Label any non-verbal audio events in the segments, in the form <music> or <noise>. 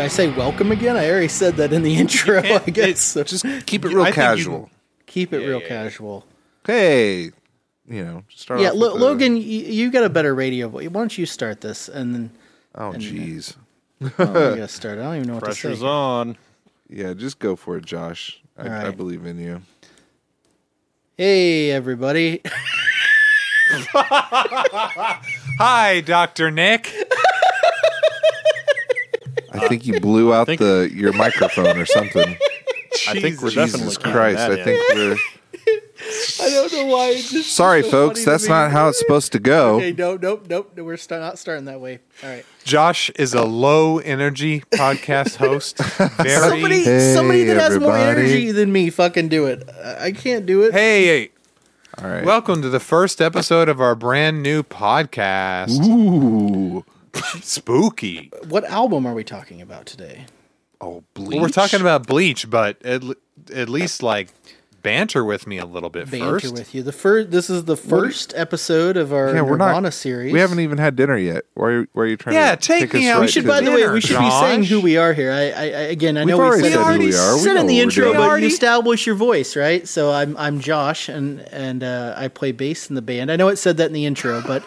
Should I say welcome again? I already said that in the <laughs> intro, I guess. So Just keep it I real think you- casual. keep it real casual. Hey, you know, start Yeah, off Lo- with a- Logan, you, you got a better radio voice. Why don't you start this? And then Oh, uh, jeez. oh, I gotta <laughs> start. I don't even know what Pressure's to say. on. Yeah, just go for it, Josh. I, All I believe in you. Hey, everybody. <laughs> Hi, Dr. Nick. I think you blew out think- the your microphone or something. <laughs> I think we're Jesus. definitely Jesus Christ! that I in. think <laughs> we're I don't know why. It's just sorry, so folks. funny to That's me. not how it's supposed to go. Okay, nope, nope, nope. We're start, not starting that way. All right. Josh is a low energy podcast host. <laughs> Very. Somebody, Hey, somebody that has more everybody. energy than me, fucking do it. I I can't do it. Hey, hey, All right. welcome to the first episode of our brand new podcast. Ooh. <laughs> Spooky. What album are we talking about today? Oh, bleach. Well, we're talking about Bleach, but at, at least like banter with me a little bit banter first. with you. The first. This is the first episode of our Yeah, we're Nirvana not. series. We haven't even had dinner yet. Why are, why are you trying Yeah, to take me us out. right We should, by the way, we should be saying who we are here. I, I, I again, I We've know we said, said who we are. We said in the intro, doing. but already- you establish your voice, right? So I'm I'm Josh, and and uh, I play bass in the band. I know it said that in the intro, but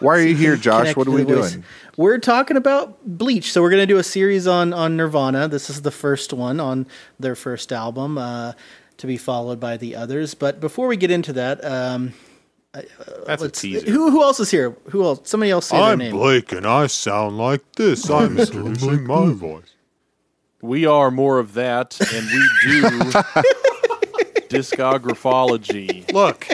Why are you here, <laughs> Josh? What are we the voice. doing? We're talking about Bleach. So we're going to do a series on on Nirvana. This is the first one on their first album, uh, to be followed by the others. But before we get into that, um, That's a let's, teaser. who who else is here? Who else? Somebody else say their name. Blake and I sound like this. I'm <laughs> losing my voice. We are More of That, and we do <laughs> discographology. Look,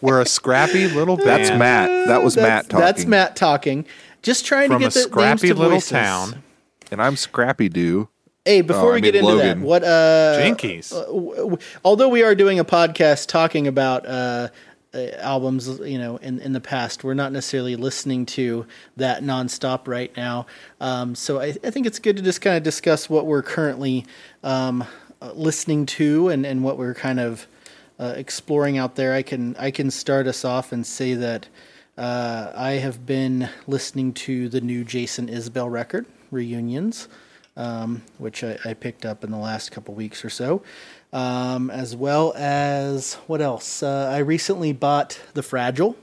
we're a scrappy little band. That's Matt. That was That's, Matt talking. that's Matt talking. Just trying from to a get the scrappy names to little voices. town. And I'm Scrappy Doo. Hey, before Oh, I we get into Logan. that, what uh, Jinkies. w- w- although we are doing a podcast talking about uh, uh, albums, you know, in in the past, we're not necessarily listening to that nonstop right now. Um, so I, I think it's good to just kind of discuss what we're currently um, uh, listening to and and what we're kind of uh, exploring out there. I can I can start us off and say that. Uh, I have been listening to the new Jason Isbell record, Reunions, um, which I, I picked up in the last couple weeks or so, um, as well as what else? Uh, I recently bought The Fragile.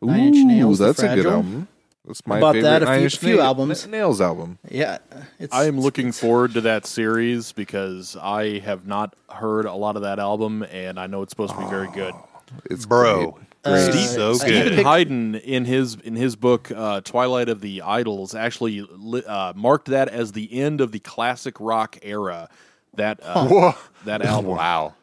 Nine Inch Nails, that's a good album. That's my About favorite that, a Nine few- Inch few Na- albums. Nails album. Yeah, it's. I am it's- looking forward to that series because I have not heard a lot of that album, and I know it's supposed to be very good. It's Bro. great. Uh, Steve- so Stephen good. Hayden in his in his book uh, Twilight of the Idols actually li- uh, marked that as the end of the classic rock era. That uh, Whoa. that album. <laughs> Wow.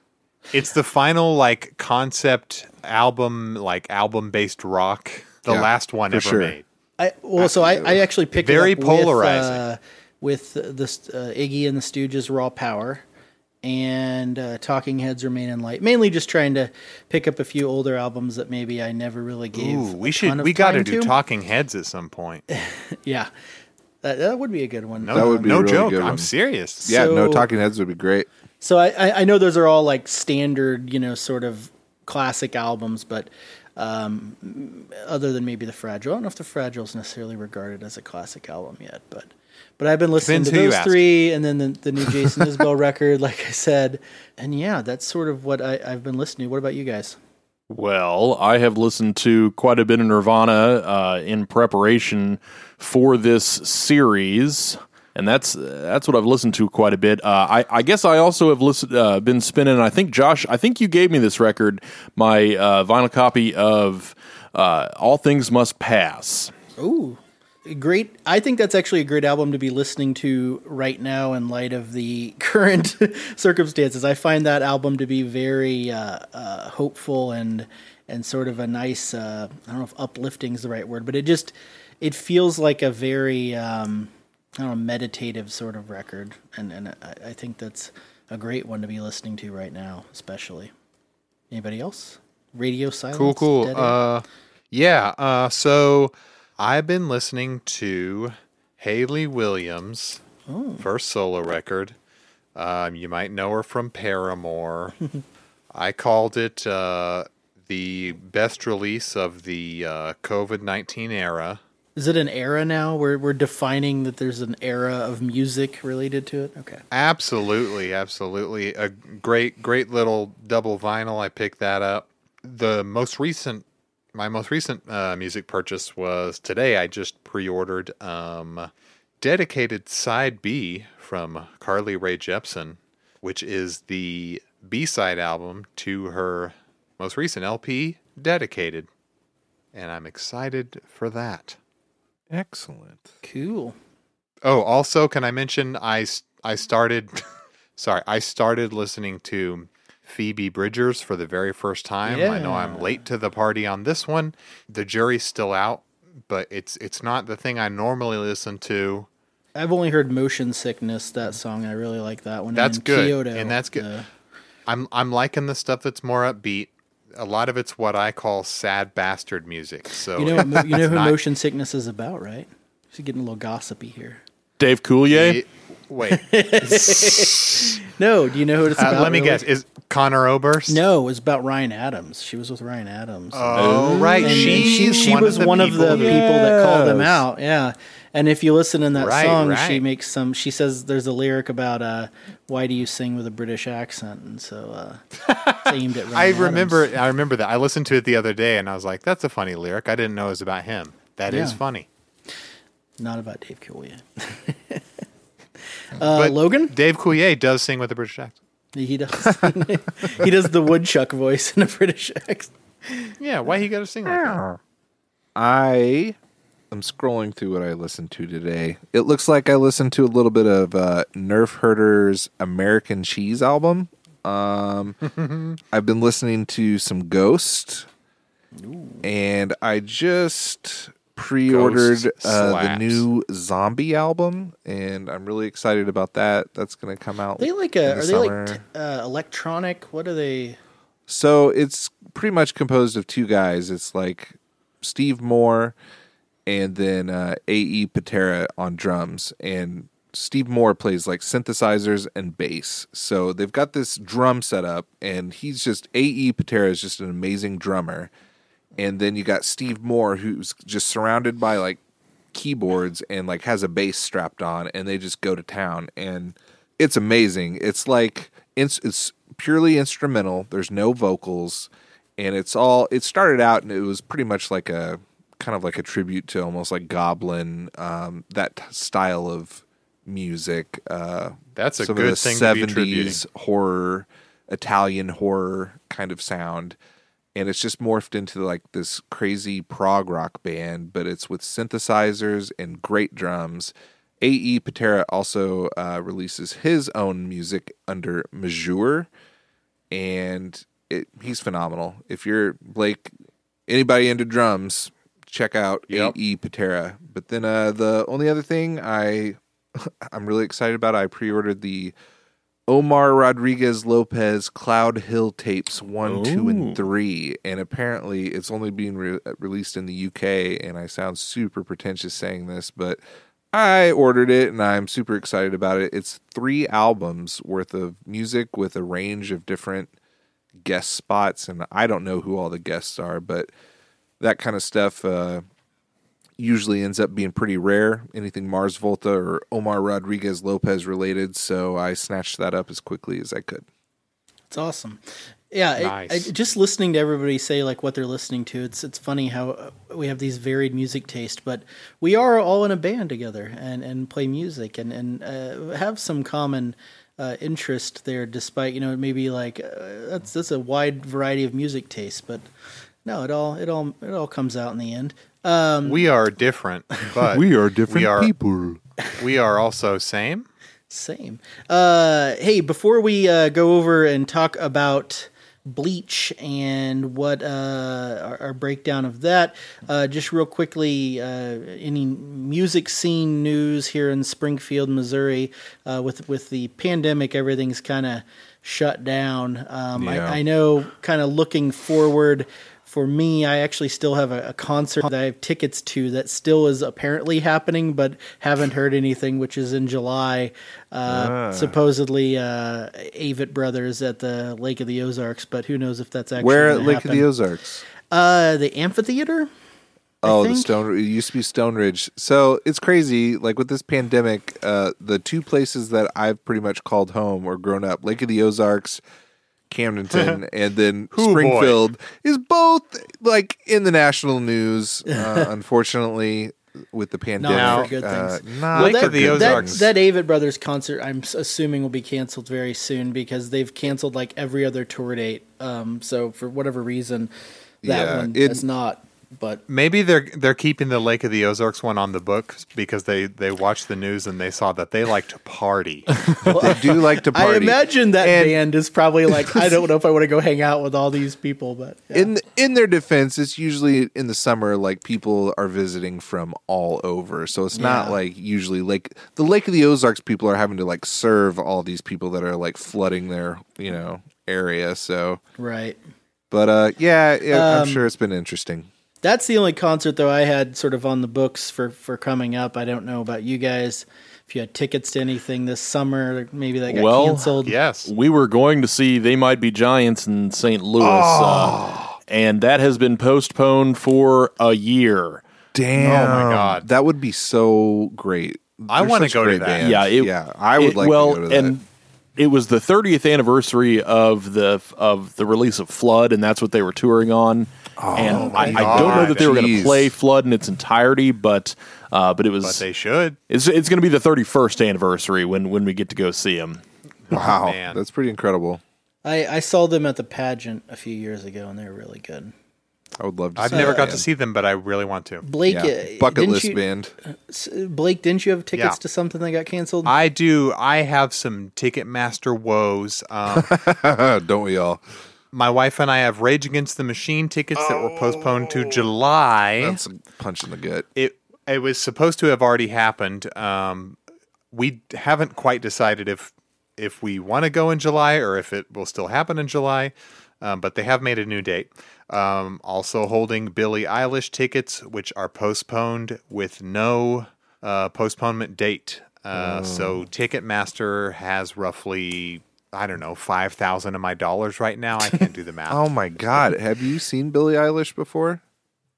It's the final like concept album, like album based rock. The Yeah, last one for ever sure. made. I, well, so I, I actually picked Very it up polarizing. with, uh, with this uh, Iggy and the Stooges Raw Power and uh, Talking Heads Remain in Light. Mainly just trying to pick up a few older albums that maybe I never really gave. Ooh, we a should ton of we got to do. Talking Heads at some point. <laughs> Yeah, that, that would be a good one. No, That would be no a really joke. good I'm serious. Yeah, no, Talking Heads would be great. So I, I, I know those are all like standard, you know, sort of classic albums, but um, other than maybe the Fragile, I don't know if the Fragile is necessarily regarded as a classic album yet, but but I've been listening Depends to those three, and then the, the new Jason Isbell <laughs> record, like I said, and yeah, that's sort of what I, I've been listening. to. What about you guys? Well, I have listened to quite a bit of Nirvana uh, in preparation for this series, and that's that's what I've listened to quite a bit. Uh, I, I guess I also have listened, uh, been spinning. I think Josh, I think you gave me this record, my uh, vinyl copy of uh, "All Things Must Pass." Ooh, great! I think that's actually a great album to be listening to right now in light of the <laughs> current <laughs> circumstances. I find that album to be very uh, uh, hopeful and and sort of a nice. I don't know if uplifting is the right word, but it just it feels like a very um, I don't know, meditative sort of record, and and I, I think that's a great one to be listening to right now, especially. Anybody else? Radio silence. Cool, cool. Uh, yeah. Uh, so I've been listening to Hayley Williams' first solo record. Um, you might know her from Paramore. <laughs> I called it uh, the best release of the uh, COVID 19 era. Is it an era now? We're we're defining that there's an era of music related to it. Okay. Absolutely, absolutely. A great, great little double vinyl. I picked that up. The most recent, my most recent uh, music purchase was today. I just pre-ordered um, dedicated side B from Carly Rae Jepsen, which is the B-side album to her most recent LP, Dedicated, and I'm excited for that. Excellent. Cool. Oh, also, can I mention I I started <laughs> sorry, I started listening to Phoebe Bridgers for the very first time. I know I'm late to the party on this one. The jury's still out, but it's it's not the thing I normally listen to. I've only heard "Motion Sickness" that song. I really like that one. That's and good, Kyoto, and that's good. the- I'm I'm liking the stuff that's more upbeat. A lot of it's what I call sad bastard music. So you know, what, <laughs> you know who not- "Motion Sickness" is about, right? She's getting a little gossipy here. Dave Coulier. It- wait, <laughs> No, do you know who it's uh, about? let me really? guess. Is Conor Oberst? No, it was about Ryan Adams. She was with Ryan Adams. Oh, right. and, and She's she she was one of the people that called him out. Yeah, and if you listen in that Right, song, she makes some. She says there's a lyric about uh, why do you sing with a British accent, and so uh, <laughs> aimed at Ryan I Adams. remember. I remember that. I listened to it the other day, and I was like, "That's a funny lyric." I didn't know it was about him. That is Yeah. funny. not about Dave Coulier. <laughs> uh, But Logan, Dave Coulier does sing with a British accent. he does. <laughs> he does the woodchuck voice in a British accent. Yeah, why he got to sing like that? I am scrolling through what I listened to today. It looks like I listened to a little bit of uh, Nerf Herder's American Cheese album. Um, <laughs> I've been listening to some Ghost, and I just pre-ordered uh, the new Zombi album, and I'm really excited about that. That's going to come out. They like a the are they like t- uh, electronic? What are they? So it's pretty much composed of two guys. It's like Steve Moore and then uh, A.E. Paterra on drums. And Steve Moore plays like synthesizers and bass. So they've got this drum set up, and he's just A.E. Paterra is just an amazing drummer. And then you got Steve Moore, who's just surrounded by like keyboards and like has a bass strapped on, and they just go to town. And it's amazing. It's like it's, it's purely instrumental. There's no vocals, and it's all. It started out and it was pretty much like a kind of like a tribute to almost like Goblin, um, that style of music. Uh, That's a good of the thing '70s horror, Italian horror kind of sound. And it's just morphed into like this crazy prog rock band, but it's with synthesizers and great drums. A.E. Paterra also uh, releases his own music under Majeure, and it, he's phenomenal. If you're Blake, anybody into drums, check out Yep. A.E. Paterra. But then uh, the only other thing I <laughs> I'm really excited about, I pre-ordered the Omar Rodriguez Lopez Cloud Hill tapes one, two, and three, and apparently it's only being re- released in the UK. And I sound super pretentious saying this, but I ordered it and I'm super excited about it. It's three albums worth of music with a range of different guest spots, and I don't know who all the guests are, but that kind of stuff uh, usually ends up being pretty rare. Anything Mars Volta or Omar Rodriguez Lopez related, so I snatched that up as quickly as I could. It's awesome. Yeah, Nice. I, just listening to everybody say like what they're listening to. It's it's funny how uh, we have these varied music taste, but we are all in a band together and and play music and and uh, have some common uh, interest there. Despite you know maybe like uh, that's that's a wide variety of music tastes, but no, it all it all it all comes out in the end. Um, We are different, but <laughs> we are different we are- people. we are also same. Same. Uh, hey, before we uh, go over and talk about Bleach and what uh, our, our breakdown of that. Uh, just real quickly, uh, any music scene news here in Springfield, Missouri, uh, with with the pandemic, everything's kind of shut down. Um, Yeah. I, I know, kind of looking forward. For me, I actually still have a, a concert that I have tickets to that still is apparently happening, but haven't heard anything, which is in July. Uh, Supposedly, uh, Avett Brothers at the Lake of the Ozarks, but who knows if that's actually Where at Lake of the Ozarks? Uh, the amphitheater. Oh, the. Stone. It used to be Stone Ridge. So it's crazy. Like with this pandemic, uh, the two places that I've pretty much called home or grown up, Lake of the Ozarks, Camdenton, <laughs> and then Hoo boy. Springfield, is both like in the national news. <laughs> Uh, unfortunately, with the pandemic, not for good uh, things. not Lake for the good that, that Avett Brothers concert, I'm assuming will be canceled very soon because they've canceled like every other tour date. Um, so for whatever reason, that Yeah, one it- is not. But Maybe they're they're keeping the Lake of the Ozarks one on the books because they they watched the news and they saw that they like to party. <laughs> They do like to <laughs> party. I imagine that And- band is probably like, I don't know if I want to go hang out with all these people, but yeah. in in their defense, it's usually in the summer. Like people are visiting from all over, so it's not Yeah. like usually like the Lake of the Ozarks people are having to like serve all these people that are like flooding their you know area. So, right. but uh, yeah, yeah I'm Um, sure it's been interesting. That's the only concert though I had sort of on the books for for coming up. I don't know about you guys. If you had tickets to anything this summer, maybe that got Well, canceled. yes. We were going to see They Might Be Giants in St. Louis, uh, and that has been postponed for a year. Damn, Oh my God. that would be so great. I They're wanna go to that. band. Yeah, it- yeah, I would it- like well, to go to that. Well, and it was the 30th anniversary of the of the release of Flood, and that's what they were touring on. And I, I don't know that they were going to play Flood in its entirety, but uh, but it was But they should. it's it's going to be the 31st anniversary when when we get to go see them. wow, man. that's pretty incredible. I, I saw them at the pageant a few years ago, and they were really good. I would love to. I've see never that got to see them, but I really want to. Blake, Yeah. uh, bucket didn't list you, band. Blake, didn't you have tickets Yeah. to something that got canceled? I do. I have some Ticketmaster woes. Um, <laughs> Don't we all? My wife and I have Rage Against the Machine tickets that were postponed to July. That's a punch in the gut. it it was supposed to have already happened. Um, we haven't quite decided if if we want to go in July or if it will still happen in July. Um, but they have made a new date. Um, also holding Billie Eilish tickets, which are postponed with no uh, postponement date. Uh, So Ticketmaster has roughly I don't know five thousand of my dollars right now. I can't do the <laughs> math. Oh my god, have you seen Billie Eilish before?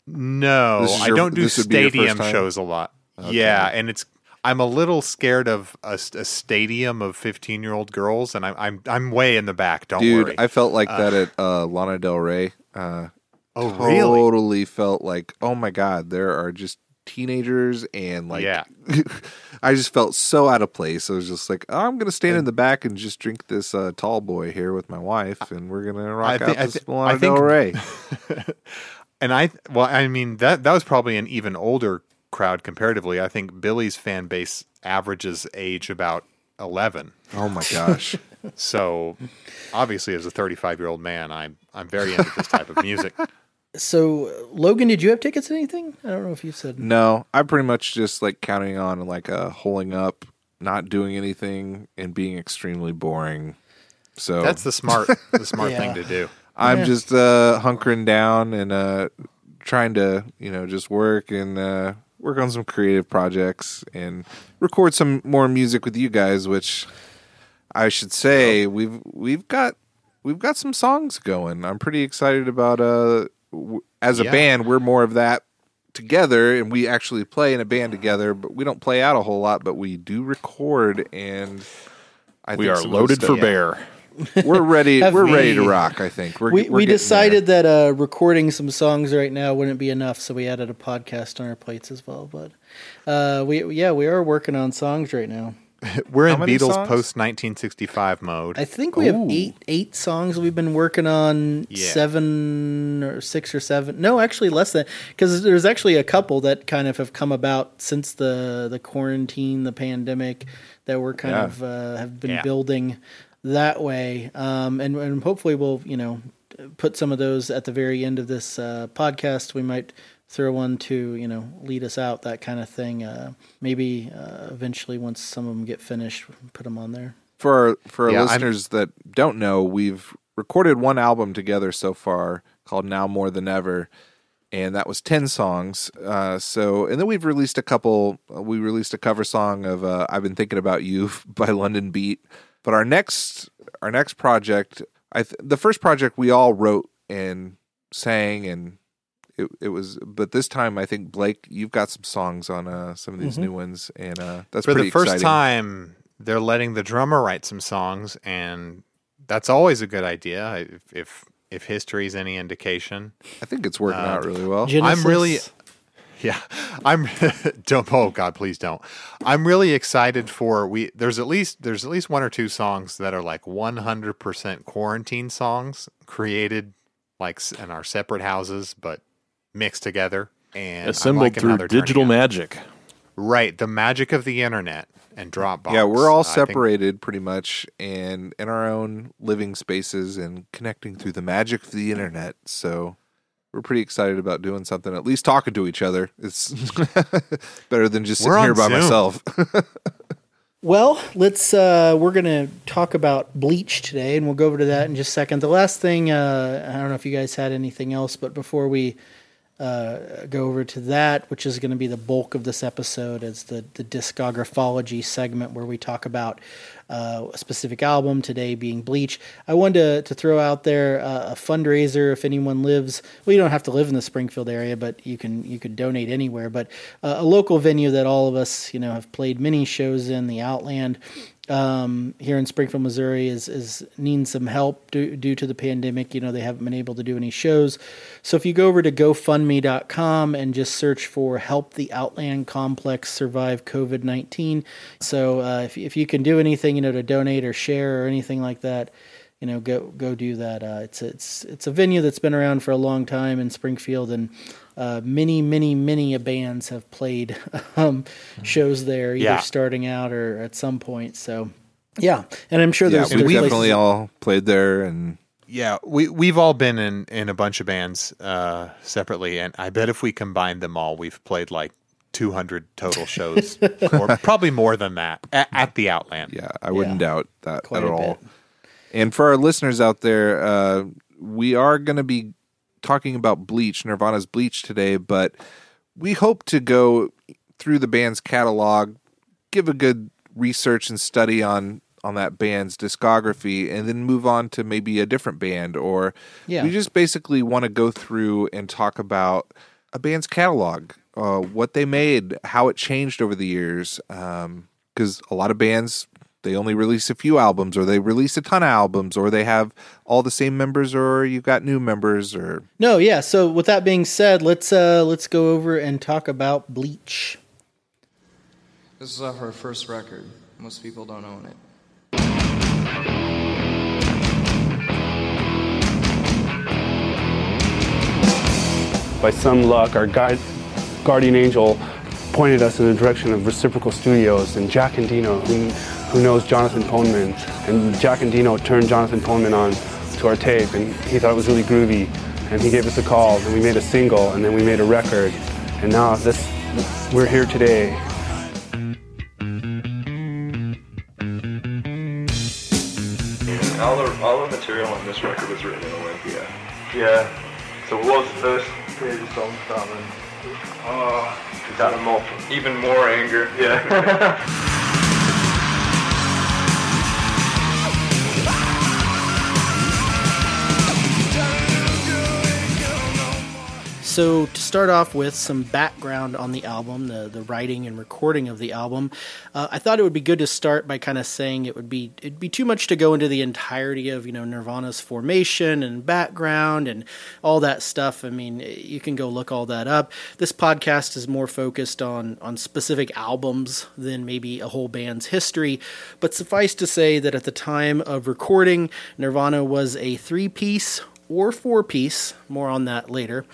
No, I your- don't do this would be your first stadium shows a lot. Yeah, and it's I'm a little scared of a stadium of 15 year old girls, and I'm I'm I'm way in the back. Don't Dude, worry. I felt like that at uh, Lana Del Rey. Uh, oh really? totally felt like, oh my god, there are just teenagers and like Yeah. <laughs> I just felt so out of place. I was just like, oh, I'm gonna stand in the back and just drink this uh, tall boy here with my wife, and we're gonna rock out this thi- Lana Del Rey. <laughs> And I well, I mean that that was probably an even older crowd comparatively. I think Billie's fan base averages age about 11. Oh my gosh. <laughs> So obviously, as a 35 year old man, I'm I'm very into this type of music. So, Logan, did you have tickets to anything? I don't know if you said. No, I'm pretty much just like counting on like uh, holding up, not doing anything, and being extremely boring. So That's the smart <laughs> the smart Yeah. thing to do. I'm Yeah. just uh, hunkering down and uh, trying to, you know, just work and uh, work on some creative projects and record some more music with you guys. Which I should say we've we've got we've got some songs going. I'm pretty excited about. Uh, w- as a Yeah. band, we're more of that together, and we actually play in a band together. But we don't play out a whole lot, but we do record and. I We think are loaded for stuff- bear. We're ready. <laughs> We're ready to rock. I think we're, We, we're we getting decided that uh, recording some songs right now wouldn't be enough, so we added a podcast on our plates as well. But uh, we yeah we are working on songs right now. <laughs> We're in Beatles songs? post 1965 mode. I think we have eight eight songs we've been working on. Yeah. Seven or six or seven. No, actually less than because there's actually a couple that kind of have come about since the the quarantine, the pandemic that we're kind Yeah. of uh, have been Yeah. building. that way. Um, and, and hopefully we'll, you know, put some of those at the very end of this uh, podcast. We might throw one to, you know, lead us out, that kind of thing. Uh, maybe uh, eventually, once some of them get finished, put them on there. For our, for our Yeah, I'm- listeners that don't know, we've recorded one album together so far called Now More Than Ever, and that was 10 songs. Uh, so, and then we've released a couple, uh, we released a cover song of uh, I've Been Thinking About You <laughs> by London Beat. But our next, our next project, I th- the first project we all wrote and sang and it, it was, but this time I think Blake, you've got some songs on uh, some of these new ones, and uh, that's For pretty the first exciting. time, they're letting the drummer write some songs, and that's always a good idea if if, if history's any indication. I think it's working out really well. Genesis. I'm really- Yeah, I'm. <laughs> don't. Oh God, please don't. I'm really excited for we. There's at least there's at least one or two songs that are like 100% quarantine songs created like in our separate houses, but mixed together and Assembled liking through digital out. magic. Right, the magic of the internet and Dropbox. Yeah, we're all I think- separated pretty much and in our own living spaces and connecting through the magic of the internet. So we're pretty excited about doing something, at least talking to each other. It's <laughs> better than just sitting We're here by Zoom. myself. <laughs> Well, let's. Uh, we're going to talk about Bleach today, and we'll go over to that in just a second. The last thing, uh, I don't know if you guys had anything else, but before we uh, go over to that, which is going to be the bulk of this episode, It's the the discographology segment where we talk about uh, a specific album. Today being Bleach. I wanted to, to throw out there uh, a fundraiser. If anyone lives, well, you don't have to live in the Springfield area, but you can you could donate anywhere. But uh, a local venue that all of us, you know, have played many shows in, the Outland um, here in Springfield, Missouri, is is needing some help due, due to the pandemic. You know, they haven't been able to do any shows. So if you go over to GoFundMe.com and just search for "Help the Outland Complex Survive COVID 19," so uh, if if you can do anything, you know, to donate or share or anything like that. You know, go go do that. Uh, it's it's it's a venue that's been around for a long time in Springfield, and uh, many many many bands have played <laughs> um, shows there, either Yeah. starting out or at some point. So, yeah, and I'm sure yeah, there's, we've definitely places- all played there and Yeah, we we've all been in in a bunch of bands uh, separately, and I bet if we combined them all, we've played like 200 total shows, <laughs> or probably more than that at, at the Outland. yeah, I wouldn't Yeah. doubt that at all. bit. And for our listeners out there, uh, we are going to be talking about Bleach, Nirvana's Bleach today, but we hope to go through the band's catalog, give a good research and study on on that band's discography, and then move on to maybe a different band. Or Yeah. we just basically want to go through and talk about a band's catalog, uh, what they made, how it changed over the years. Because a lot of bands they only release a few albums, or they release a ton of albums, or they have all the same members, or you've got new members, or No, yeah. So with that being said, let's uh, let's go over and talk about Bleach. This is off our first record. Most people don't own it. by some luck, our guide, guardian angel pointed us in the direction of Reciprocal Studios and Jack Endino, who, who knows Jonathan Poneman. And Jack Endino turned Jonathan Poneman on to our tape, and he thought it was really groovy. And he gave us a call, and we made a single, and then we made a record. And now this, we're here today. All the all the material on this record was written in Olympia. Yeah. So what was the first page of song starting? Oh, got more, even more anger. Yeah. <laughs> <laughs> So to start off with some background on the album, the the writing and recording of the album, uh, I thought it would be good to start by kind of saying it would be it'd be too much to go into the entirety of you know Nirvana's formation and background and all that stuff. I mean, you can go look all that up. This podcast is more focused on on specific albums than maybe a whole band's history, but suffice to say that at the time of recording, Nirvana was a three piece or four piece, more on that later,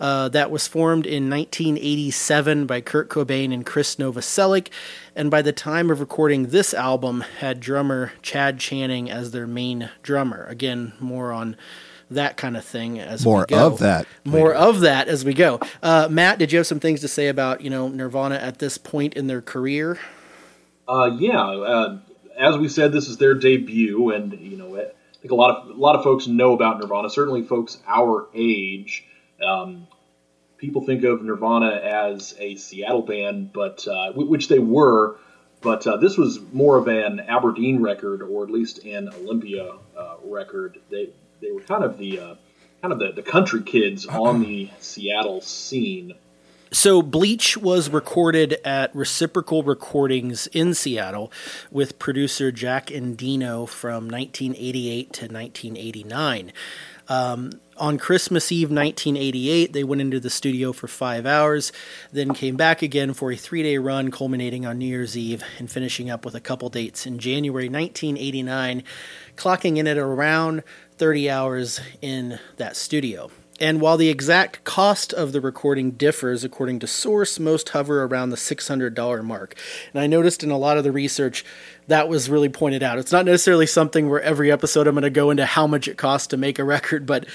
uh, that was formed in 1987 by Kurt Cobain and Chris Novoselic, and by the time of recording this album, had drummer Chad Channing as their main drummer. Again, more on that kind of thing as More we go. of that More of that as we go. Uh, Matt, did you have some things to say about you know Nirvana at this point in their career? Uh, yeah, uh, as we said, this is their debut, and you know, I think a lot of a lot of folks know about Nirvana. Certainly, folks our age. Um, people think of Nirvana as a Seattle band, but uh, wh- which they were. But uh, this was more of an Aberdeen record, or at least an Olympia uh, record. They they were kind of the uh, kind of the, the country kids on <clears throat> the Seattle scene. So Bleach was recorded at Reciprocal Recordings in Seattle with producer Jack Endino from 1988 to 1989. Um, on Christmas Eve 1988, they went into the studio for five hours, then came back again for a three day run, culminating on New Year's Eve and finishing up with a couple dates in January 1989, clocking in at around 30 hours in that studio. And while the exact cost of the recording differs according to source, most hover around the $600 mark. And I noticed in a lot of the research that was really pointed out. It's not necessarily something where every episode I'm going to go into how much it costs to make a record, but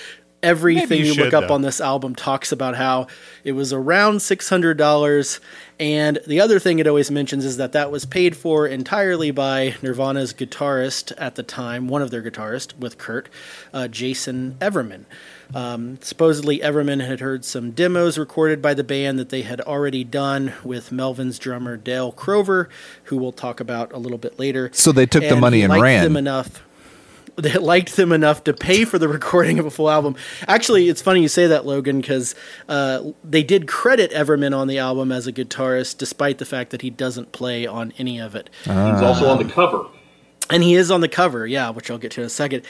everything you you, look up though. on this album talks about how it was around $600 and the other thing it always mentions is that that was paid for entirely by nirvana's guitarist at the time one of their guitarists with kurt uh, jason everman um, supposedly everman had heard some demos recorded by the band that they had already done with Melvins drummer dale crover who we'll talk about a little bit later So they took the money and liked ran. them enough <laughs> they liked them enough to pay for the <laughs> recording of a full album. Actually, it's funny you say that, Logan, because uh, they did credit Everman on the album as a guitarist, despite the fact that he doesn't play on any of it. He's also on the cover. And he is on the cover, yeah, which I'll get to in a second.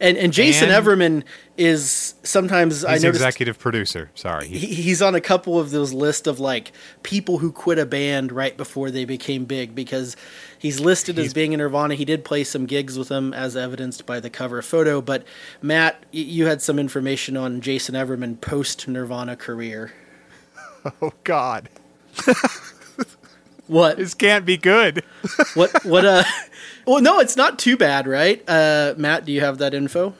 And and Jason And- Everman is sometimes I He's noticed executive producer. Sorry. He- he- he's on a couple of those lists of like people who quit a band right before they became big because he's listed as being in Nirvana. He did play some gigs with them as evidenced by the cover photo. But Matt, you had some information on Jason Everman post Nirvana career. <laughs> oh God, What? <laughs> this can't be good. what? What? Uh. <laughs> Well, no, it's not too bad, right? Uh, Matt, do you have that info?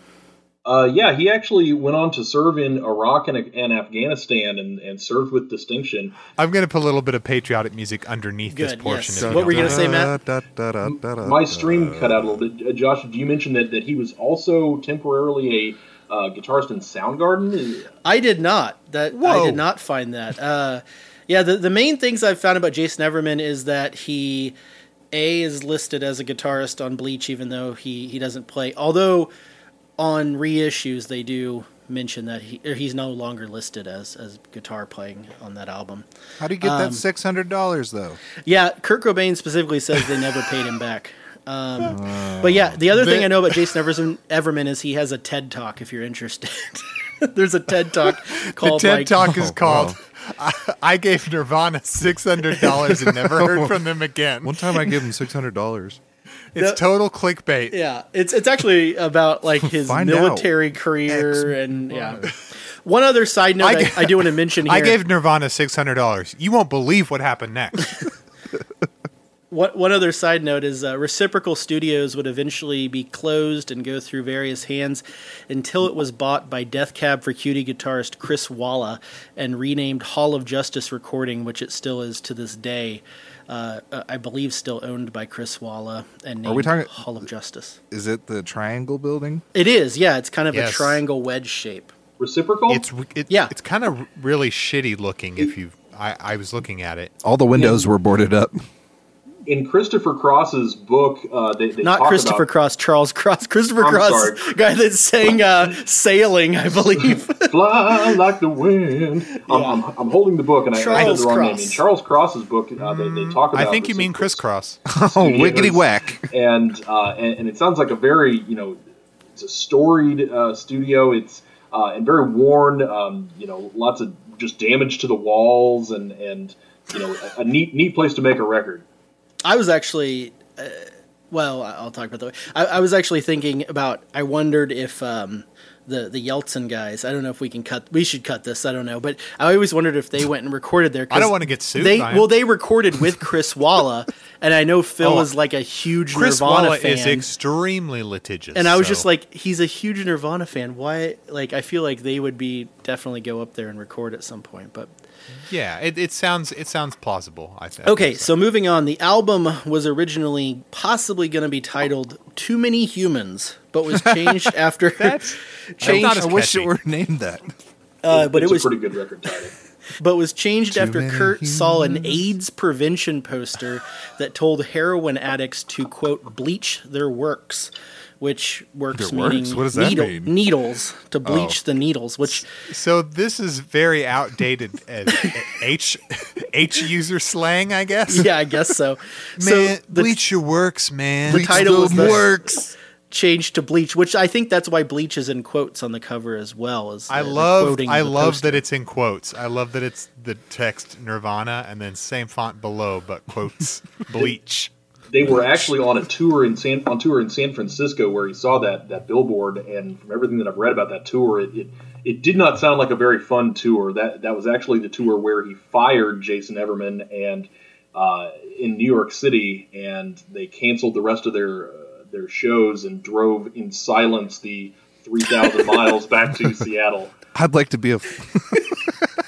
Uh, yeah, he actually went on to serve in Iraq and, and Afghanistan and, and served with distinction. I'm going to put a little bit of patriotic music underneath this portion. yes. if What were you gonna say, Matt? Da, da, da, da, da, My stream cut out a little bit. Uh, Josh, did you mention that, that he was also temporarily a uh, guitarist in Soundgarden? I did not. That I did not find that. Uh, yeah, the the main things I've found about Jason Everman is that he a is listed as a guitarist on Bleach, even though he he doesn't play. Although on reissues they do mention that he or he's no longer listed as as guitar playing on that album. How do you get Um, that six hundred dollars though? Yeah, Kurt Cobain specifically says they never paid him back. Um, <laughs> but yeah, the other thing I know about Jason Everman, Everman is he has a TED talk. If you're interested, <laughs> there's a TED talk <laughs> The called TED like, Talk is Oh, called I, I gave Nirvana six hundred dollars and never heard from them again. One time I gave him six hundred dollars. It's The- total clickbait. Yeah, it's it's actually about like his <laughs> Find military career and yeah. One other side note I, I <laughs> I, g- do want to mention here. I gave Nirvana six hundred dollars. You won't believe what happened next. <laughs> One, one other side note is uh, Reciprocal Studios would eventually be closed and go through various hands until it was bought by Death Cab for Cutie guitarist Chris Walla and renamed Hall of Justice Recording, which it still is to this day. Uh, uh, I believe still owned by Chris Walla and named we talking- Hall of Justice. Is it the triangle building? It is, yeah. It's kind of Yes. a triangle wedge shape. Reciprocal? It's it, Yeah. It's kind of really shitty looking. If you, I, I was looking at it. All the windows were boarded up. In Christopher Cross's book, uh, they, they Not talk Christopher about Cross, Charles Cross. Christopher I'm Cross, sorry. <laughs> guy that sang uh, <laughs> "Sailing," I believe. <laughs> fly like the wind. I'm, I'm, I'm holding the book and I, I said the wrong name. Cross. In Charles Cross's book, uh, they, they talk about. I think you mean Reciprocal crisscross. Oh, Studios. wiggity whack. and, uh, and and it sounds like a very you know it's a storied uh, studio. It's uh, and very worn. Um, you know, lots of just damage to the walls and and you know a, a neat neat place to make a record. I was actually, uh, well, I'll talk about that. I, I was actually thinking about. I wondered if um, the the Yeltsin guys. I don't know if we can cut. We should cut this. I don't know, but I always wondered if they went and recorded there. 'cause <laughs> I don't wanna get sued They well, they recorded with Chris Walla, <laughs> and I know Phil Oh, is like a huge Chris Nirvana Walla fan. is extremely litigious. and I was so- just like, he's a huge Nirvana fan. Why? Like, I feel like they would be definitely go up there and record at some point. But yeah, it, it sounds it sounds plausible. I think. okay, so moving on. The album was originally possibly going to be titled "Too Many Humans," but was <laughs> changed after <laughs> changed. not as I wish it were named that. <laughs> uh, but it's it was a pretty good record title. but was changed after many Kurt saw an AIDS prevention poster that told heroin addicts to quote bleach their works, which works meaning works? What does that needle- mean? needles to bleach Oh. the needles. Which So this is very outdated uh, <laughs> H H user slang, I guess. yeah, I guess so. <laughs> Man, so the, bleach your works, man. the title was the- works. changed to bleach, which I think that's why bleach is in quotes on the cover as well. As I the- love quoting I love poster. that it's in quotes. I love that it's the text Nirvana and then same font below but quotes <laughs> bleach. They were actually on a tour in San on tour in San Francisco where he saw that that billboard, and from everything that I've read about that tour, it, it it did not sound like a very fun tour. That that was actually the tour where he fired Jason Everman and uh, in New York City, and they canceled the rest of their uh, their shows and drove in silence the three thousand miles back to <laughs> Seattle. I'd like to be a, <laughs>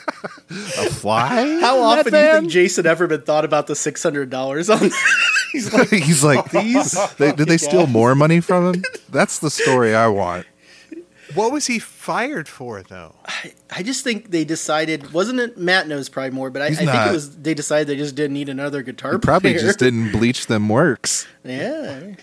a fly. How often do you think Jason Everman thought about the six hundred dollars on? <laughs> He's like, <laughs> he's like these. They, did they steal more money from him? That's the story I want. What was he fired for though? I just think they decided. Wasn't it Matt knows probably more, but I, I think it was they decided they just didn't need another guitar He probably player. just didn't bleach them works. Yeah.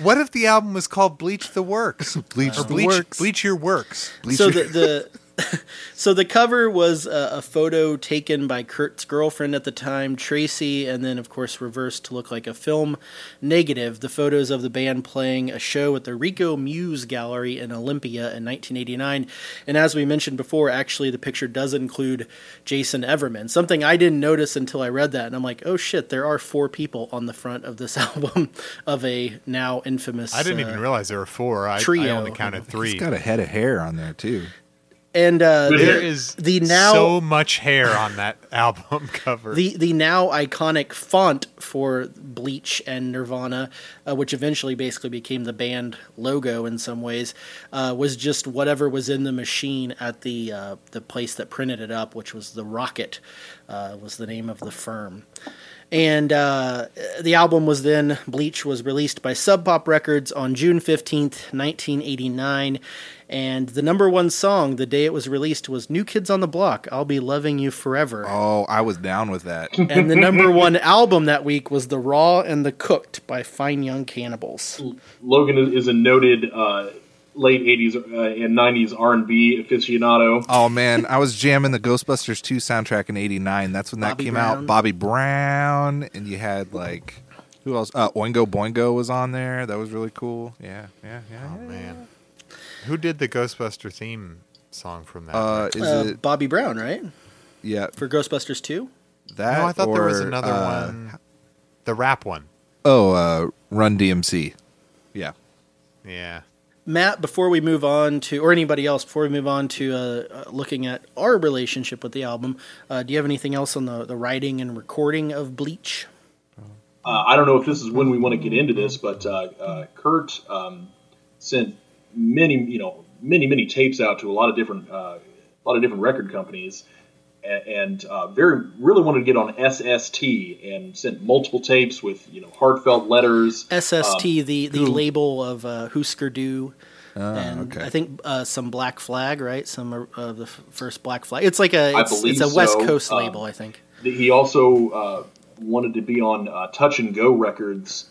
What if the album was called Bleach the Works? <laughs> Bleach or the bleach, Works. Bleach your works. Bleach so your- the the <laughs> so the cover was a, a photo taken by Kurt's girlfriend at the time, Tracy, and then of course reversed to look like a film negative. The photos of the band playing a show at the Reko Muse Gallery in Olympia in 1989, and as we mentioned before, actually the picture does include Jason Everman. Something I didn't notice until I read that, and I'm like, oh shit, there are four people on the front of this <laughs> album of a now infamous. I didn't uh, even realize there were four. I, I only counted three. He's got a head of hair on there too. And uh, There There the- is the now so much hair on that <laughs> album cover. the the now iconic font for Bleach and Nirvana, uh, which eventually basically became the band logo in some ways, uh, was just whatever was in the machine at the uh, the place that printed it up, which was the Rocket, uh, was the name of the firm. And uh, the album was then Bleach was released by Sub Pop Records on June fifteenth, nineteen eighty nine. And the number one song the day it was released was New Kids on the Block, I'll Be Loving You Forever Oh, I was down with that. <laughs> and the number one album that week was The Raw and the Cooked by Fine Young Cannibals. Logan is, is a noted uh, late '80s uh, and '90s R&B aficionado. Oh man, I was jamming the Ghostbusters 2 soundtrack in '89. That's when that Bobby came Brown. out. Bobby Brown, and you had like who else? Uh, Oingo Boingo was on there. That was really cool. Yeah, yeah, yeah. oh man, who did the Ghostbuster theme song from that? Uh, is Uh, it? Bobby Brown, right? Yeah, For Ghostbusters 2? that. no, I thought there was another uh, one. The rap one. Oh, uh, Run DMC. Yeah. Yeah. Matt, before we move on to, or anybody else, before we move on to uh, uh, looking at our relationship with the album, uh, do you have anything else on the, the writing and recording of Bleach? Uh, I don't know if this is when we want to get into this, but uh, uh, Kurt um, sent many, you know, many, many tapes out to a lot of different, a lot of different record companies, and, and uh, very really wanted to get on SST and sent multiple tapes with, you know, heartfelt letters. SST, Um, the, the label of uh, Husker Du. Ah, and okay. I think uh, some Black Flag, right? Some of uh, the f- first Black Flag. It's like a I it's, it's a West so. Coast Um, label, I think. He also uh, wanted to be on uh, Touch and Go Records,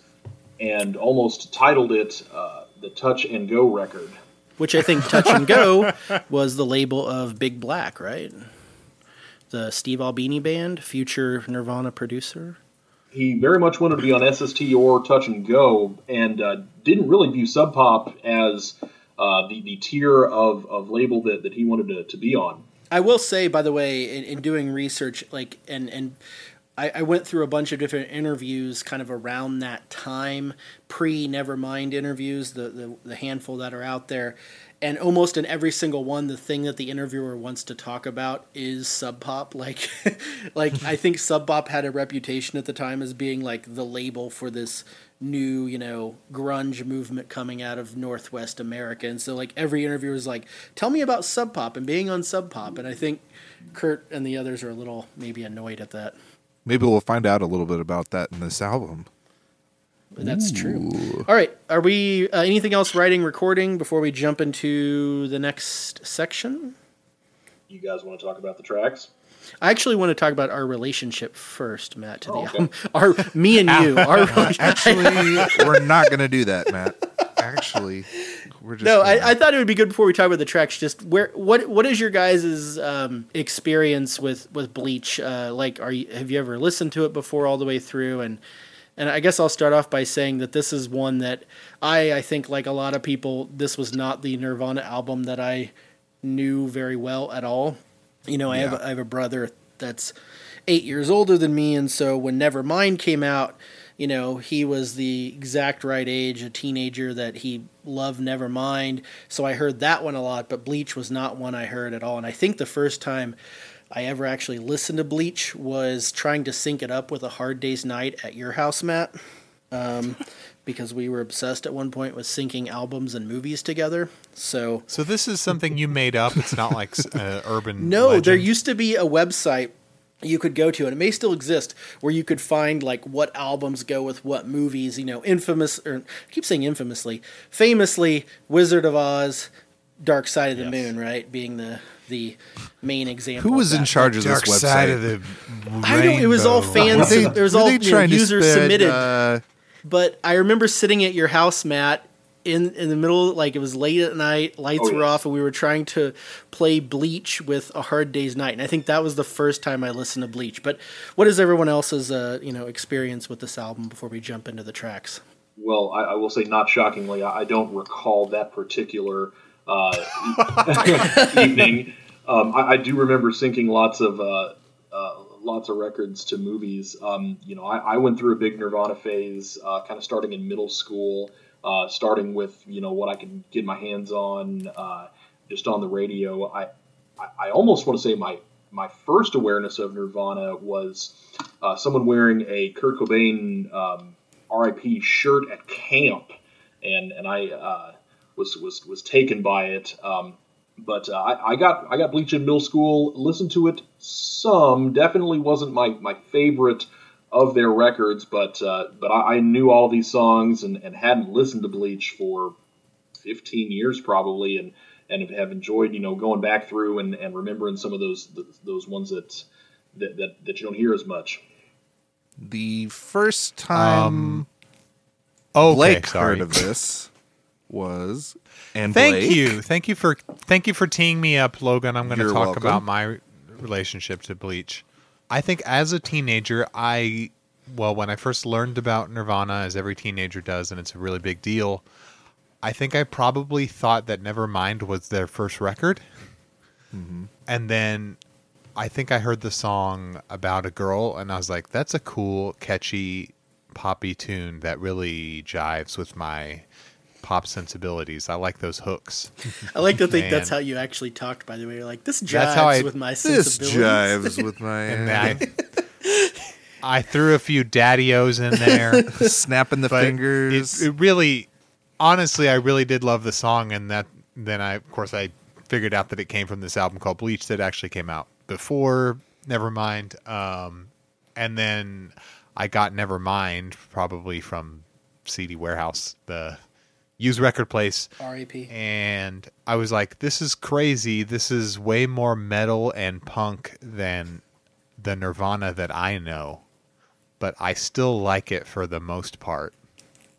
and almost titled it uh, the Touch and Go record. Which I think Touch and Go <laughs> was the label of Big Black, right? The Steve Albini band, future Nirvana producer. he very much wanted to be on SST or Touch and Go, and uh, didn't really view Sub Pop as uh, the the tier of, of label that, that he wanted to, to be on. I will say, by the way, in, in doing research, like and and I, I went through a bunch of different interviews kind of around that time, pre Nevermind interviews, the, the, the handful that are out there. And almost in every single one, the thing that the interviewer wants to talk about is Sub Pop. <laughs> Like, like I think Sub Pop had a reputation at the time as being like the label for this new, you know, grunge movement coming out of Northwest America. And so, like, every interviewer is like, tell me about Sub Pop and being on Sub Pop. And I think Kurt and the others are a little maybe annoyed at that. Maybe we'll find out a little bit about that in this album. That's true. All right. Are we uh, anything else writing, recording before we jump into the next section? You guys want to talk about the tracks? I actually want to talk about our relationship first, Matt. To the Oh, okay. album, <laughs> our me and you. <laughs> Our. Actually, <laughs> we're not going to do that, Matt. Actually, we're just no, I, I thought it would be good before we talk about the tracks. Just where what what is your guys' um, experience with with Bleach? Uh, like, are you have you ever listened to it before all the way through? And and I guess I'll start off by saying that this is one that I I think like a lot of people, this was not the Nirvana album that I knew very well at all. You know, I have Yeah. a, I have a brother that's eight years older than me, and so when Nevermind came out, you know, he was the exact right age, a teenager that he loved Nevermind. So I heard that one a lot, but Bleach was not one I heard at all. And I think the first time I ever actually listened to Bleach was trying to sync it up with a Hard Day's Night at your house, Matt. Um, <laughs> because we were obsessed at one point with syncing albums and movies together. So So this is something you made up. It's not like uh, urban. <laughs> no, legend. there used to be a website you could go to, and it may still exist, where you could find like what albums go with what movies. You know, infamous or I keep saying infamously, famously, Wizard of Oz, Dark Side of the Moon, right, being the the main example. Who was of in charge of this Dark website? side of the I don't. It was all fans. Were they- there was all they you know, trying users spread, submitted. uh, But I remember sitting at your house, Matt, in in the middle, like it was late at night, lights Oh, were yes. off, and we were trying to play Bleach with a Hard Day's Night. And I think that was the first time I listened to Bleach. But what is everyone else's uh, you know experience with this album before we jump into the tracks? Well, I, I will say, not shockingly, I, I don't recall that particular <laughs> evening. Um, I, I do remember syncing lots of uh, uh, lots of records to movies. Um, you know, I, I went through a big Nirvana phase, uh, kind of starting in middle school, uh, starting with you know what I could get my hands on uh, just on the radio. I, I, I almost want to say my my first awareness of Nirvana was uh, someone wearing a Kurt Cobain um, RIP shirt at camp, and and I uh, was was was taken by it. Um, but uh, I, I got I got Bleach in middle school. Listened to it some. Definitely wasn't my my favorite of their records, but uh, but I, I knew all these songs and, and hadn't listened to Bleach for 15 years probably, and and have enjoyed you know going back through and, and remembering some of those those ones that that, that that you don't hear as much. the first time Um, Okay, Blake sorry. heard of this <laughs> was and Thank Blake, you, thank you for thank you for teeing me up, Logan. I'm going to You're talk welcome. about my relationship to Bleach. I think as a teenager, I well, when I first learned about Nirvana, as every teenager does, and it's a really big deal. I think I probably thought that Nevermind was their first record, mm-hmm. and then I think I heard the song about a girl, and I was like, "That's a cool, catchy, poppy tune that really jives with my." Pop sensibilities. I like those hooks. I like to think Man. that's how you actually talked. By the way, You're like this jives That's how I- with my sensibilities. This jives with my And I, I threw a few daddy-os in there. <laughs> snapping the fingers. It, it really, honestly, I really did love the song, and that then I, of course, I figured out that it came from this album called Bleach that actually came out before Nevermind, um, and then I got Nevermind probably from CD Warehouse, the used record place, R.A.P. and I was like, "This is crazy. This is way more metal and punk than the Nirvana that I know." But I still like it for the most part.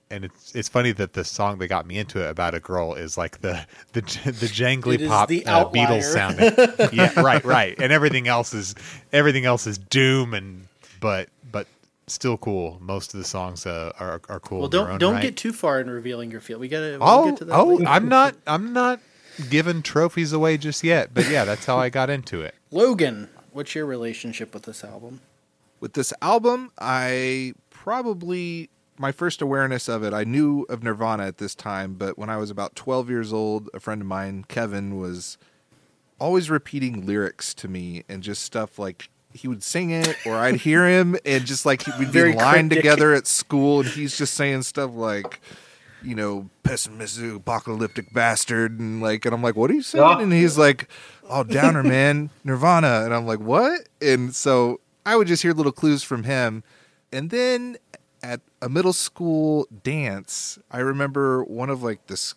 And it's it's funny that the song that got me into it about a girl is like the the <laughs> the jangly pop the uh. Beatles sounding. yeah, right, right. And everything else is everything else is doom and but still cool. Most of the songs uh, are are cool. Well, don't don't right. get too far in revealing your field. We gotta we'll Oh, get to that. oh, later. I'm not. I'm not giving trophies away just yet. But yeah, that's how I got into it. <laughs> Logan, what's your relationship with this album? With this album, I probably my first awareness of it, I knew of Nirvana at this time, but when I was about 12 years old, a friend of mine, Kevin, was always repeating lyrics to me and just stuff like he would sing it or I'd hear him and just like we'd be Very in line cryptic. together at school and he's just saying stuff like you know, pessimistic, apocalyptic bastard, and like, and I'm like, what are you saying? And he's like, oh, downer, <laughs> man, Nirvana, and I'm like, what? And so I would just hear little clues from him, and then at a middle school dance, I remember one of like this.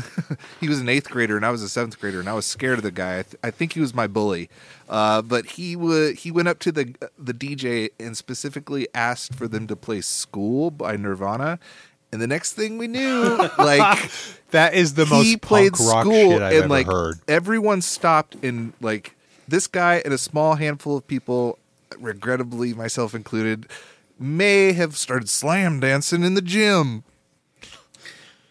<laughs> he was an eighth grader and I was a seventh grader, and I was scared of the guy. I, th- I think he was my bully, uh, but he would he went up to the the DJ and specifically asked for them to play "School" by Nirvana. And the next thing we knew, <laughs> like That is the he most played punk rock school shit I've and ever like heard. everyone stopped and like this guy and a small handful of people regrettably myself included may have started slam dancing in the gym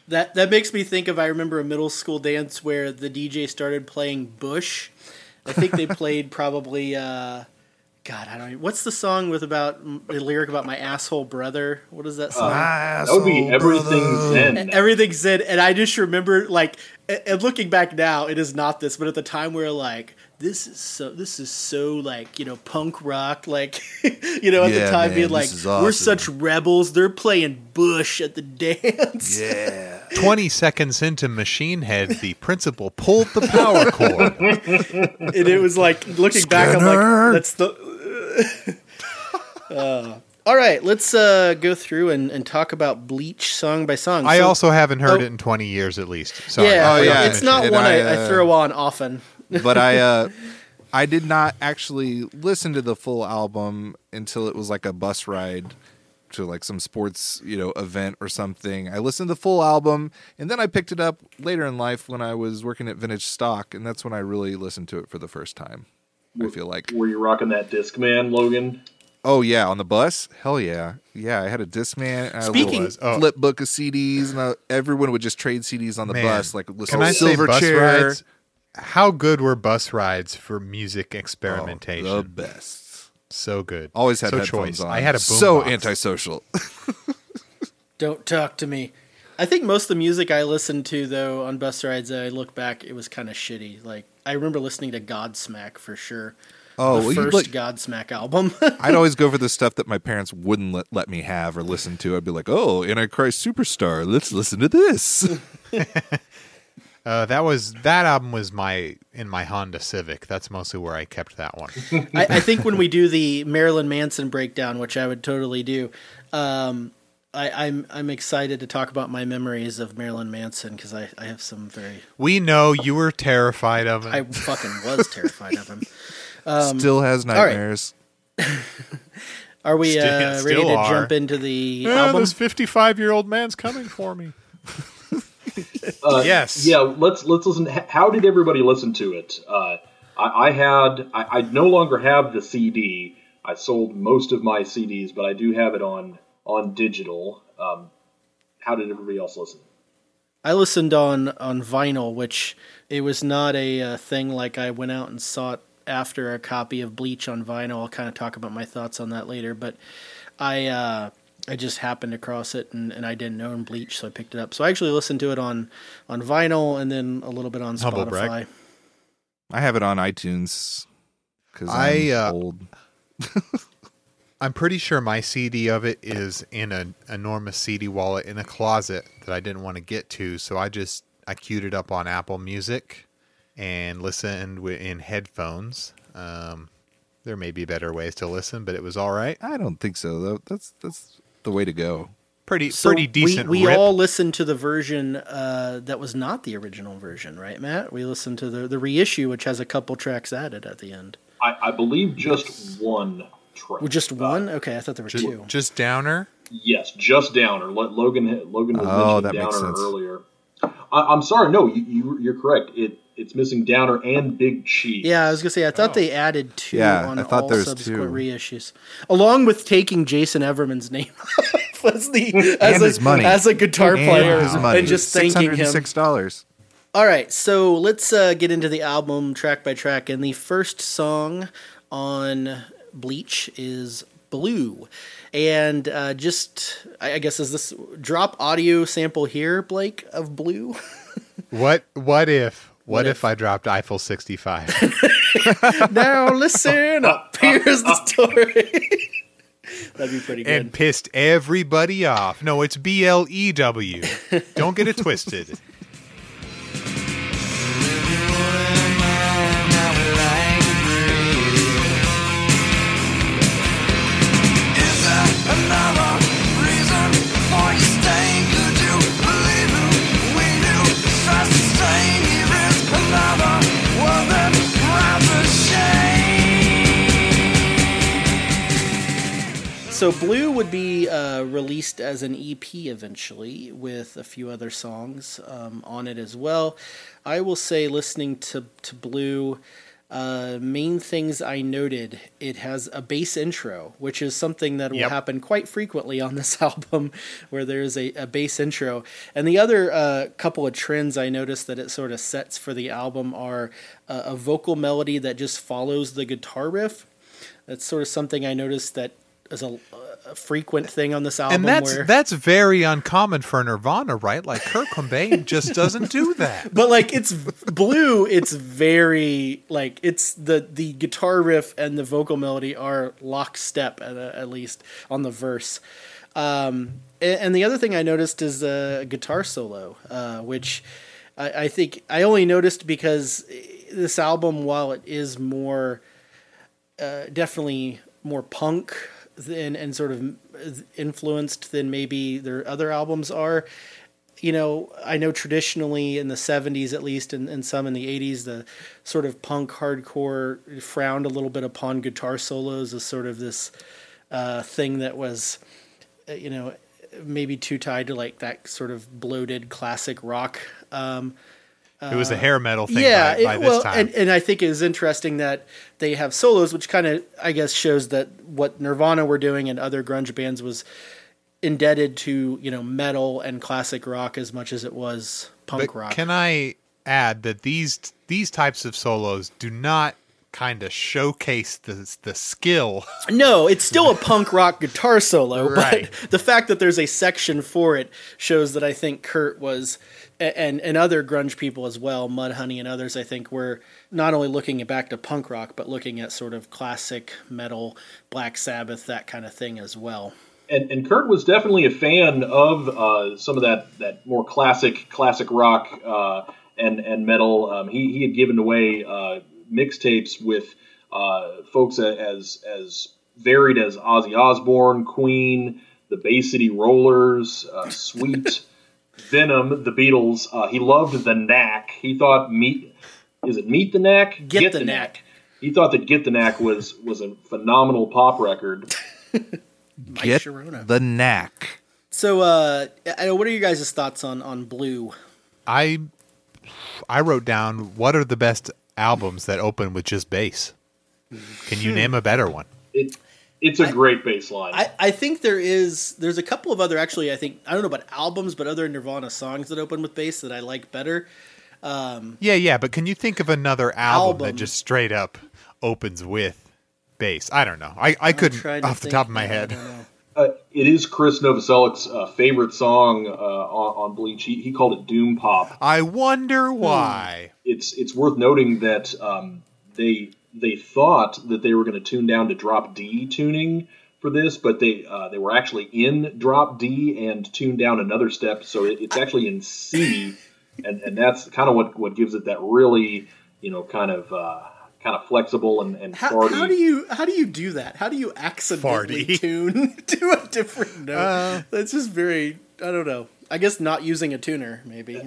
That that makes me think of I remember a middle school dance where the DJ started playing Bush. I think they <laughs> played probably uh God, I don't even, what's the song with about the lyric about my asshole brother? What is that song? that would be everything Zen. Everything's Zen, and I just remember like, and looking back now, it is not this, but at the time we are like, this is so, this is so like you know punk rock, like <laughs> you know at Yeah, the time man, being like, is we're such rebels. They're playing Bush at the <laughs> dance. yeah 20 seconds into Machine Head, the principal pulled the power cord. <laughs> and it was like looking back, I'm like, that's the. Uh, all right, let's uh, go through and, and talk about Bleach song by song. I So- also haven't heard Oh. it in 20 years at least. Sorry. yeah, Oh, yeah, it's not and one I, I, I uh, throw on often. But i uh <laughs> i did not actually listen to the full album until it was like a bus ride to like some sports you know event or something i listened to the full album and then i picked it up later in life when i was working at vintage stock and that's when i really listened to it for the first time i feel like Were you rocking that disc man, Logan? Oh yeah, on the bus? Hell yeah, yeah. I had a Discman. And I had a Speaking- little Oh. flip book of CDs, and I, everyone would just trade CDs on the Man, bus. Like listen Can to I say Silverchair. bus rides? How good were bus rides for music oh, experimentation? Oh, the best. so good. Always had so headphones choice. on. I had a so boombox. antisocial. <laughs> Don't talk to me. I think most of the music I listened to though on bus rides, I look back, it was kind of shitty. Like I remember listening to Godsmack for sure. Oh, the well, first look- Godsmack album. <laughs> I'd always go for the stuff that my parents wouldn't let, let me have or listen to. I'd be like, "Oh, Antichrist Superstar, let's listen to this." <laughs> Uh, that was that album was my in my Honda Civic. That's mostly where I kept that one. <laughs> I, I think when we do the Marilyn Manson breakdown, which I would totally do, um, I, I'm I'm excited to talk about my memories of Marilyn Manson because I, I have some very we know you were terrified of him. I fucking was terrified of him. <laughs> Still has right. nightmares. <laughs> Are we Still- uh, ready still to are. jump into the Yeah, album? this fifty-five-year-old man's coming for me. <laughs> Uh, Yes. Yeah, let's let's listen. How did everybody listen to it? Uh, I, I had I, I no longer have the CD. I sold most of my CDs, but I do have it on on digital. Um, how did everybody else listen? I listened on on vinyl, which it was not a uh, thing like I went out and sought after a copy of Bleach on vinyl. I'll kind of talk about my thoughts on that later, but I uh, I just happened across it and, and I didn't own Bleach, so I picked it up. So I actually listened to it on on vinyl and then a little bit on Humble brag. Spotify. I have it on iTunes because I, I'm uh, old. <laughs> I'm pretty sure my CD of it is in an enormous CD wallet in a closet that I didn't want to get to, so I just I queued it up on Apple Music and listened in headphones. Um, there may be better ways to listen, but it was all right. I don't think so though. That's that's the way to go. Pretty So pretty decent. We, we rip. all listened to the version uh, that was not the original version, right, Matt? We listened to the the reissue, which has a couple tracks added at the end. I, I believe just one track. Well, just one? Okay, I thought there were just, two. just Downer. Yes, just Downer. Let Logan Logan was Oh, mentioning that makes Downer sense. earlier. I, I'm sorry, no, you, you you're correct. It it's missing Downer and Big Cheese. Yeah, I was gonna say I thought Oh. they added two Yeah, on I thought all there was subsequent two. reissues, along with taking Jason Everman's name off <laughs> as the as a, money. as a guitar player And his money. and just thanking him. Six dollars. All right, so let's uh, get into the album track by track, and the first song on Bleach is Blue. And uh, just, I I guess, is this drop audio sample here, Blake, of Blue? <laughs> What what if what, What if, if? I dropped Eiffel 65? <laughs> now listen up. <laughs> Here's the <laughs> story. That'd be pretty good. and pissed everybody off. No, it's B L E W. Don't get it twisted. So Blue would be uh, released as an EP eventually, with a few other songs um, on it as well. I will say, listening to to Blue, uh, main things I noted: it has a bass intro, which is something that will Yep. happen quite frequently on this <laughs> album, where there is a, a bass intro. And the other uh, couple of trends I noticed that it sort of sets for the album are uh, a vocal melody that just follows the guitar riff. That's sort of something I noticed that is a, a frequent thing on this album. And that's where, that's very uncommon for Nirvana, right? Like Kurt Cobain just doesn't do <laughs> that. but like it's blue. It's very like it's the the guitar riff and the vocal melody are lockstep at, at least on the verse. Um, a- and, the other thing I noticed is a guitar solo, uh, which I, I think I only noticed because this album, while it is more uh, definitely more punk than and sort of influenced than maybe their other albums are. You know, I know traditionally in the 70s, at least, and, and some in the 80s, the sort of punk hardcore frowned a little bit upon guitar solos as sort of this uh, thing that was, uh, you know, maybe too tied to like that sort of bloated classic rock. Um, It was a hair metal thing yeah, by, by it- this well, time. And, and I think it is interesting that they have solos, which kind of, I guess, shows that what Nirvana were doing and other grunge bands was indebted to you know metal and classic rock as much as it was punk but rock. can I add that these these types of solos do not kind of showcase the the skill <laughs> no, it's still a punk rock guitar solo, Right. but the fact that there's a section for it shows that I think Kurt was. And, and other grunge people as well, Mudhoney and others, I think, were not only looking back to punk rock, but looking at sort of classic metal, Black Sabbath, that kind of thing as well. and, and Kurt was definitely a fan of uh, some of that, that more classic classic rock uh, and and metal. Um, he he had given away uh, mixtapes with uh, folks as as varied as Ozzy Osbourne, Queen, the Bay City Rollers, uh, Sweet, <laughs> Venom, the Beatles. Uh, he loved the Knack. He thought meet is it Meet the Knack? Get the Knack. He thought that Get the Knack was was a phenomenal pop record. <laughs> Mike Get Sharona. the knack. So, uh, what are you guys' thoughts on on Blue? I I wrote down what are the best albums that open with just bass. Can you name a better one? It, it's a great bass line. I, I think there is there's a couple of other actually I think I don't know about albums but other Nirvana songs that open with bass that I like better. Um, Yeah, yeah, but can you think of another album, Album. that just straight up opens with bass? I don't know. I, I I'm couldn't off the think top of my now, I head. Uh, it is Chris Novoselic's uh, favorite song uh, on, on Bleach. He, he called it Doom Pop. I wonder why. It's it's worth noting that um, they they thought that they were going to tune down to drop D tuning for this, but they uh, they were actually in drop D and tuned down another step, so it, it's actually in C, and and that's kind of what what gives it that really you know kind of uh, kind of flexible and and How, farty. how do you how do you do that? How do you accidentally Farty. <laughs> tune <laughs> to a different note? Uh. That's just very I don't know. I guess not using a tuner maybe.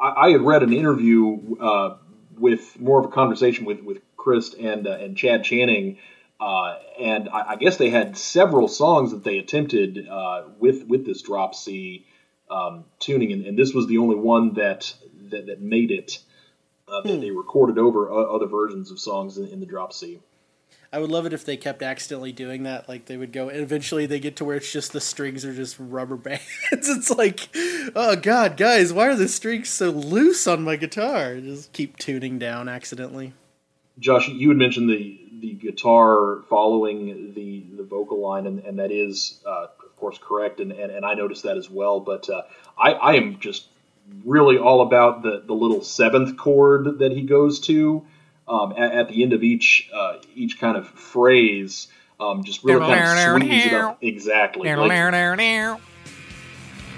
I, I had read an interview uh, with more of a conversation with with Chris and uh, and Chad Channing, uh, and I, I guess they had several songs that they attempted uh, with with this drop C um, tuning, and, and this was the only one that that, that made it. Uh, that they recorded over uh, other versions of songs in, in the drop C. I would love it if they kept accidentally doing that. Like they would go, and eventually they get to where it's just the strings are just rubber <laughs> bands. it's like, oh god, guys, why are the strings so loose on my guitar? Just keep tuning down accidentally. Josh, you had mentioned the the guitar following the the vocal line, and, and that is uh, of course correct, and, and, and I noticed that as well. But uh, I, I am just really all about the the little seventh chord that he goes to um, at, at, the end of each uh, each kind of phrase. Um, just really kind of swings it up exactly. Like,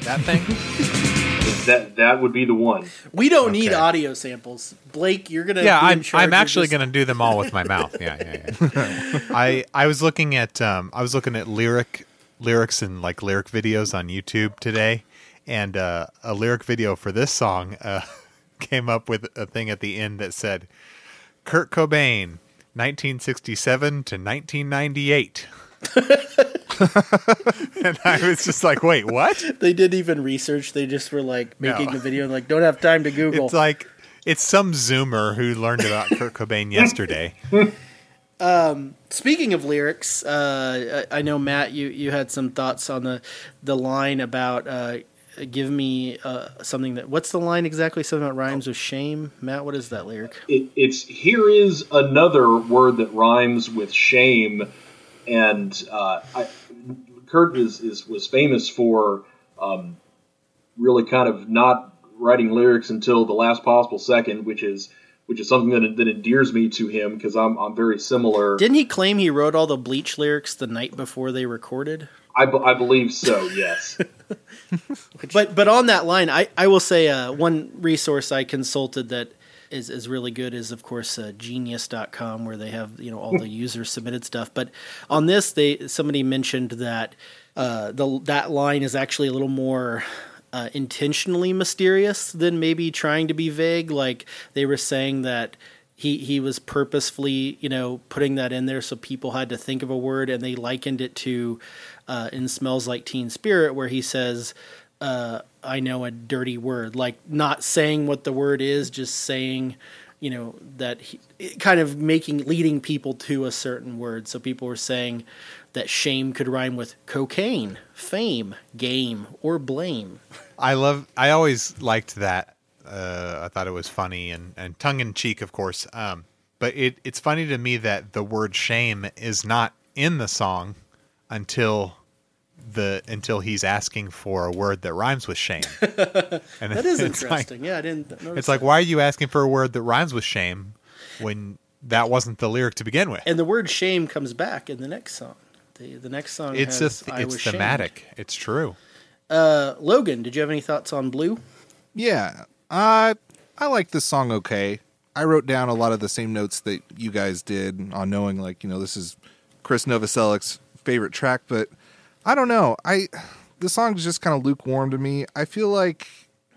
that thing. <laughs> that that would be the one. We don't okay. need audio samples. Blake, you're gonna. Yeah, I'm. I'm actually just... gonna do them all with my <laughs> mouth. Yeah, yeah, yeah. I I was looking at um I was looking at lyric lyrics and like lyric videos on YouTube today, and uh, a lyric video for this song uh, <laughs> came up with a thing at the end that said, "Kurt Cobain, 1967 to 1998." <laughs> and I was just like, wait, what? <laughs> They didn't even research. They just were like making no. the video and like, don't have time to Google. It's like, it's some Zoomer who learned about Kurt Cobain yesterday. Um, speaking of lyrics, uh, I, I, know Matt, you, you had some thoughts on the the line about uh, give me uh, something that. What's the line exactly? Something about rhymes with shame. Matt, what is that lyric? It, it's here is another word that rhymes with shame and uh, I, Kurt is, is was famous for um, really kind of not writing lyrics until the last possible second, which is which is something that, that endears me to him because I'm I'm very similar. Didn't he claim he wrote all the Bleach lyrics the night before they recorded? I, I believe so. Yes. <laughs> but but on that line, I I will say uh, one resource I consulted that is, is really good is of course uh, genius.com where they have you know all the <laughs> user submitted stuff. But on this they somebody mentioned that uh, the that line is actually a little more uh, intentionally mysterious than maybe trying to be vague. Like they were saying that he he was purposefully you know putting that in there so people had to think of a word and they likened it to uh, in smells like teen spirit where he says uh, I know a dirty word, like not saying what the word is, just saying, you know, that he, kind of making leading people to a certain word. So people were saying that shame could rhyme with cocaine, fame, game, or blame. <laughs> I love. I always liked that. Uh, I thought it was funny and, and tongue in cheek, of course. Um, but it, it's funny to me that the word shame is not in the song until the until he's asking for a word that rhymes with shame. <laughs> and that is interesting. Like, yeah, I didn't. It's like why are you asking for a word that rhymes with shame when that wasn't the lyric to begin with? And the word shame comes back in the next song. The the next song. It's has, a, it's thematic. Shamed. It's true. Uh, Logan, did you have any thoughts on Blue? Yeah, uh, I like this song. Okay, I wrote down a lot of the same notes that you guys did on knowing, like you know, this is Chris Novoselic's favorite track, but I don't know. I the song's just kind of lukewarm to me. I feel like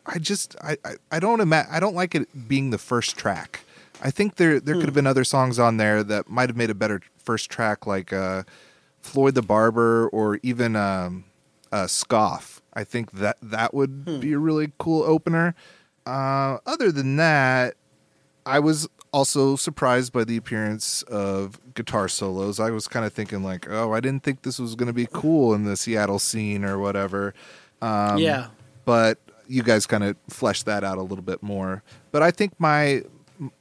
I just I I, I don't ima- I don't like it being the first track. I think there there hmm. could have been other songs on there that might have made a better first track, like uh, Floyd the Barber or even um, uh, Scoff. I think that that would hmm. be a really cool opener. Uh, other than that, I was also surprised by the appearance of guitar solos. I was kind of thinking like, oh, I didn't think this was going to be cool in the Seattle scene or whatever. Um, yeah. But you guys kind of fleshed that out a little bit more. But I think my,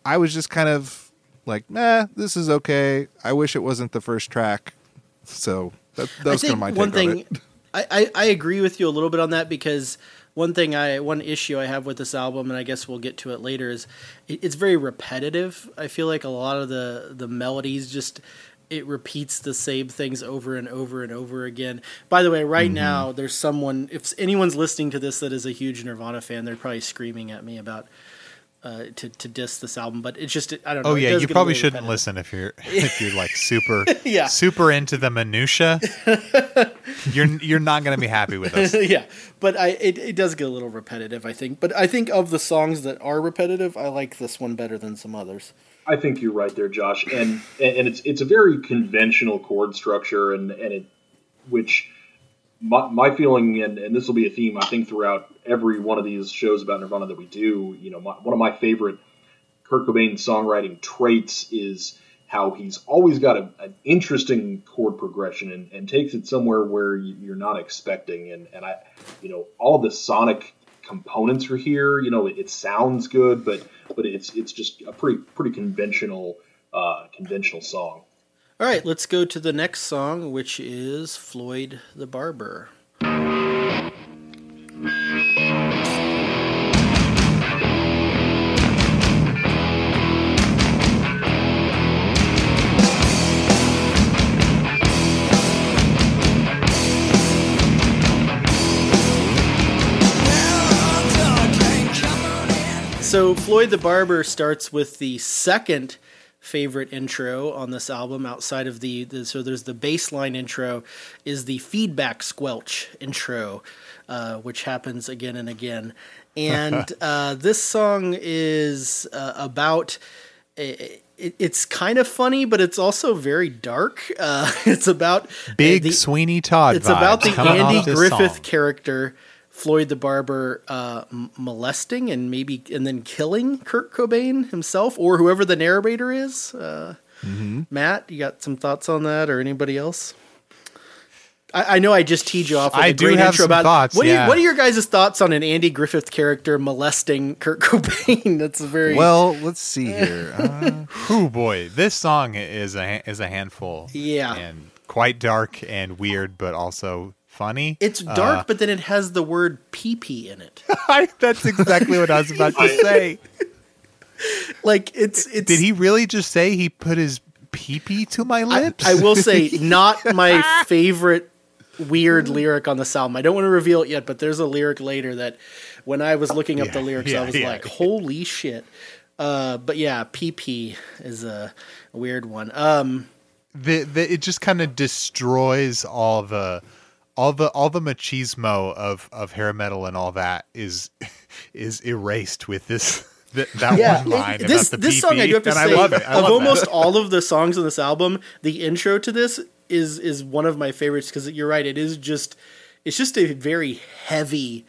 I was just kind of like, nah, this is okay. I wish it wasn't the first track. So that, that was kind of my one thing. I, I, I agree with you a little bit on that because one thing I one issue I have with this album, and I guess we'll get to it later, is it's very repetitive. I feel like a lot of the the melodies just it repeats the same things over and over and over again. By the way, right mm-hmm. now there's someone if anyone's listening to this that is a huge Nirvana fan, they're probably screaming at me about uh, to to diss this album, but it's just I don't know. Oh yeah, you probably shouldn't listen if you're <laughs> if you're like super <laughs> yeah. super into the minutia. <laughs> you're you're not going to be happy with us. yeah, but I it, it does get a little repetitive, I think. But I think of the songs that are repetitive, I like this one better than some others. I think you're right there, Josh, and and it's it's a very conventional chord structure, and and it which my, my feeling, and, and this will be a theme I think throughout every one of these shows about Nirvana that we do. You know, my, one of my favorite Kurt Cobain songwriting traits is how he's always got a, an interesting chord progression and, and, takes it somewhere where you're not expecting. And, and I, you know, all the sonic components are here. You know, it, it, sounds good, but but it's it's just a pretty pretty conventional uh, conventional song. All right, let's go to the next song, which is Floyd the Barber. So Floyd the Barber starts with the second favorite intro on this album outside of the, the so there's the bassline intro is the feedback squelch intro uh, which happens again and again and <laughs> uh, this song is uh, about it, it's kind of funny but it's also very dark uh, <laughs> it's about Big the- Sweeney Todd. it's about the coming Andy Griffith song. character, Floyd the Barber, uh, molesting and maybe and then killing Kurt Cobain himself or whoever the narrator is. Uh, Mm-hmm. Matt, you got some thoughts on that, or anybody else? I, I know I just teed you off. With I do have some about thoughts, What, are you, what are your guys' thoughts on an Andy Griffith character molesting Kurt <laughs> Cobain? That's a very Well, let's see here. Uh, Oh boy, this song is a is a handful. Yeah. and quite dark and weird, but also funny. It's dark, Uh, but then it has the word pee pee in it. <laughs> I, that's exactly what I was about to say. <laughs> Like it's it's. Did he really just say he put his pee pee to my lips? I will say, <laughs> not my favorite weird lyric on the album. I don't want to reveal it yet, but there's a lyric later that when I was looking up the lyrics, yeah, I was yeah. like, holy shit. Uh, but yeah, PP is a weird one. Um, the, the it just kind of destroys all the all the all the machismo of of hair metal and all that is <laughs> is erased with this <laughs> th- that yeah, one line it- this about the this song I do have to and say, I love it. I of love almost that. <laughs> all of the songs on this album, the intro to this is is one of my favorites because you're right, it is just it's just a very heavy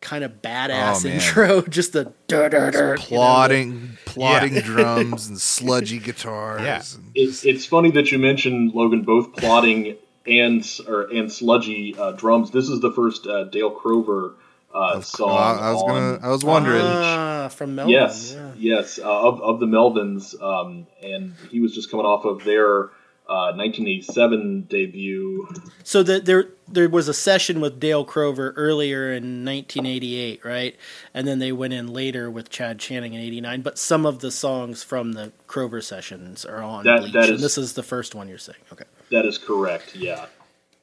kind of badass Oh, intro, just the dur, dur, dur, you know, the- plodding, plodding Yeah. drums and sludgy guitars. Yeah. and- It's it's funny that you mentioned Logan both plotting and or and sludgy uh, drums. This is the first uh, Dale Crover uh, song. Well, I was on- gonna. I was wondering. Ah, from Melvins. yes, yeah. yes, uh, of of the Melvins, um, and he was just coming off of their uh, 1987 debut. So the, there there was a session with Dale Crover earlier in 1988, right? And then they went in later with Chad Channing in '89. But some of the songs from the Crover sessions are on That- Bleach, that and this is the first one you're saying. Okay. That is correct. Yeah.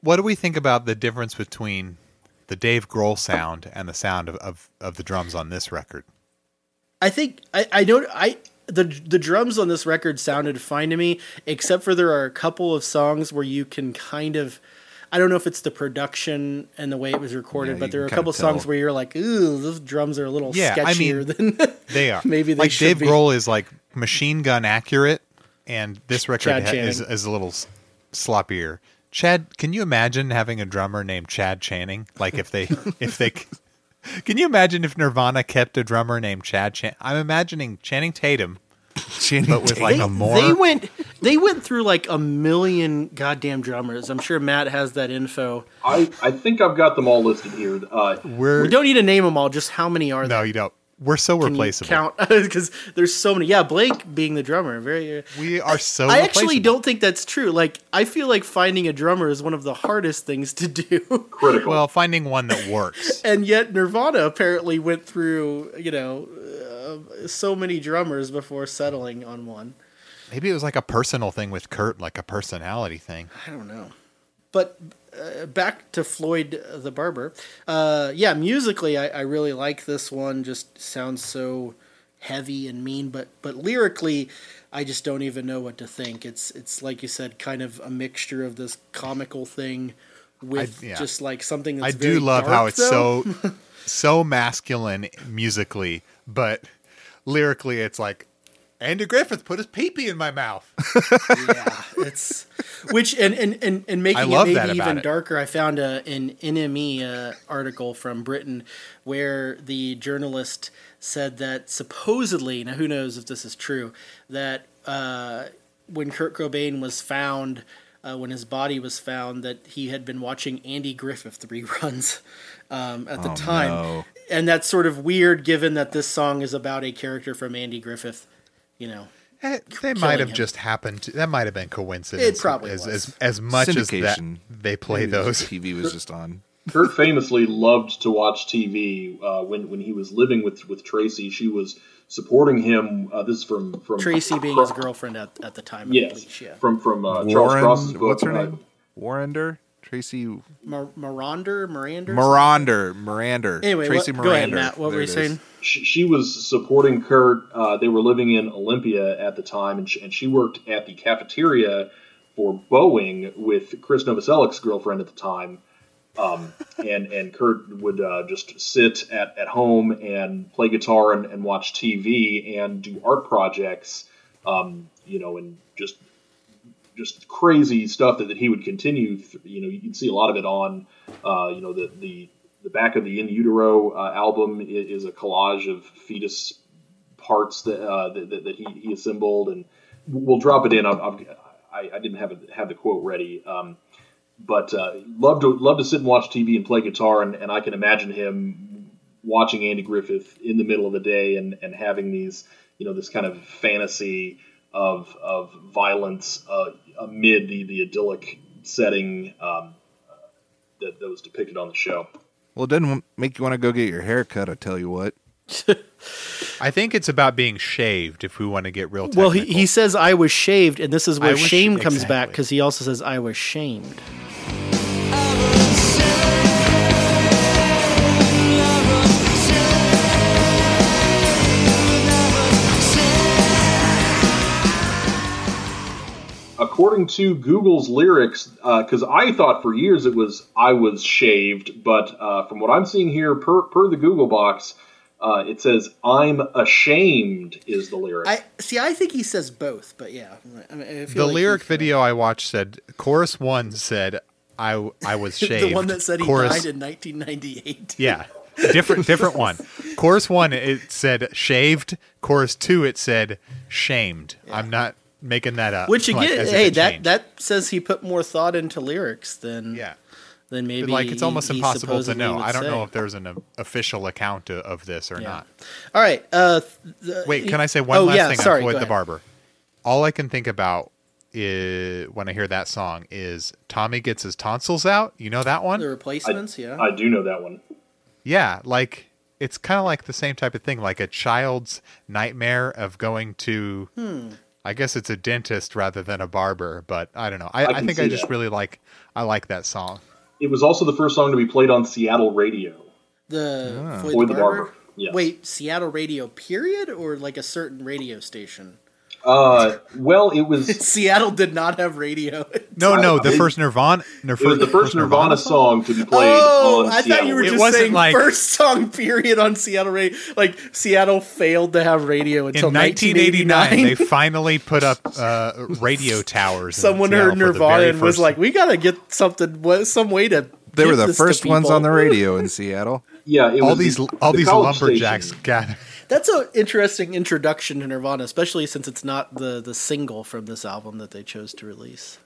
What do we think about the difference between the Dave Grohl sound and the sound of, of, of the drums on this record? I think I I don't I the the drums on this record sounded fine to me, except for there are a couple of songs where you can kind of. I don't know if it's the production and the way it was recorded, Yeah, but there are a couple kinda songs where you're like, "Ooh, those drums are a little Yeah, I sketchier mean, than <laughs> They are. maybe they like should Dave be." Grohl is like machine gun accurate, and this record ha- is, is a little s- sloppier. Chad, can you imagine having a drummer named Chad Channing? Like if they <laughs> if they can you imagine if Nirvana kept a drummer named Chad Chan? I'm imagining Channing Tatum, Channing but with like they, a more. they went they went through like a million goddamn drummers. I'm sure Matt has that info. I, I think I've got them all listed here. Uh, we're We don't need to name them all. Just how many are no, there? No, you don't. We're so Can replaceable. count <laughs> because there's so many. Yeah, Blake being the drummer, very. We are so. I actually don't think that's true. Like, I feel like finding a drummer is one of the hardest things to do. <laughs> critical. Well, finding one that works. <laughs> and yet, Nirvana apparently went through, you know, uh, so many drummers before settling on one. Maybe it was like a personal thing with Kurt, like a personality thing. I don't know. But uh, back to Floyd uh, the Barber. Uh, yeah, musically, I, I really like this one. Just sounds so heavy and mean, but but lyrically, I just don't even know what to think. It's it's like you said, kind of a mixture of this comical thing with I- yeah. just like something. That's I do love how it's though. so <laughs> so masculine musically, but lyrically it's like Andy Griffith put his peepee in my mouth. <laughs> yeah, it's which and and and, and making it maybe even it. darker. I found a an NME uh, article from Britain where the journalist said that supposedly, now who knows if this is true, that uh, when Kurt Cobain was found. Uh, when his body was found, that he had been watching Andy Griffith reruns um, at the Oh, time, no. and that's sort of weird, given that this song is about a character from Andy Griffith. You know, Eh, they might have him. just happened. To, that might have been coincidence. It probably as, was. as as much as that they play Maybe those. TV was just on. Kurt famously loved to watch TV uh, when when he was living with with Tracy. She was supporting him. Uh, this is from from Tracy being his girlfriend at, at the time of Yes, Bleach, yeah. from from uh, Charles Warren, Cross's book. what's her uh, name? Warrender, Tracy Mar- Marander, Mirander. Mirander, Mirander. Anyway, Tracy what, go ahead, Matt. What There were you saying? she, she was supporting Kurt. Uh, they were living in Olympia at the time, and she, and she worked at the cafeteria for Boeing with Chris Novoselic's girlfriend at the time. Um, <laughs> and and Kurt would uh, just sit at, at home and play guitar and, and watch TV and do art projects, um, you know, and just just crazy stuff that, that he would continue. You know, you can see a lot of it on, uh, you know, the the the back of the In Utero uh, album i- is a collage of fetus parts that uh, that, that, he, he assembled, and we'll drop it in. I've, I've, I, I didn't have it, have the quote ready, um, but uh, love to love to sit and watch TV and play guitar, and, and I can imagine him watching Andy Griffith in the middle of the day and, and having these you know this kind of fantasy of of violence uh, amid the the idyllic setting um, that, that was depicted on the show. Well, it doesn't make you want to go get your hair cut. I tell you what. <laughs> I think it's about being shaved. If we want to get real, technical. Well, he, he says I was shaved, and this is I where was- shame comes back because he also says I was shamed. According to Google's lyrics, because I thought for years it was "I was shaved," but uh, from what I'm seeing here, per per the Google box, uh, it says "I'm ashamed" is the lyric. I see. I think he says both, but yeah. I mean, I feel the like lyric video I watched said chorus one said I I was <laughs> shaved. the one that said he chorus, died in 1998. Yeah, different different one. Chorus one it said shaved. Chorus two it said shamed. I'm not making that up. Which again, as if hey, that changed. that says he put more thought into lyrics than yeah. than maybe like it's almost he- he impossible to know. I don't say. know if there's an official account of, of this or Yeah. not. All right. Uh, th- Wait, can I say one oh, last yeah, thing sorry, on go Floyd the ahead. Barber? All I can think about is when I hear that song is Tommy gets his tonsils out. You know that one? The replacements, yeah. I do know that one. Yeah, like it's kind of like the same type of thing, like a child's nightmare of going to. Hmm. I guess it's a dentist rather than a barber, but I don't know. I, I I, think I just that. really like. I like that song. It was also the first song to be played on Seattle radio. The Ah. Floyd, Floyd the the Barber. Barber, yes. Wait, Seattle radio period or like a certain radio station? Uh, well, it was <laughs> Seattle did not have radio. No, no, the It- first Nirvana. it was the first Nirvana song to be played Oh, on I Seattle thought you were. It just saying like- first song period on Seattle radio. Like Seattle failed to have radio until In 1989, 1989. they <laughs> finally put up uh, radio towers. Someone heard Nirvana and was like, "We gotta get something, some way to." They were the this first ones on the radio <laughs> in Seattle. Yeah, it all was these the- all the these lumberjacks station. got. That's an interesting introduction to Nirvana, especially since it's not the the single from this album that they chose to release.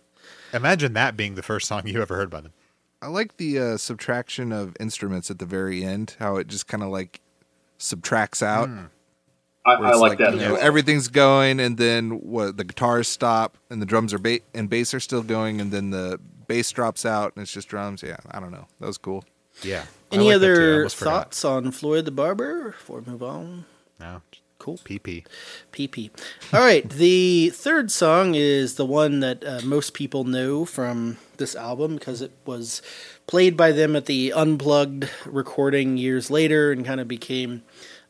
Imagine that being the first song you ever heard by them. I like the uh, subtraction of instruments at the very end. How it just kind of like subtracts out. I, I it's like that. you know, everything's going, and then what? The guitars stop, and the drums are ba- and bass are still going, and then the bass drops out, and it's just drums. Yeah, I don't know. That was cool. Yeah. Any like that too. I other almost forgot. thoughts on Floyd the Barber before we move on? No. Cool. PP. PP. All right, the third song is the one that uh, most people know from this album because it was played by them at the Unplugged recording years later and kind of became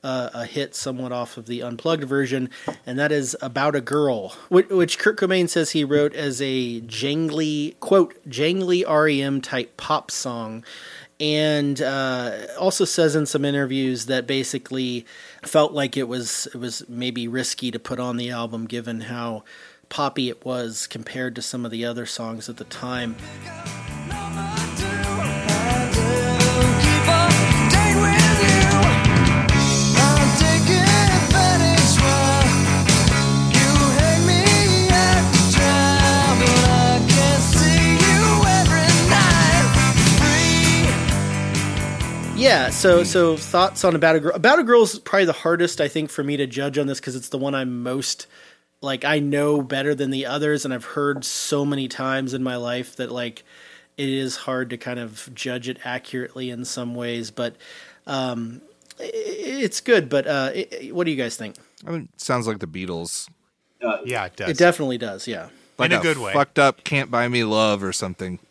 uh, a hit somewhat off of the Unplugged version, and that is About a Girl, which, which Kurt Cobain says he wrote as a jangly, quote, jangly REM type pop song and uh, also says in some interviews that basically felt like it was it was maybe risky to put on the album given how poppy it was compared to some of the other songs at the time. Yeah, so so thoughts on About a Girl. About a Girl is probably the hardest I think for me to judge on this because it's the one I'm most like I know better than the others, and I've heard so many times in my life that like it is hard to kind of judge it accurately in some ways. But um, it's good. But uh, i- what do you guys think? I mean, sounds like the Beatles. Uh, Yeah, it does. It definitely does. Yeah. Like a good way. Fucked up, can't buy me love or something. <laughs>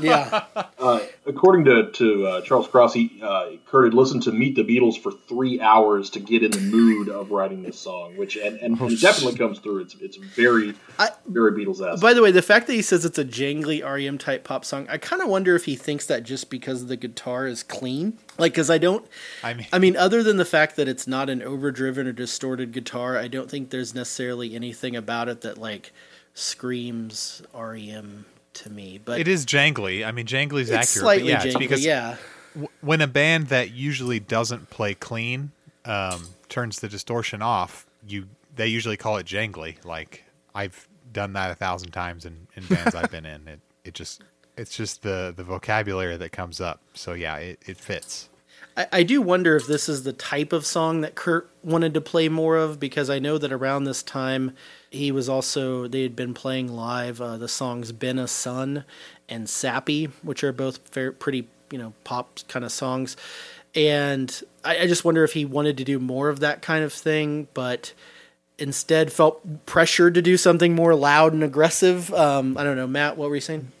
Yeah. Uh, according to, to uh, Charles Cross, he, uh, Kurt had listened to Meet the Beatles for three hours to get in the mood of writing this song, which and, and, and it definitely comes through. It's it's very I- very Beatles esque. By the way, the fact that he says it's a jangly REM type pop song, I kind of wonder if he thinks that just because the guitar is clean. Like, because I don't. I mean, I mean, other than the fact that it's not an overdriven or distorted guitar, I don't think there's necessarily anything about it that like screams REM to me. But it is jangly. I mean, jangly is accurate. slightly yeah, it's jangly. because yeah, w- when a band that usually doesn't play clean um, turns the distortion off, you they usually call it jangly. Like I've done that a thousand times in, in bands I've been in. It it just it's just the the vocabulary that comes up. So yeah, it, it fits. I, I do wonder if this is the type of song that Kurt wanted to play more of because I know that around this time he was also they had been playing live uh, the songs "Been a Son" and "Sappy," which are both fair, pretty you know pop kind of songs, and I, I just wonder if he wanted to do more of that kind of thing, but instead felt pressured to do something more loud and aggressive. Um, I don't know, Matt, what were you saying?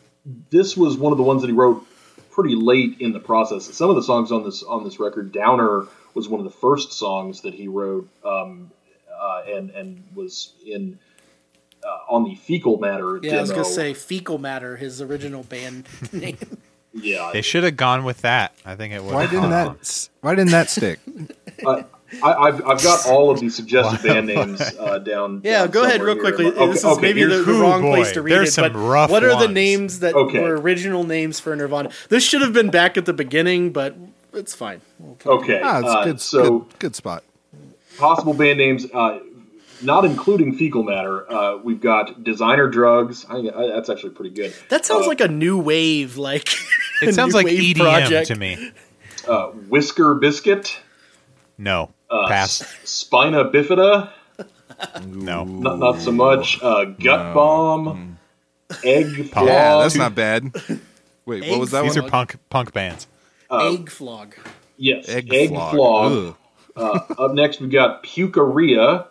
this was one of the ones that he wrote pretty late in the process. Some of the songs on this on this record, Downer was one of the first songs that he wrote, um, uh, and and was in uh, on the Fecal Matter Yeah, I was gonna say Fecal Matter, his original band <laughs> name. yeah. They should have gone with that. I think it would. Why didn't that? Why didn't that stick? <laughs> Uh, I, I've, I've got all of the suggested band names uh, <laughs> down. Yeah, down go ahead somewhere real here. quickly. Okay, this is okay, maybe the, the wrong boy, place to read there's it, but rough what are the names that Okay. were original names for Nirvana? This should have been back at the beginning, but it's fine. We'll Okay, Ah, it's uh, good, so good, good spot. Possible band names, uh, not including Fecal Matter. Uh, we've got Designer Drugs. I, I, that's actually pretty good. That sounds Uh, like a new wave, like <laughs> It sounds like wave EDM project. to me. uh, Whisker Biscuit, No, uh, pass. Spina Bifida. No, Not, not so much. Uh, Gut Bomb, Egg Flog. Yeah, that's not bad. Wait, what was that these one? are punk punk bands. Egg flog. Yes, Egg, Egg, flog. Flog. Uh, up next, we got Pucaria.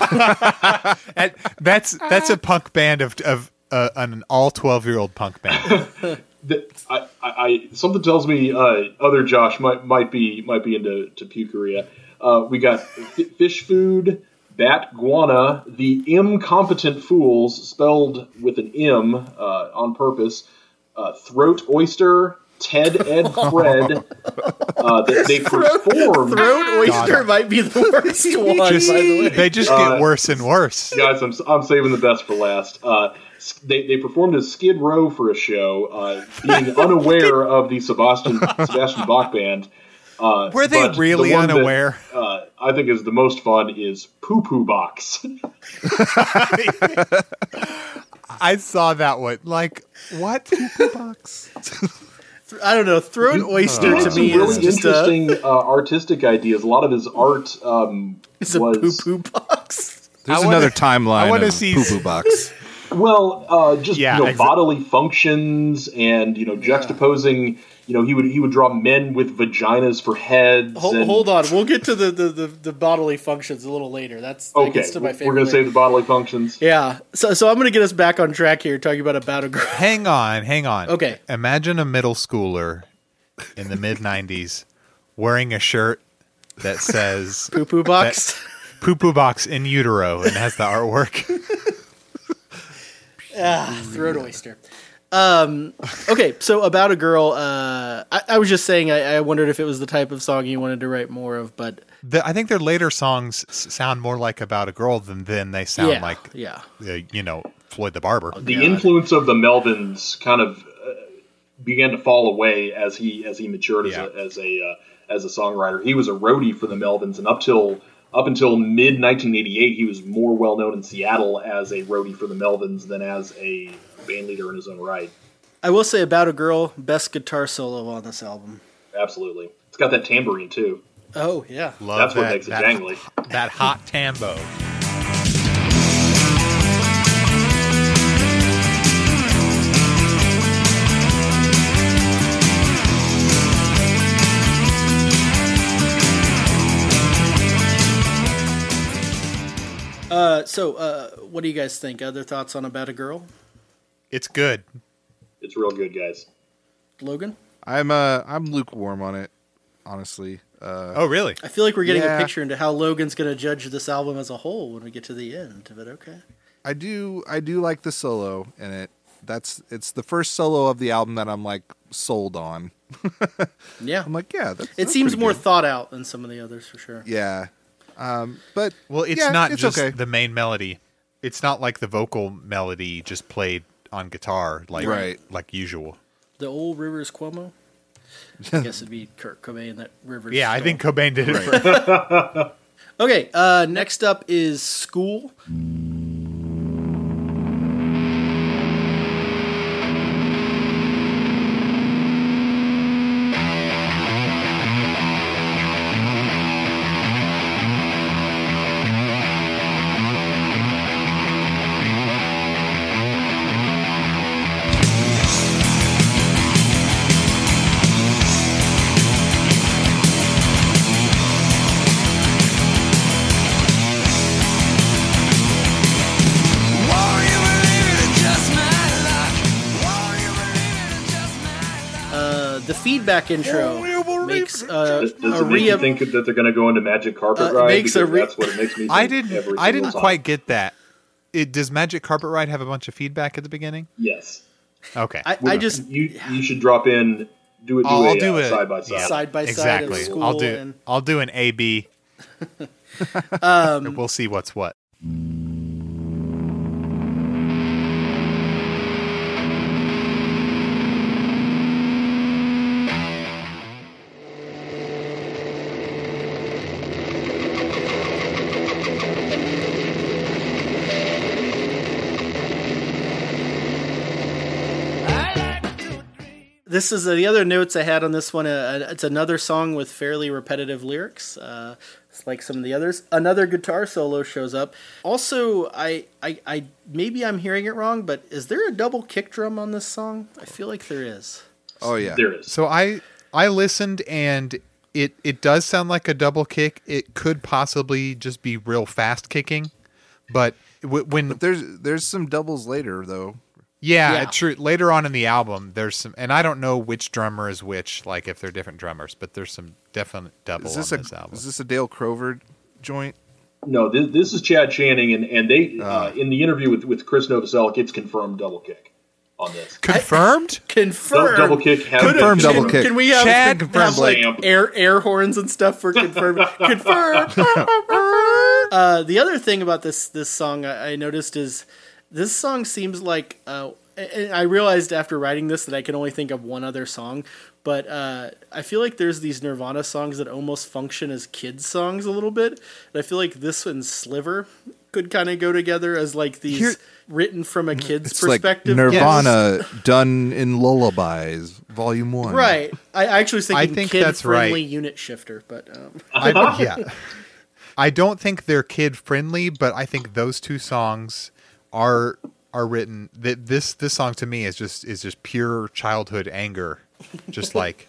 That- <laughs> that's that's a punk band of of uh, an all twelve year old punk band. <laughs> I, I, I something tells me uh, other Josh might might be might be into to pukeria. Uh, we got f- fish food, bat guano, the incompetent fools spelled with an M uh, on purpose, uh, throat oyster, Ted Ed Fred. Uh, they, they performed. Throat oyster might be the worst <laughs> one, Just- by the way. they just Uh, get worse and worse. Guys, I'm, I'm saving the best for last. Uh, they, they performed as Skid Row for a show, uh, being <laughs> unaware of the Sebastian Sebastian Bach band. Uh, Were they but the really that, unaware? uh, I think is the most fun is Poo Poo Box. <laughs> I saw that one. Like what? I don't know. Throw an oyster He to some me is really just a, interesting uh, artistic ideas. A lot of his art um, it's a was poo poo box. There's I wanna- another timeline I wanna see- Poo Poo Box. Well, uh, just Yeah, you know, exa- bodily functions and you know juxtaposing. You know, he would he would draw men with vaginas for heads. Hold, and, hold on, we'll get to the, the, the, the bodily functions a little later. That's that Okay, gets to my we're going to later. save the bodily functions. Yeah, so so I'm going to get us back on track here, talking about about a girl. hang on, hang on. Okay. Imagine a middle schooler in the mid '90s wearing a shirt that says <laughs> Poo poo box. "poo poo box in utero" and has the artwork. <laughs> ah, throat oyster. Um, okay, so about a girl. Uh, I, I was just saying, I, I wondered if it was the type of song you wanted to write more of, but The, I think their later songs sound more like about a girl than than they sound yeah, like yeah. uh, you know Floyd the Barber. The influence of the Melvins kind of uh, began to fall away as he as he matured Yeah. as a as a uh, as a songwriter. He was a roadie for the Melvins, and up till up until mid 1988, he was more well known in Seattle as a roadie for the Melvins than as a band leader in his own right. I will say about a girl, best guitar solo on this album. Absolutely, it's got that tambourine too. Oh yeah, Love that's that, what makes it jangly. <laughs> That hot tambo. Uh, so, uh, what do you guys think? Other thoughts on About a Girl? It's good. It's real good, guys. Logan? I'm uh I'm lukewarm on it, honestly. Uh, Oh, really? I feel like we're getting Yeah. a picture into how Logan's going to judge this album as a whole when we get to the end. But okay. I do I do like the solo in it. That's it's the first solo of the album that I'm like sold on. <laughs> Yeah. I'm like, yeah, that's, It that's seems more good. thought out than some of the others for sure. yeah. Um, but Well, it's yeah, not it's just okay. the main melody. It's not like the vocal melody just played on guitar like Right. like usual. The old Rivers Cuomo? I guess it'd be Kurt Cobain that Rivers. Yeah, I think Cobain did it. For, <laughs> Okay, uh, next up is School. Uh, the feedback intro makes uh, Does, does a it make you re- think that they're going to go into Magic Carpet Uh, Ride? makes a re- that's what it makes me <laughs> think. I didn't. I didn't time. quite get that. It does Magic Carpet Ride have a bunch of feedback at the beginning? Yes. Okay. I, I just You you should drop in. Do it. Do I'll, a I'll do uh, it side by side. yeah, Side by side of exactly. school I'll do. and- I'll do an A B. <laughs> <laughs> um, We'll see what's what. This is uh, the other notes I had on this one. Uh, it's another song with fairly repetitive lyrics. Uh, it's like some of the others. Another guitar solo shows up. Also, I, I, I maybe I'm hearing it wrong, but is there a double kick drum on this song? I feel like there is. oh yeah. There is. So I I listened and it it does sound like a double kick. It could possibly just be real fast kicking, but w- when But there's there's some doubles later though. Yeah, Yeah. true. Later on in the album, there's some, and I don't know which drummer is which, like if they're different drummers, but there's some definite double Is this on a this album. is this a Dale Crover joint? No, this, this is Chad Channing, and and they uh, Ah. in the interview with with Chris Novoselic, it's confirmed double kick on this. <laughs> <laughs> Confirmed? Dou- Confirmed. double kick. has been Confirmed double Can, kick. can we have, Chad have like confirmed. air air horns and stuff for <laughs> confirmed? confirmed. uh, the other thing about this this song I, I noticed is this song seems like uh, and I realized after writing this that I can only think of one other song, but uh, I feel like there's these Nirvana songs that almost function as kids songs a little bit. And I feel like this and Sliver could kind of go together as like these Here- written from a kid's It's like perspective. Nirvana done in lullabies, volume one. Right. I I actually was I think kid that's friendly right. unit shifter, but um, <laughs> I, yeah. I don't think they're kid friendly, but I think those two songs are are written. Th- this this song to me is just is just pure childhood anger. Just <laughs> like,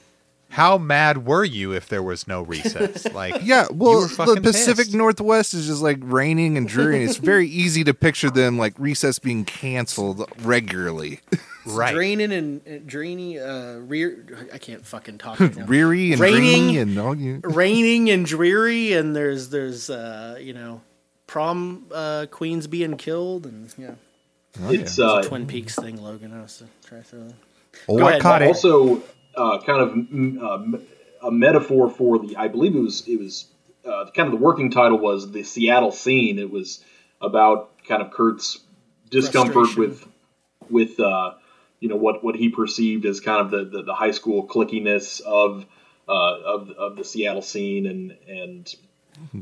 how mad were you if there was no recess? <laughs> Like, Yeah, well, the Pacific pissed. Northwest is just like raining and dreary. and it's very <laughs> easy to picture them like recess being canceled regularly. right? draining and uh, drainy, uh, rear. I can't fucking talk right now. Reary and Raining. and all you. Raining and dreary, and there's there's uh, you know prom uh, queens being killed, and yeah, It's uh, Twin Peaks thing. Logan, I was to try through. Oh, Go I ahead. caught it. also uh, kind of mm, uh, a metaphor for the. I believe it was it was uh, kind of the working title was the Seattle scene. It was about kind of Kurt's discomfort with with uh, you know what what he perceived as kind of the the, the high school clickiness of. Uh, of of the Seattle scene and and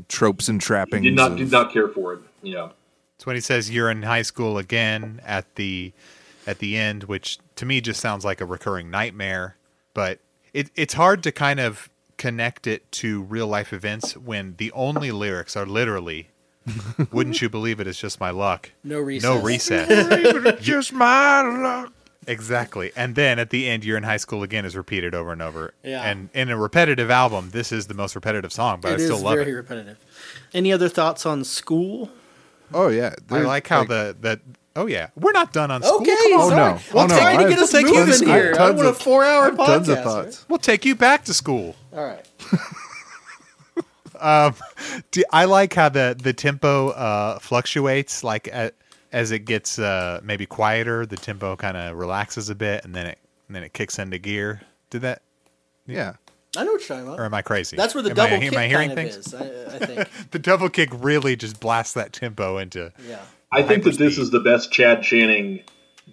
Tropes and trappings. did not of- did not care for it. Yeah. It's when he says you're in high school again at the at the end, which to me just sounds like a recurring nightmare. But it, it's hard to kind of connect it to real life events when the only lyrics are literally "Wouldn't you believe it? It's just my luck." No recess. No recess. <laughs> just my luck. Exactly. And then at the end, "You're in high school again" is repeated over and over. Yeah. And in a repetitive album, this is the most repetitive song, but It I still is love very it. repetitive. Any other thoughts on school? Oh yeah, I like how the that. Oh yeah, we're not done on school. Okay, Come on. sorry. no. Well, Oh, no. trying to get have us tons moving of- here. I want a four-hour podcast. tons of thoughts. We'll take you back to school. All right. <laughs> Do- I like how the the tempo uh, fluctuates. Like uh, as it gets uh, maybe quieter, the tempo kind of relaxes a bit, and then it and then it kicks into gear. Did that, yeah. I know what you're talking or am I crazy? That's where the Am double I, kick am I hearing kind of things? is. I, I think. <laughs> The double kick really just blasts that tempo into. Yeah. I think that this is the best Chad Channing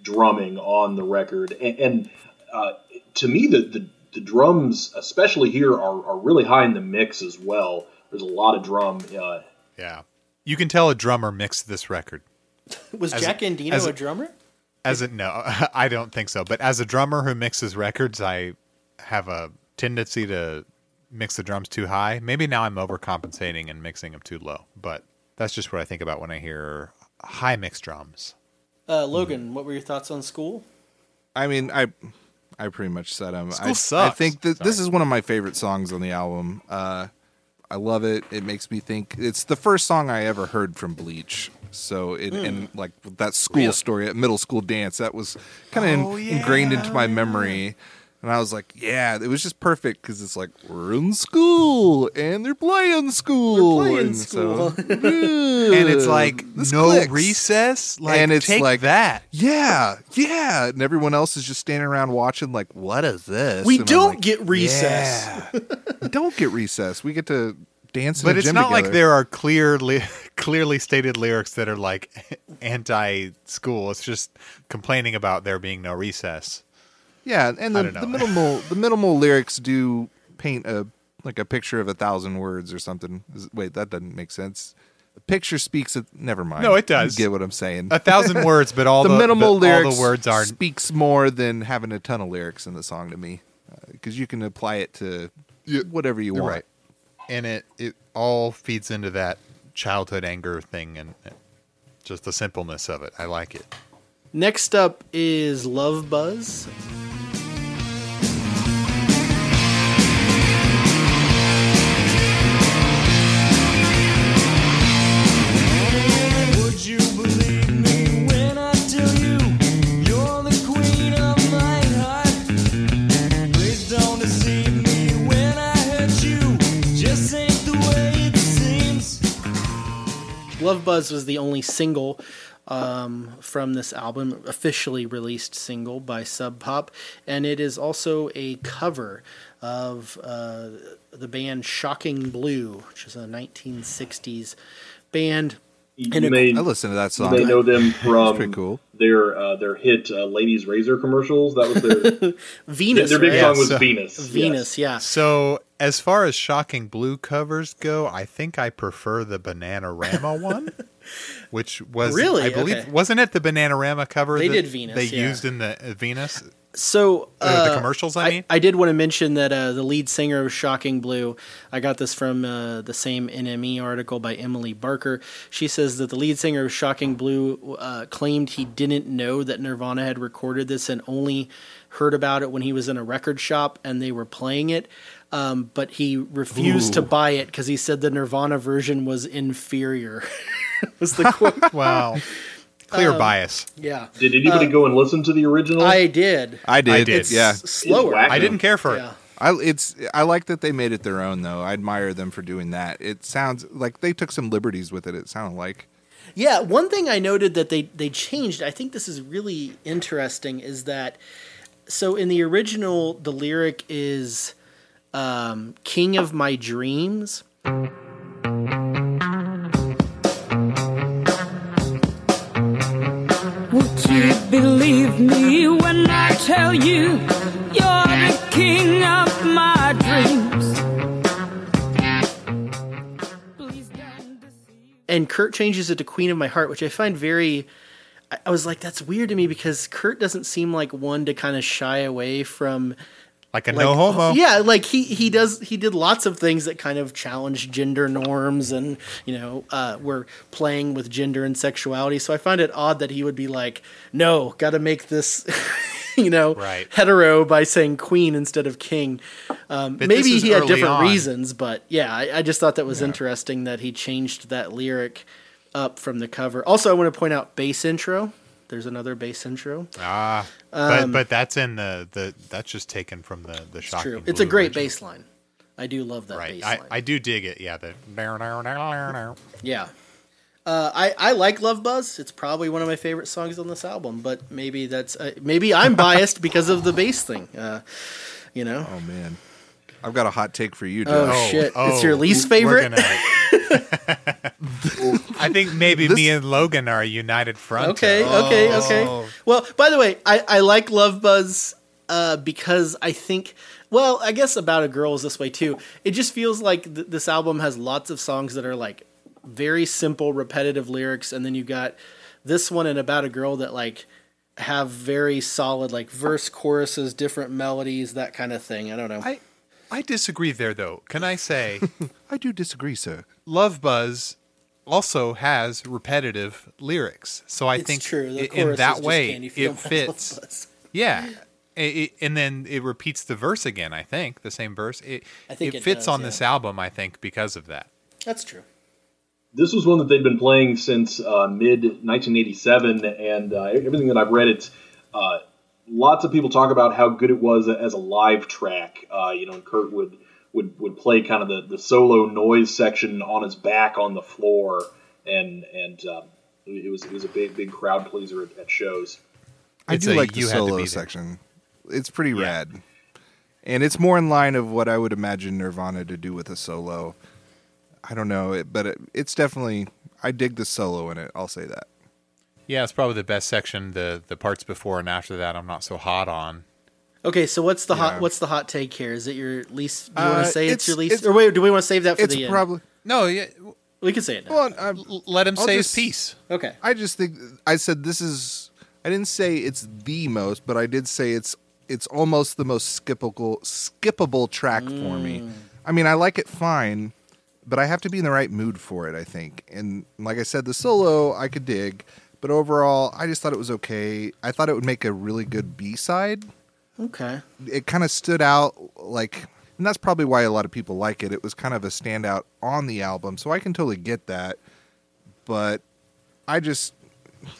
drumming on the record, and, and uh, to me, the, the the drums, especially here, are, are really high in the mix as well. There's a lot of drum. Uh, Yeah, you can tell a drummer mixed this record. <laughs> Was As- Jack Endino as- a drummer? As a no, <laughs> I don't think so. But as a drummer who mixes records, I have a tendency to mix the drums too high. Maybe now I'm overcompensating and mixing them too low. But that's just what I think about when I hear high mix drums. Uh, Logan, what were your thoughts on school? I mean, I I pretty much said them. School I, I think that this is one of my favorite songs on the album. Uh, I love it. It makes me think. It's the first song I ever heard from Bleach. So it and hmm. like that school story at middle school dance that was kind of Oh, ingrained into my memory. And I was like, yeah, it was just perfect because it's like we're in school and they're playing school, We're playing and school. <laughs> so, And it's like this no clicks. recess. Like And it's take like- that. Yeah, yeah, and everyone else is just standing around watching. Like, what is this? We And don't like, get recess. Yeah. we don't get recess. We get to dance. But the it's gym not like there are clearly <laughs> clearly stated lyrics that are like <laughs> anti-school. It's just complaining about there being no recess. Yeah, and the, the minimal <laughs> the minimal lyrics do paint a like a picture of a thousand words or something. Wait, that doesn't make sense. The picture speaks. Of, never mind. No, it does. You get what I'm saying. A thousand <laughs> words, but all the, the, minimal but lyrics all the words are speaks more than having a ton of lyrics in the song to me, uh, because you can apply it to whatever you want. right. and it it all feeds into that childhood anger thing and and just the simpleness of it. I like it. Next up is Love Buzz. Would you believe me when I tell you you're the queen of my heart? Please don't deceive me when I hurt you. Just ain't the way it seems. Love Buzz was the only single um, from this album, officially released single by Sub Pop, and it is also a cover of uh, the band Shocking Blue, which is a 1960s band. you And may, I listen to that you song. may know them It's from pretty cool. their uh, their hit uh, "Ladies Razor" commercials. That was their <laughs> Venus, their big right? song was so- Venus. Venus, yeah. So as far as shocking blue covers go, I think I prefer the Bananarama one, <laughs> which was Really? I believe Okay. wasn't it the Bananarama cover They did Venus, they yeah. used in the uh, Venus So Uh, the commercials, I mean? I, did want to mention that uh, the lead singer of Shocking Blue. I got this from uh, the same NME article by Emily Barker. She says that the lead singer of Shocking Blue uh, claimed he didn't know that Nirvana had recorded this and only heard about it when he was in a record shop and they were playing it. Um, but he refused to buy it because he said the Nirvana version was inferior. <laughs> <laughs> was the quote? <laughs> Wow. Clear bias. yeah, Did anybody go and listen to the original? I did. I did. I did. Yeah. S- slower. whack. I didn't care for Yeah. it. I it's I like that they made it their own though. I admire them for doing that. It sounds like they took some liberties with it. It sounded like Yeah, one thing I noted that they they changed. I think this is really interesting. Is that so? In the original, the lyric is um, "King of my dreams." You believe me when I tell you you're the king of my dreams? And Kurt changes it to Queen of My Heart, which I find very. I was like, that's weird to me because Kurt doesn't seem like one to kind of shy away from. Like a Like, no homo. Yeah, like he he does he did lots of things that kind of challenge gender norms and you know uh, were playing with gender and sexuality. So I find it odd that he would be like, no, got to make this. <laughs> You know, Right. hetero by saying queen instead of king. Um, maybe he had different on. reasons, but yeah, I, I just thought that was interesting that he changed that lyric up from the cover. Also, I want to point out bass intro. There's another bass intro. Ah, Um, but but that's in the the that's just taken from the the It's shocking. true. It's a great original. bass line. I do love that Right, bass I, line. I do dig it. Yeah, the Yeah. Uh, I, I like Love Buzz. It's probably one of my favorite songs on this album, but maybe that's uh, maybe I'm biased <laughs> because of the bass thing. Uh, you know. Oh man, I've got a hot take for you. Oh, Josh. shit! it's your least we're favorite. <laughs> <laughs> gonna- I think maybe This- me and Logan are a united front. Okay, uh, okay, okay. Well, by the way, I, I like Love Buzz uh, because I think, well, I guess About a Girl is this way too. It just feels like th- this album has lots of songs that are like very simple, repetitive lyrics, and then you got this one and About a Girl that like have very solid like verse, choruses, different melodies, that kind of thing. I don't know. I I disagree there though. Can I say <laughs> I do disagree, sir. Love Buzz also has repetitive lyrics. So I It's think true. The i- chorus in that way it fits. Yeah. <laughs> I- I- and then it repeats the verse again, I think, the same verse. It, I think it it fits does, on yeah. this album, I think, because of that. That's true. this was one that they'd been playing since uh, mid 1987, and uh, everything that I've read, it's uh, lots of people talk about how good it was as a live track. Uh, you know, and Kurt would would would play kind of the, the solo noise section on his back on the floor, and and um, it was it was a big big crowd pleaser at, at shows. I It's do a like the you had to solo be there. section. It's pretty rad, and it's more in line of what I would imagine Nirvana to do with a solo. I don't know, it, but it, it's definitely I dig the solo in it. I'll say that. Yeah, it's probably the best section. The the parts before and after that, I'm not so hot on. Okay, so what's the Yeah. hot what's the hot take here? Is it your least? Do you want Uh, to say it's, it's- your least, it's- or wait? Do we want to save that for It's the end? probably No, yeah, we can say it now. well. i l- let him I'll say just- his piece. okay. I just think I said this is. I didn't say it's the most, but I did say it's it's almost the most skippable skippable track for me. I mean, I like it fine, but I have to be in the right mood for it. I think, and like I said, the solo I could dig, but overall, I just thought it was okay. I thought it would make a really good B side. Okay. It kind of stood out like. And that's probably why a lot of people like it. It was kind of a standout on the album, so I can totally get that. But I just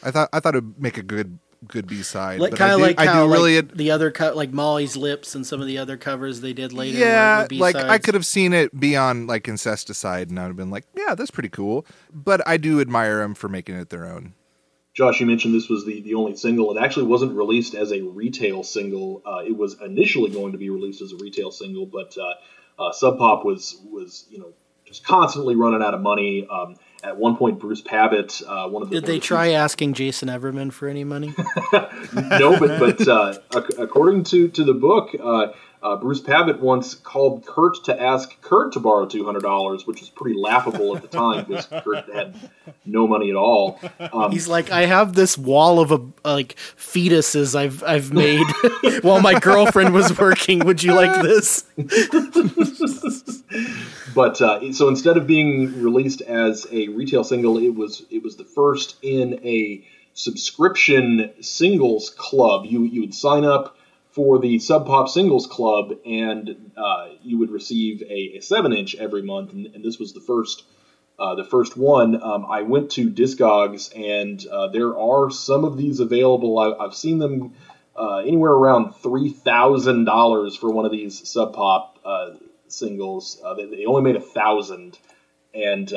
I thought I thought it'd make a good good B side. Like kind of like I how do really like, the other cut, like Molly's lips and some of the other covers they did later. yeah, were like I could have seen it be on like Incesticide, and I'd have been like, yeah, that's pretty cool. But I do admire them for making it their own. Josh, you mentioned this was the, the only single. It actually wasn't released as a retail single. Uh, it was initially going to be released as a retail single, but uh, uh, Sub Pop was was you know just constantly running out of money. Um, at one point, Bruce Pavitt, uh, one of the Did they try asking Jason Everman for any money? <laughs> no, but but uh, ac- according to to the book, uh, uh, Bruce Pavitt once called Kurt to ask Kurt to borrow two hundred dollars, which was pretty laughable at the time because <laughs> Kurt had no money at all. Um, He's like, I have this wall of a like fetuses I've I've made <laughs> while my girlfriend was working. Would you like this? <laughs> but uh, so instead of being released as a retail single, it was it was the first in a subscription singles club. You you would sign up for the Sub Pop Singles Club, and uh, you would receive a, a seven inch every month. And, and this was the first uh, the first one. Um, I went to Discogs, and uh, there are some of these available. I, I've seen them. Uh, anywhere around three thousand dollars for one of these Sub Pop uh, singles. Uh, they, they only made a thousand, and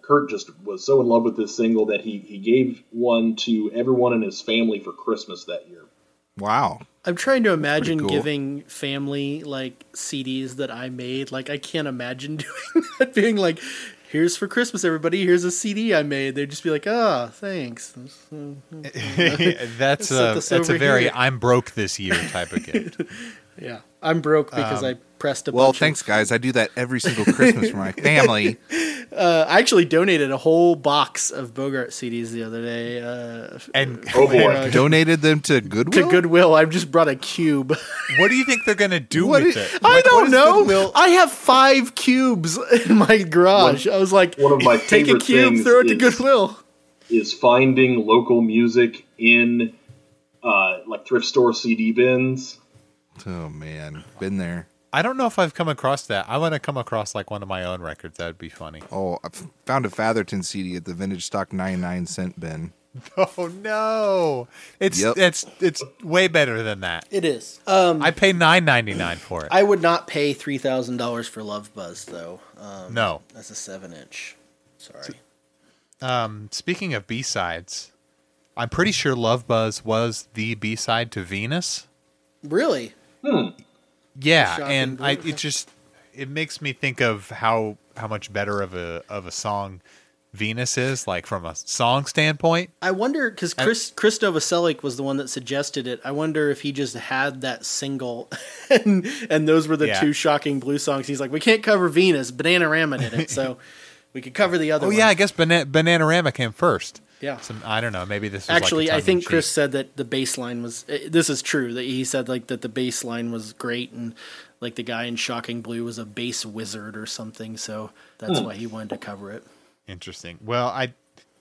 Kurt just was so in love with this single that he he gave one to everyone in his family for Christmas that year. Wow. I'm trying to imagine cool. giving family like CDs that I made. Like I can't imagine <laughs> doing that. Being like, "Here's for Christmas, everybody. Here's a CD I made." They'd just be like, "Ah, thanks." <laughs> <laughs> that's a that's a very here. I'm broke this year type of gift. Yeah, I'm broke because Um, I pressed a. Well, bunch thanks, Of, guys. I do that every single Christmas for my <laughs> family. uh, I actually donated a whole box of Bogart CDs the other day. Uh, And Oh boy. uh, Donated them to Goodwill. to Goodwill. Goodwill. I just brought a cube. what do you think they're gonna do What with is- it? I Like, what don't know. Goodwill? I have five cubes <laughs> in my garage. One- I was like, one of my take a cube, throw it to Goodwill. Is finding local music in uh, like thrift store CD bins. Oh man, been there. I don't know if I've come across that. I want to come across like one of my own records. That would be funny. Oh, I found a Fatherton CD at the vintage stock 99 cent bin. <laughs> Oh no! It's Yep. it's it's way better than that. It is. Um, I pay nine ninety nine for it. I would not pay three thousand dollars for Love Buzz though. Um, No. that's a seven inch. Sorry. Um, speaking of B sides, I'm pretty sure Love Buzz was the B side to Venus. Really? Yeah, and I it just it makes me think of how how much better of a of a song Venus is, like from a song standpoint. I wonder because Chris Chris Novoselic was the one that suggested it. I wonder if he just had that single, <laughs> and and those were the Yeah. two shocking blue songs. He's like, we can't cover Venus. Bananarama did it, so <laughs> we could cover the other. Oh one. yeah, I guess Bana- Bananarama came first. Yeah. Some, I don't know. Maybe this was like Actually, I think. Chris said that the bassline was. eh, This is true. That he said like that the bassline was great, and like the guy in Shocking Blue was a bass wizard or something. So that's Hmm. why he wanted to cover it. Interesting. Well, I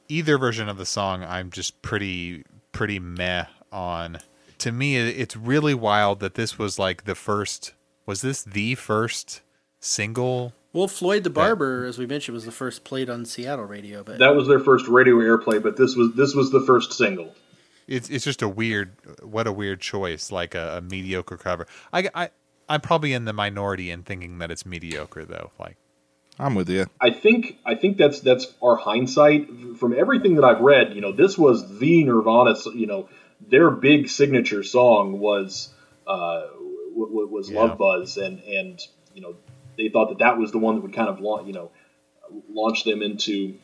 either version of the song I'm just pretty pretty meh on. To me, it's really wild that this was like the first. Was this the first single? Well, Floyd the Barber, as we mentioned, was the first played on Seattle radio, but That was their first radio airplay, but this was this was the first single. It's it's just a weird. What a weird choice. Like a, a mediocre cover. I I I'm probably in the minority in thinking that it's mediocre though. Like I'm with you. I think I think that's that's our hindsight from everything that I've read. You know, this was the Nirvana. You know, their big signature song was uh, w- w- was Yeah. Love Buzz, and and you know they thought that that was the one that would kind of launch you know launch them into.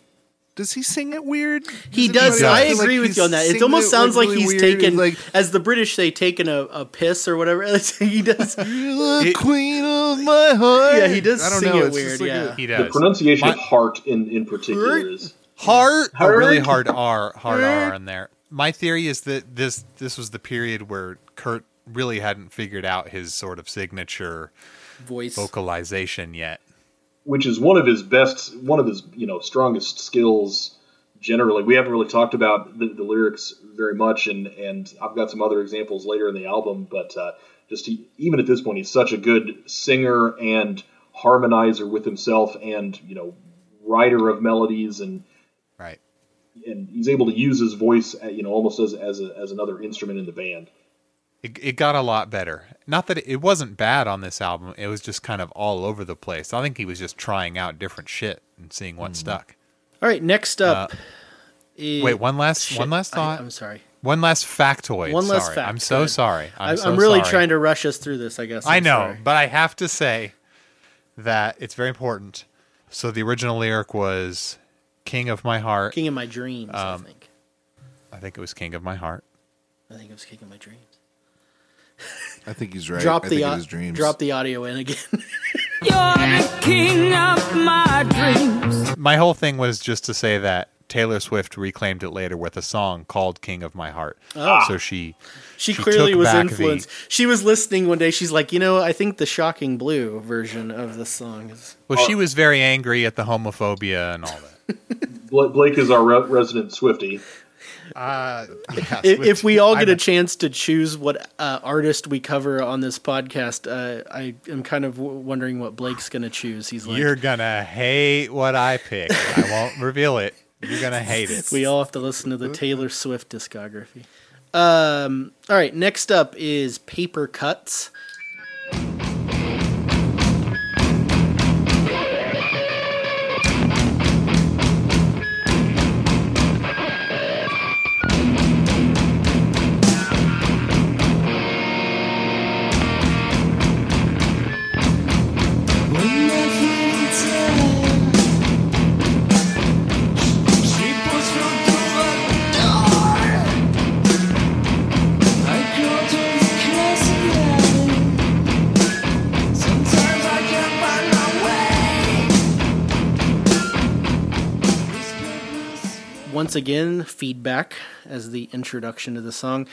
Does he sing it weird? He Does does. anybody I agree like with you on that. It almost sounds like really he's weird? taken, like as the British say, taken a, a piss or whatever. <laughs> he does. <laughs> the queen of my heart. Yeah, he does I don't sing know. it it's weird, like yeah. a- he The pronunciation My- of heart in in particular is heart. a oh, really Hard. hard R, hard R in there. My theory is that this this was the period where Kurt really hadn't figured out his sort of signature Voice. vocalization yet. which is one of his best, one of his you know strongest skills. Generally, we haven't really talked about the, the lyrics very much, and and I've got some other examples later in the album. But uh, just he, even at this point, he's such a good singer and harmonizer with himself, and you know writer of melodies, and Right. and he's able to use his voice, uh, you know, almost as as a, as another instrument in the band. It, it got a lot better. Not that it, it wasn't bad on this album. It was just kind of all over the place. I think he was just trying out different shit and seeing what stuck. All right, next up. Uh, is- Wait, one last Shit, one last thought. I'm sorry. One last factoid. One last sorry. fact. I'm so sorry. I'm, I'm, so I'm really sorry. trying to rush us through this. I guess. I I'm know, sorry. but I have to say that it's very important. So the original lyric was "King of my heart." King of my dreams. I Um, think. I think it was "King of my heart." I think it was King of my dreams. I think he's right. Drop I the think au- it is dreams. drop the audio in again. <laughs> You're the king of my dreams. My whole thing was just to say that Taylor Swift reclaimed it later with a song called "King of My Heart." Oh. So she She, She clearly took was back the- influenced. She was listening one day. She's like, you know, I think the Shocking Blue version of this song is. well, she was very angry at the homophobia and all that. <laughs> Blake is our re- resident Swifty. Uh, If, if we all get a chance to choose what uh, artist we cover on this podcast, uh, I am kind of w- wondering what Blake's going to choose. He's like, You're gonna hate what I pick. I won't reveal it. You're gonna <laughs> hate it. we all have to listen to the Taylor Swift discography. Um, all right, next up is Paper Cuts. Once again, feedback as the introduction to the song.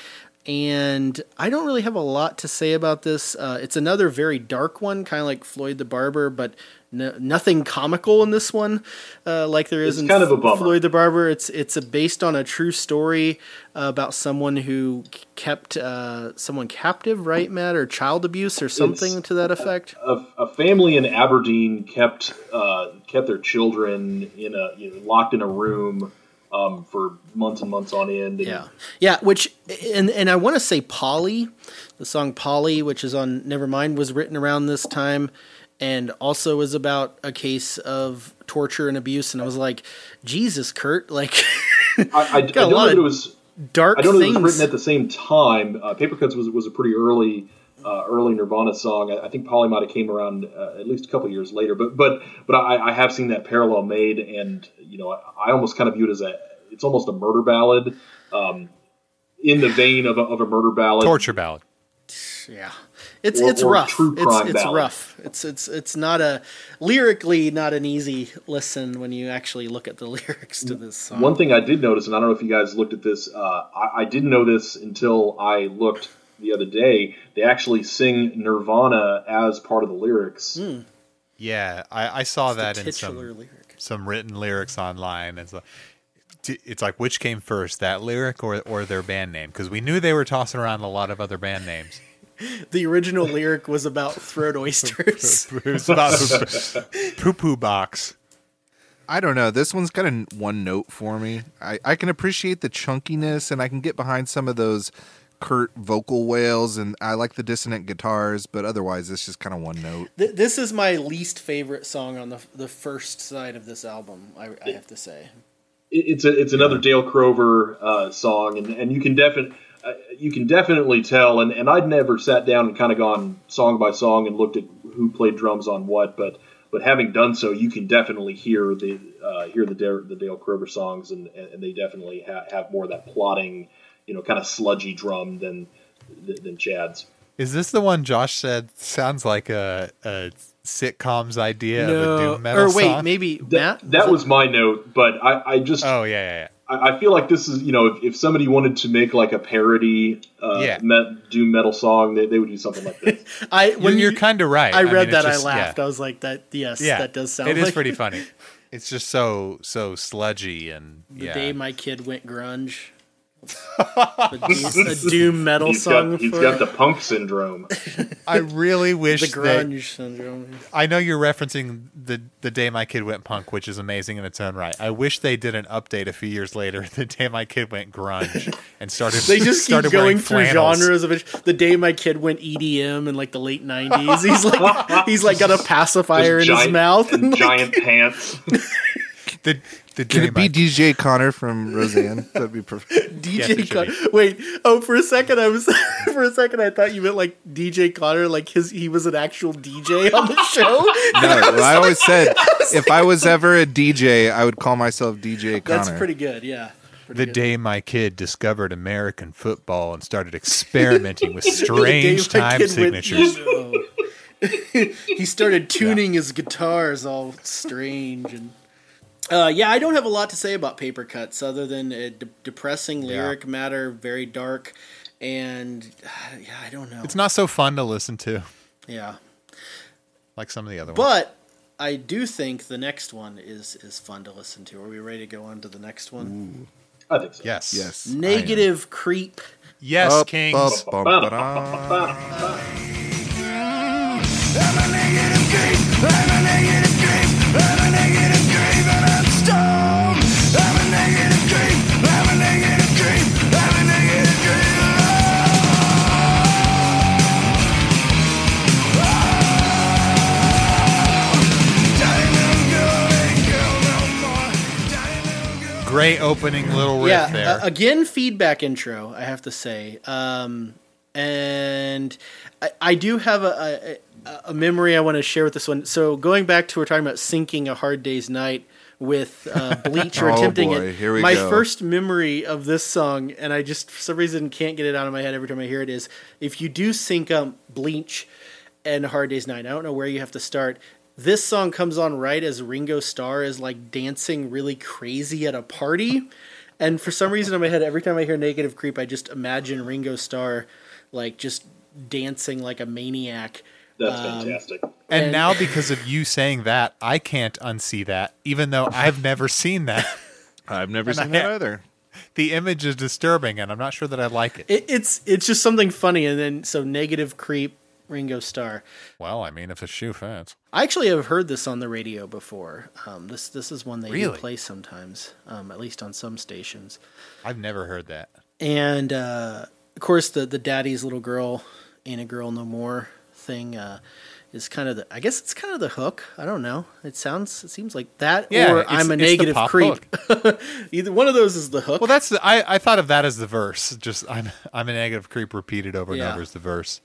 and I don't really have a lot to say about this. Uh, it's another very dark one, kind of like Floyd the Barber, but no, nothing comical in this one, uh, like there is It's in kind of a. Floyd the Barber. It's it's a, based on a true story uh, about someone who kept uh, someone captive, right, Matt, or child abuse or something to that effect. a, a family in Aberdeen kept uh, kept their children in a you know, locked in a room um, for months and months on end. Yeah, yeah. Which and and I want to say Polly, the song Polly, which is on Nevermind, was written around this time, and also is about a case of torture and abuse. And I was like, Jesus, Kurt, like I, I, <laughs> I got don't know that it was dark I don't know if things. it was written at the same time. Uh, Paper Cuts was was a pretty early. Uh, early Nirvana song. I, I think Polly might have came around uh, at least a couple years later, but but but I, I have seen that parallel made, and you know I, I almost kind of view it as a it's almost a murder ballad, um, in the vein of a, of a murder ballad. Torture ballad. yeah, it's Or- it's or rough. true It's crime it's ballad. rough. It's it's it's not a lyrically not an easy listen when you actually look at the <laughs> lyrics to this song. One thing I did notice, and I don't know if you guys looked at this, uh, I, I didn't know this until I looked the other day. They actually sing Nirvana as part of the lyrics. Hmm. Yeah, I, I saw the that in some lyric. some written lyrics online. It's like, it's like which came first, that lyric or or their band name? Because we knew they were tossing around a lot of other band names. <laughs> The original lyric was about throat oysters. <laughs> It was about <laughs> poo poo box. I don't know. This one's kind of one note for me. I, I can appreciate the chunkiness and I can get behind some of those Kurt vocal wails and I like the dissonant guitars, but otherwise it's just kind of one note. Th- this is my least favorite song on the the first side of this album. I, I have to say. It's a, it's another Dale Crover uh, song, and, and you can definitely uh, you can definitely tell. And, and I'd never sat down and kind of gone song by song and looked at who played drums on what, but but having done so, you can definitely hear the uh, hear the Dale, the Dale Crover songs, and, and they definitely ha- have more of that plotting, you know, kind of sludgy drum than than Chad's. Is this the one Josh said sounds like a, a sitcom's idea of a No, doom metal or wait, song? maybe That, Matt. that was my note, but I, I just Oh yeah, yeah, yeah. I, I feel like this is you know if, if somebody wanted to make like a parody uh, Yeah. met, doom metal song, they, they would do something like this. <laughs> I When when you're you- kind of right. I read mean, that, just- I laughed. Yeah. I was like, "That yes, yeah, that does sound." It is like pretty <laughs> funny. It's just so so sludgy and The yeah. day my kid went grunge. A, <laughs> doom, metal He's song got, he's for got the punk syndrome. I really <laughs> wish the that grunge syndrome. I know you're referencing the the day my kid went punk, which is amazing in its own right. I wish they did an update a few years later, <laughs> the day my kid went grunge and started. They just keep started going through flannels. genres of it. The day my kid went EDM in like the late '90s, he's like he's like got a pacifier in Just his mouth. and giant pants. The the Can it be my- DJ Conner from Roseanne? <laughs> That'd be perfect. DJ it should Connor. Wait, oh, for a second I was <laughs> for a second I thought you meant like DJ Connor, like his he was an actual DJ on the <laughs> show. No, well, I always said if I was ever a DJ, I would call myself DJ Connor. That's pretty good. Yeah. Pretty the good. day my kid discovered American football and started experimenting with strange time kid went signatures. he started tuning his guitars all strange and. Uh, yeah, I don't have a lot to say about Paper Cuts other than a de- depressing lyric matter, very dark, and <sighs> yeah, I don't know. It's not so fun to listen to, yeah, like some of the other ones. but I do think the next one is is fun to listen to. Are we ready to go on to the next one? I think so. Yes, yes. Negative creep. yes, Up, Kings. up, bum, ba-da. Opening little riff yeah, there. uh, again, feedback intro. I have to say, um, and I, I do have a, a, a memory I want to share with this one. So going back to we're talking about syncing a hard day's night with uh, <laughs> Bleach or Oh, attempting boy, it. here we my go. first memory of this song, and I just for some reason can't get it out of my head every time I hear it, is if you do sync up Bleach and Hard Day's Night. I don't know where you have to start. This song comes on right as Ringo Starr is like dancing really crazy at a party. And for some reason in my head, every time I hear Negative Creep, I just imagine Ringo Starr like just dancing like a maniac. That's Um, fantastic. And, And- now, because of you saying that, I can't unsee that, even though I've never seen that. <laughs> I've never And seen I- that either. The image is disturbing, and I'm not sure that I like it. It, it's it's just something funny, and then so Negative Creep, Ringo Starr. Well, I mean, if the shoe fits. I actually have heard this on the radio before. Um, this this is one they do Really? play sometimes, um, at least on some stations. I've never heard that. And uh, of course, the the daddy's little girl ain't a girl no more thing uh, is kind of the. I guess it's kind of the hook. I don't know. It sounds. It seems like that, Yeah, or I'm a negative creep. <laughs> Either one of those is the hook. Well, that's the. I, I thought of that as the verse. Just I'm I'm a negative creep repeated over and over as the verse.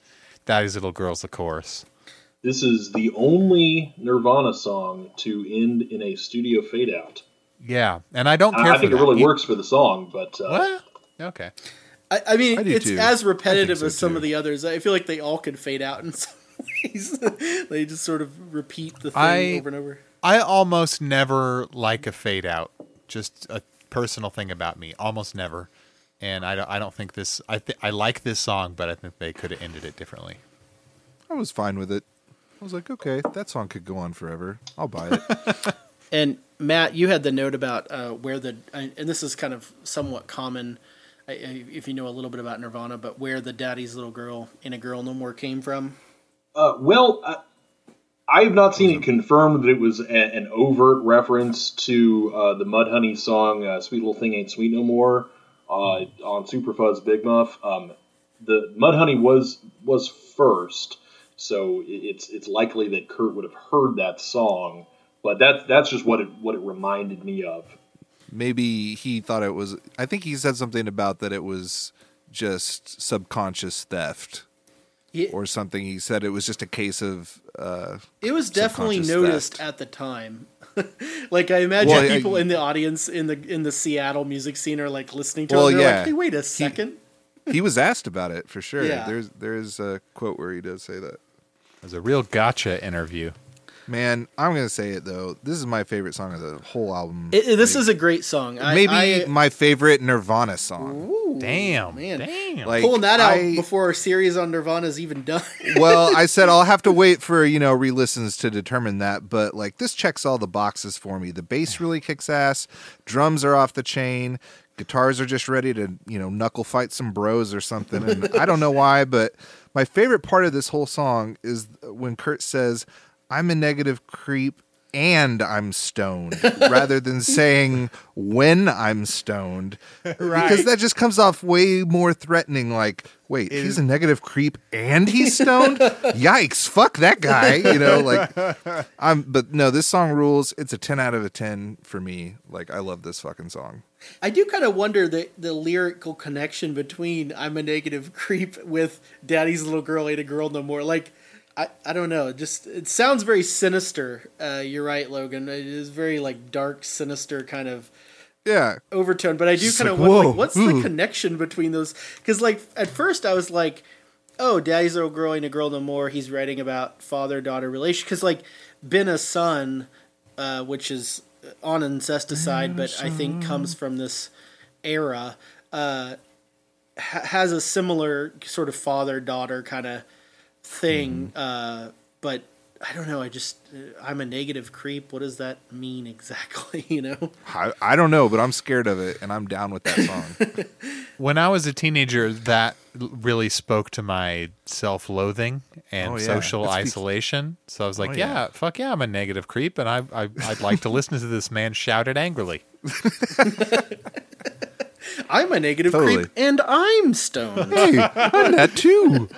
Daddy's little girl's the chorus. This is the only Nirvana song to end in a studio fade out. Yeah, and I don't care. I, I for think it that. really You- works for the song, but uh, What? Okay. I, I mean, I it's too. as repetitive so as some too. of the others. I feel like they all could fade out in <laughs> some ways. <laughs> they just sort of repeat the thing I- over and over. I almost never like a fade out. Just a personal thing about me. Almost never. And I don't, I don't think this. I th- I like this song, but I think they could have ended it differently. I was fine with it. I was like, okay, that song could go on forever. I'll buy it. <laughs> And Matt, you had the note about uh, where the and this is kind of somewhat common I- I- if you know a little bit about Nirvana, but where the daddy's little girl in a girl no more came from. Uh, well, I, I have not seen it confirmed that it was a, an overt reference to uh, the Mudhoney song uh, "Sweet Little Thing Ain't Sweet No More" uh, on Superfuzz Big Muff. Um, the Mudhoney was was first, so it's it's likely that Kurt would have heard that song, but that's that's just what it what it reminded me of. Maybe he thought it was. I think he said something about that it was just subconscious theft Yeah. or something. He said it was just a case of. Uh, It was definitely noticed theft. at the time. <laughs> like I imagine Well, I- people in the audience in the in the Seattle music scene are like listening to Well, it. and They're yeah. like, hey, wait a second. he was asked about it for sure. Yeah. There's there's a quote where he does say that. It was a real gotcha interview. Man, I'm gonna say it though. This is my favorite song of the whole album. It, it- this is a great song. I, Maybe I, my favorite Nirvana song. Damn, man. damn. Like pulling that out I- before our series on Nirvana is even done. <laughs> well, I said I'll have to <laughs> wait for you know re-listens to determine that, but like this checks all the boxes for me. The bass really kicks ass, drums are off the chain, guitars are just ready to you know knuckle fight some bros or something, and I don't know <laughs> why, but my favorite part of this whole song is when Kurt says, "I'm a negative creep." And I'm stoned <laughs> rather than saying when I'm stoned. Because that just comes off way more threatening. Like, wait, he's a negative creep and he's stoned? <laughs> Yikes, fuck that guy. You know, like, <laughs> I'm, but no, this song rules. It's a 10 out of a 10 for me. Like, I love this fucking song. I do kind of wonder the the lyrical connection between "I'm a negative creep" with "Daddy's little girl ain't a girl no more." Like, I I don't know. It just it sounds very sinister. Uh, you're right, Logan. It is very like dark, sinister kind of Yeah. overtone. But I do kind of like, wonder like, what's ooh. the connection between those? Because like at first I was like, oh, Daddy's little girl ain't a girl no more. He's writing about father daughter relation. Because like been a son, uh, which is on incesticide, but I think comes from this era. Uh, ha- has a similar sort of father daughter kind of thing, uh, but I don't know. I just uh, I'm a negative creep. What does that mean exactly? <laughs> You know. I, I don't know, but I'm scared of it and I'm down with that song. <laughs> When I was a teenager, that really spoke to my self-loathing and Oh, yeah. social That speaks- isolation. So I was like, Oh, yeah. yeah. fuck yeah, I'm a negative creep, and I, I I'd like to listen to this man shout it angrily. <laughs> I'm a negative Totally. creep, and I'm stoned. hey, I'm that too.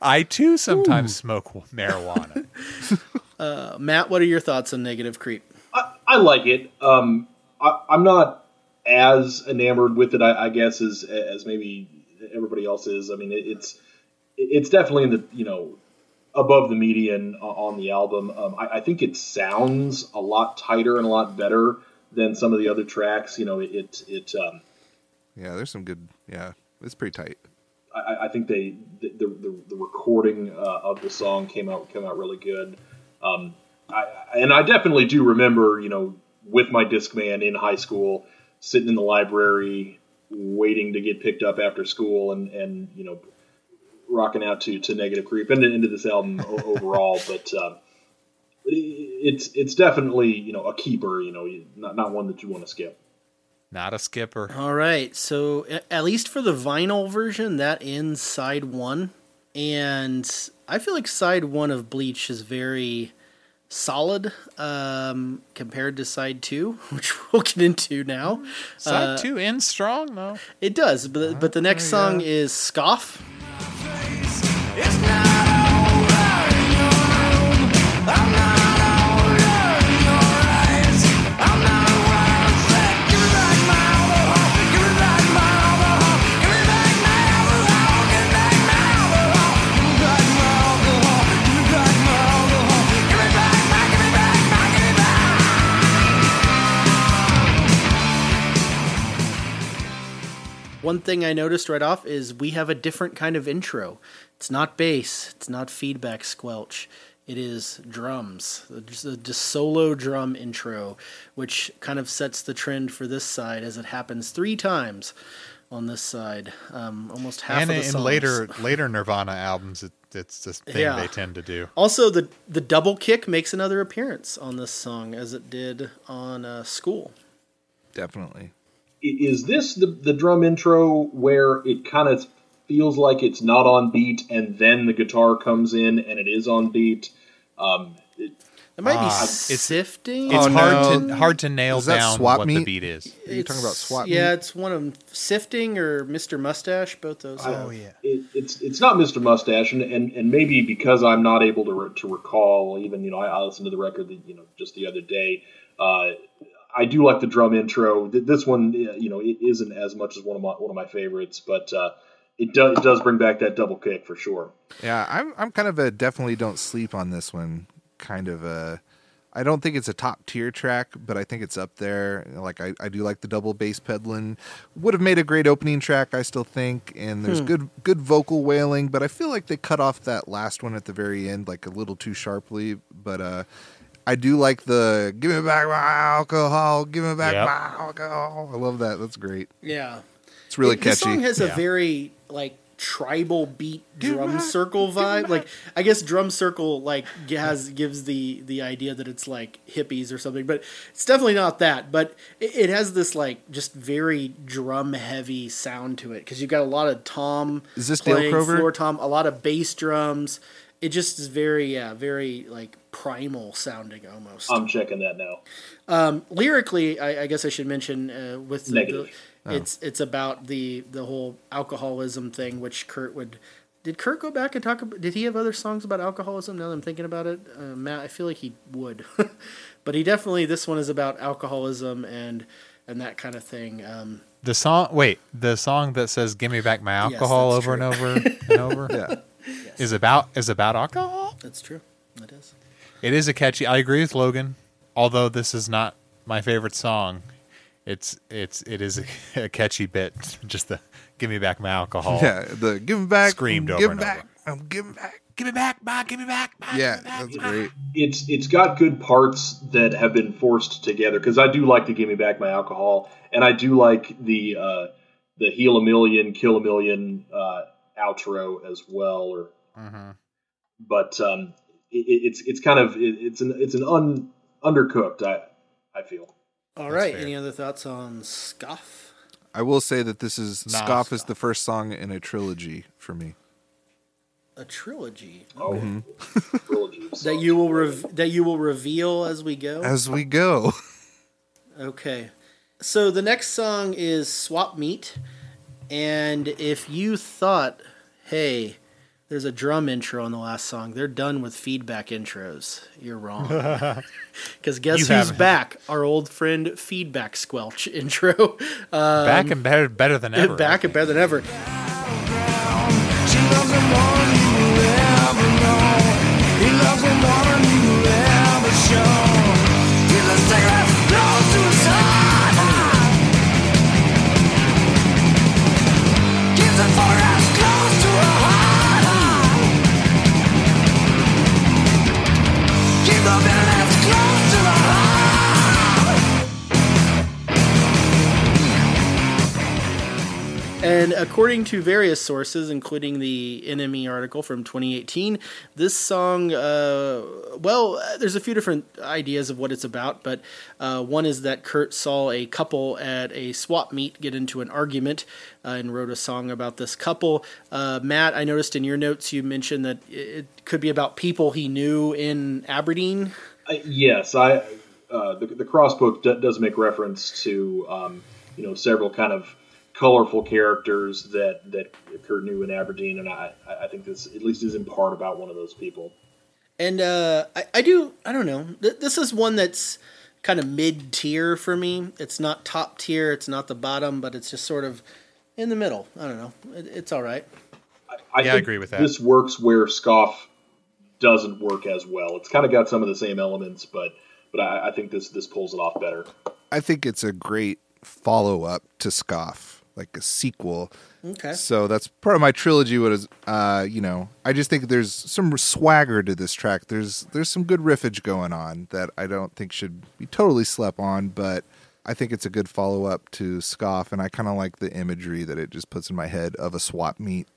I too sometimes smoke marijuana. <laughs> Uh, Matt, what are your thoughts on negative creep? I, I like it. Um, I, I'm not as enamored with it, I, I guess, as as maybe everybody else is. I mean, it, it's it's definitely in the you know above the median on the album. Um, I, I think it sounds a lot tighter and a lot better than some of the other tracks. You know, it it, it um, Yeah, there's some good. Yeah, it's pretty tight. I, I think they the the, the recording uh, of the song came out came out really good. Um, I, and I definitely do remember, you know, with my Discman in high school, sitting in the library waiting to get picked up after school and and you know rocking out to to negative creep and into this album <laughs> overall but um, it's it's definitely you know a keeper you know not not one that you want to skip Not a skipper. All right, so at least for the vinyl version, that ends side one, and I feel like side one of Bleach is very solid um, compared to side two, <laughs> which we'll get into now. Side Uh, two ends strong though. It does, but but the next song is Scoff. One thing I noticed right off is we have a different kind of intro. It's not bass, it's not feedback squelch. It is drums, just a just solo drum intro, which kind of sets the trend for this side as it happens three times on this side. Um, almost half and of the in later later Nirvana albums, it, it's this thing Yeah. they tend to do. Also, the the double kick makes another appearance on this song, as it did on uh, School. Definitely. I- is this the the drum intro where it kind of feels like it's not on beat and then the guitar comes in and it is on beat um, it, It might be Ah, sifting. It's Oh, hard no. to hard to nail down swap what meet? the beat is. Are you talking about It's- swap Yeah, meet? it's one of them. Sifting or Mr. Mustache, both those. Oh yeah. it, it's it's not Mr. Mustache and, and, and maybe because I'm not able to re- to recall even you know I, I listened to the record that, you know just the other day uh, I do like the drum intro this one uh, you know it isn't as much as one of my one of my favorites but uh, it does it does bring back that double kick for sure Yeah, I'm I'm kind of a definitely don't sleep on this one. Kind of a I don't think it's a top tier track, but I think it's up there. Like I, I do like the double bass pedaling. Would have made a great opening track, I still think. And there's Hmm. good good vocal wailing, but I feel like they cut off that last one at the very end like a little too sharply. But uh I do like the give me back my alcohol, give me back Yep. my alcohol. I love that. That's great. Yeah, It's really It- This catchy. song has a Yeah. very like tribal beat drum circle vibe. Like I guess drum circle like g- has gives the the idea that it's like hippies or something, but it's definitely not that. But it, it has this like just very drum heavy sound to it because you've got a lot of tom. Is this Dale playing, Crover? Floor tom, a lot of bass drums. It just is very yeah very like primal sounding almost. I'm checking that now Um, lyrically, I, I guess I should mention uh, with the, Negative. the- it's it's about the the whole alcoholism thing, which Kurt would. Did Kurt go back and talk? about Did he have other songs about alcoholism? Now that I'm thinking about it, uh, Matt, I feel like he would, <laughs> but he definitely this one is about alcoholism and and that kind of thing. Um, The song wait, the song that says "Give me back my alcohol" that's over and over <laughs> and over yeah. Is about is about alcohol. that's true. That is. It is a catchy. I agree with Logan. Although this is not my favorite song, it's it's it is a, <laughs> a catchy bit. <laughs> Just the "Give me back my alcohol." Yeah, the give him back, Screamed over give him and back, I'm giving back. Give me back, my, give me back, my, Yeah, give me back, that's my. great. it's it's got good parts that have been forced together because I do like to give me back my alcohol, and I do like the uh, the heal a million, kill a million uh, outro as well. Or, but um, it, it's it's kind of it, it's an it's an un, undercooked. I I feel. All right. fair. Any other thoughts on Scoff? I will say that this is Nah, Scoff is the first song in a trilogy for me. A trilogy Oh, trilogy of that you will rev- that you will reveal as we go. As we go, Okay. So the next song is Swap Meet. And if you thought, hey, there's a drum intro on the last song, they're done with feedback intros. You're wrong. <laughs> Because guess You who's haven't. back? Our old friend Feedback Squelch <laughs> intro. Uh, back and better, better than <laughs> ever. back and better than ever. Keep the And according to various sources, including the NME article from 2018, this song, uh, well, uh, there's a few different ideas of what it's about, but uh, one is that Kurt saw a couple at a swap meet get into an argument uh, and wrote a song about this couple. Uh, Matt, I noticed in your notes you mentioned that it could be about people he knew in Aberdeen. Uh, yes, I the the crossbook d- does make reference to um, you know several kind of colorful characters that that Kurt knew in Aberdeen, and I I think this at least is in part about one of those people. And uh, I, I do, I don't know. Th- this is one that's kind of mid tier for me. It's not top tier, it's not the bottom, but it's just sort of in the middle. I don't know. It, it's all right. I Yeah, I agree with that. This works where Scoff doesn't work as well. It's kind of got some of the same elements, but but I, I think this this pulls it off better. I think it's a great follow up to Scoff, like a sequel. Okay. So that's part of my trilogy. What is, uh, you know, I just think there's some swagger to this track. There's there's some good riffage going on that I don't think should be totally slept on, but I think it's a good follow up to Scoff, and I kind of like the imagery that it just puts in my head of a swap meet.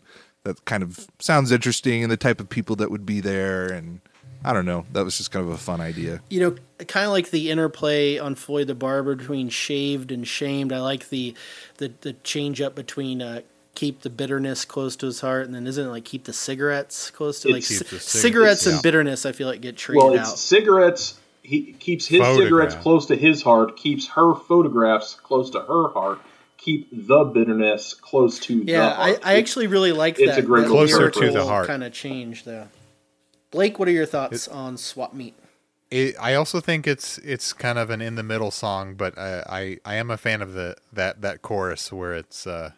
That kind of sounds interesting, and the type of people that would be there, and I don't know. That was just kind of a fun idea. You know, kind of like the interplay on Floyd the Barber between shaved and shamed. I like the the, the change up between uh, keep the bitterness close to his heart, and then isn't it like keep the cigarettes close to like c- Keep the cig- cigarettes yeah. and bitterness? I feel like get traded Well, it's out. cigarettes. He keeps his cigarettes close to his heart. Keeps her photographs close to her heart. Keep the bitterness close to Yeah, I, heart. I actually really like It's that. a great Closer to the heart. kind of change there. Blake, what are your thoughts on Swap Meet? It, I also think it's it's kind of an in the middle song, but I, I I am a fan of the that that chorus where it's uh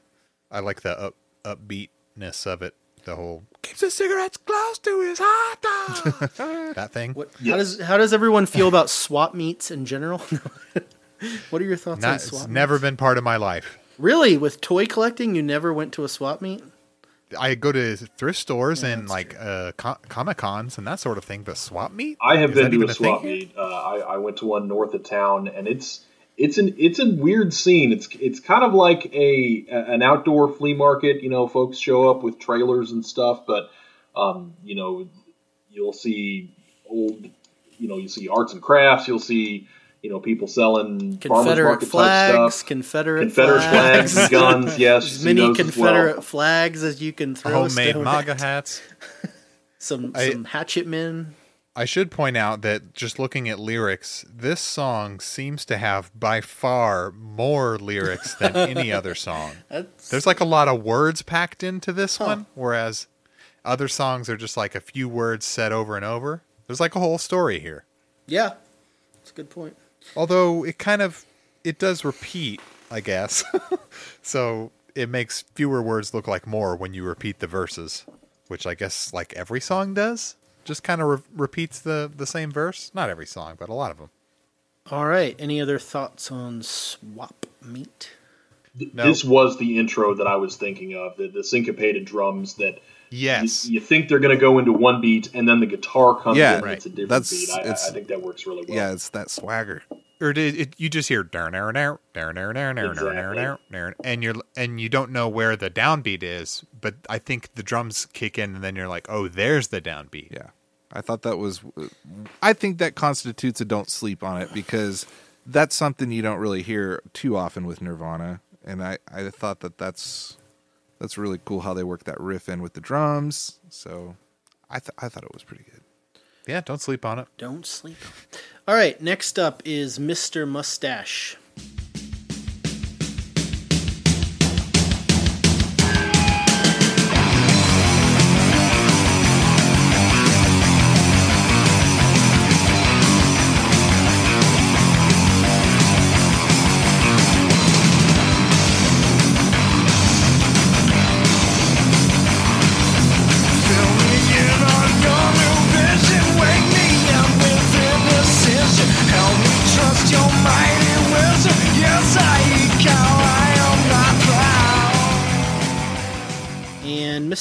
I like the up upbeatness of it. The whole keeps the cigarettes close to his heart. <laughs> that thing. What, How does how does everyone feel about swap meets in general? <laughs> what are your thoughts on swap it's meets? never been part of my life. Really, with toy collecting, you never went to a swap meet? I go to thrift stores and like uh, co- comic cons and that sort of thing, but swap meet. I have Is been to even a swap here? meet. Uh, I, I went to one north of town, and it's it's an it's a weird scene. It's it's kind of like a an outdoor flea market. You know, folks show up with trailers and stuff, but um, you know, you'll see old, you know, you see arts and crafts. You'll see you know people selling Confederate market type flags, stuff. Confederate, Confederate flags and guns, <laughs> yes, as many those as Confederate well. flags as you can throw. Homemade MAGA hats. <laughs> Some I- some hatchet men. I should point out that just looking at lyrics, this song seems to have by far more lyrics than <laughs> any other song. That's, There's like a lot of words packed into this one, whereas other songs are just like a few words said over and over. There's like a whole story here. yeah, that's a good point. Although it kind of it does repeat, I guess. <laughs> so it makes fewer words look like more when you repeat the verses, which I guess like every song does. Just kind of re- repeats the the same verse. Not every song, but a lot of them. All right. Any other thoughts on swap meet? No. This was the intro that I was thinking of. The, the syncopated drums that Yes. you, you think they're going to go into one beat, and then the guitar comes Yeah, in. and right. It's a different That's- beat. I, I- it's- I think that works really well. Yeah, it's that swagger. or did it, you just hear darn darn darn darn darn darn darn darn darn darn and you're and you don't know where the downbeat is, but I think the drums kick in and then you're like, "Oh, there's the downbeat." Yeah. I thought that was I think that constitutes a don't sleep on it because that's something you don't really hear too often with Nirvana and I I thought that that's that's really cool how they work that riff in with the drums. So I th- I thought it was pretty good. Yeah, don't sleep on it. Don't sleep. All right. Next up is Mr. Mustache.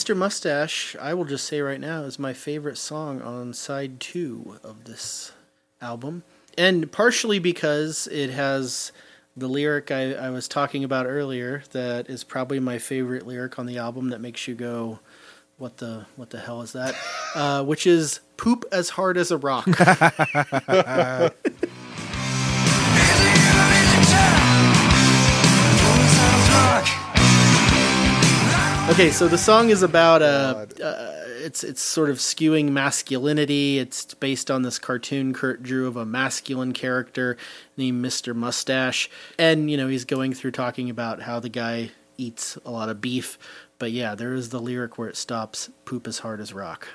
Mr. Mustache, I will just say right now, is my favorite song on side two of this album. And partially because it has the lyric I, I was talking about earlier that is probably my favorite lyric on the album that makes you go, "What the what the hell is that?" <laughs> uh, which is "poop as hard as a rock." <laughs> Okay, so the song is about uh, uh, it's it's sort of skewing masculinity. It's based on this cartoon Kurt drew of a masculine character named Mr. Mustache, and you know he's going through talking about how the guy eats a lot of beef. But yeah, there is the lyric where it stops "poop as hard as rock."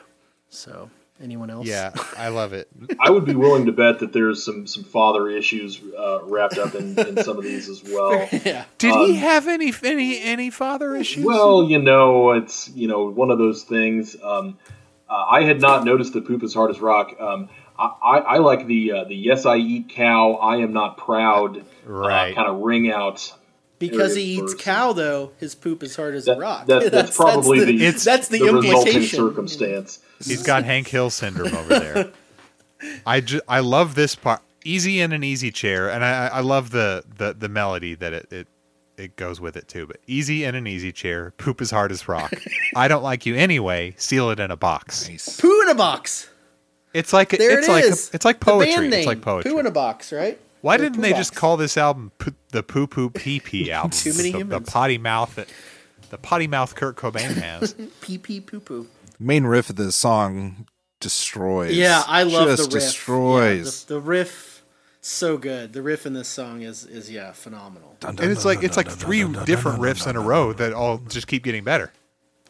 So anyone else? Yeah, I love it. <laughs> I would be willing to bet that there's some some father issues uh, wrapped up in, in some of these as well. <laughs> yeah. Did Um, he have any any any father issues? Well, you know, it's you know one of those things. Um, uh, I had not noticed the poop as hard as rock. Um, I, I, I like the uh, the yes I eat cow. I am not proud. Right. Uh, kind of ring out. Because he eats first. cow, though, his poop is hard as a rock. that- <laughs> that's probably the- that's that's the, the resulting implication. circumstance. He's got Hank Hill syndrome over there. <laughs> I ju- I love this part. Easy in an easy chair, and I, I love the, the, the melody that it, it it goes with it too. But easy in an easy chair, poop as hard as rock. <laughs> I don't like you anyway. Seal it in a box. Nice. Poo in a box. It's like There it's it like is. it's like The poetry. band It's like poetry. Poo in a box, right? Why Or didn't they Box. just call this album P- the Poo Poo <laughs> Pee Pee album? Too many the, humans. The potty mouth that the potty mouth Kurt Cobain has. pee pee poo poo? Main riff of the song destroys. Yeah, I love Just the riff. destroys. Yeah, the, the riff, so good. The riff in this song is is yeah phenomenal. and it's like it's like three different riffs in a row that all just keep getting better.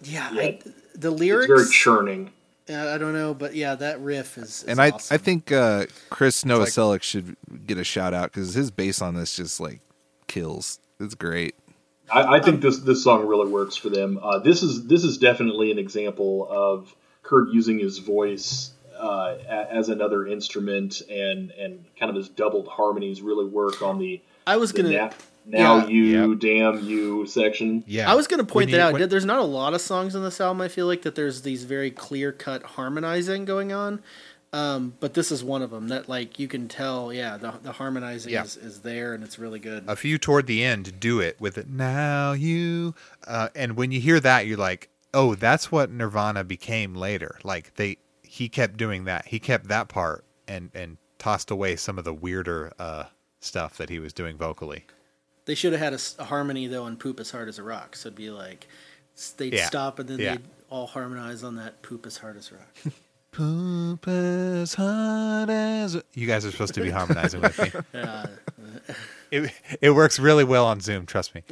Yeah, Yeah. I, the It's lyrics. very churning. I don't know, but yeah, that riff is. is and I, awesome. I think uh, Chris Novoselic should get a shout out because his bass on this just like kills. It's great. I, I think this this song really works for them. Uh, this is this is definitely an example of Kurt using his voice uh, as another instrument, and and kind of his doubled harmonies really work on the, I was the gonna. na- now yeah. you damn you section. Yeah, I was going to point When that out. when- There's not a lot of songs on this album. I feel like that there's these very clear cut harmonizing going on, um, but this is one of them that like you can tell. Yeah, the the harmonizing Yeah. is, is there and it's really good. a few toward the end do it with it now you uh, and when you hear that you're like oh that's what nirvana became later like they he kept doing that he kept that part and and tossed away some of the weirder uh stuff that he was doing vocally They should have had a harmony though on "Poop as Hard as a Rock." So it'd be like they'd Yeah. stop and then Yeah. they'd all harmonize on that "Poop as Hard as a Rock." <laughs> Poop as hot as you guys are supposed to be harmonizing with me <laughs> Uh, it, it works really well on zoom trust me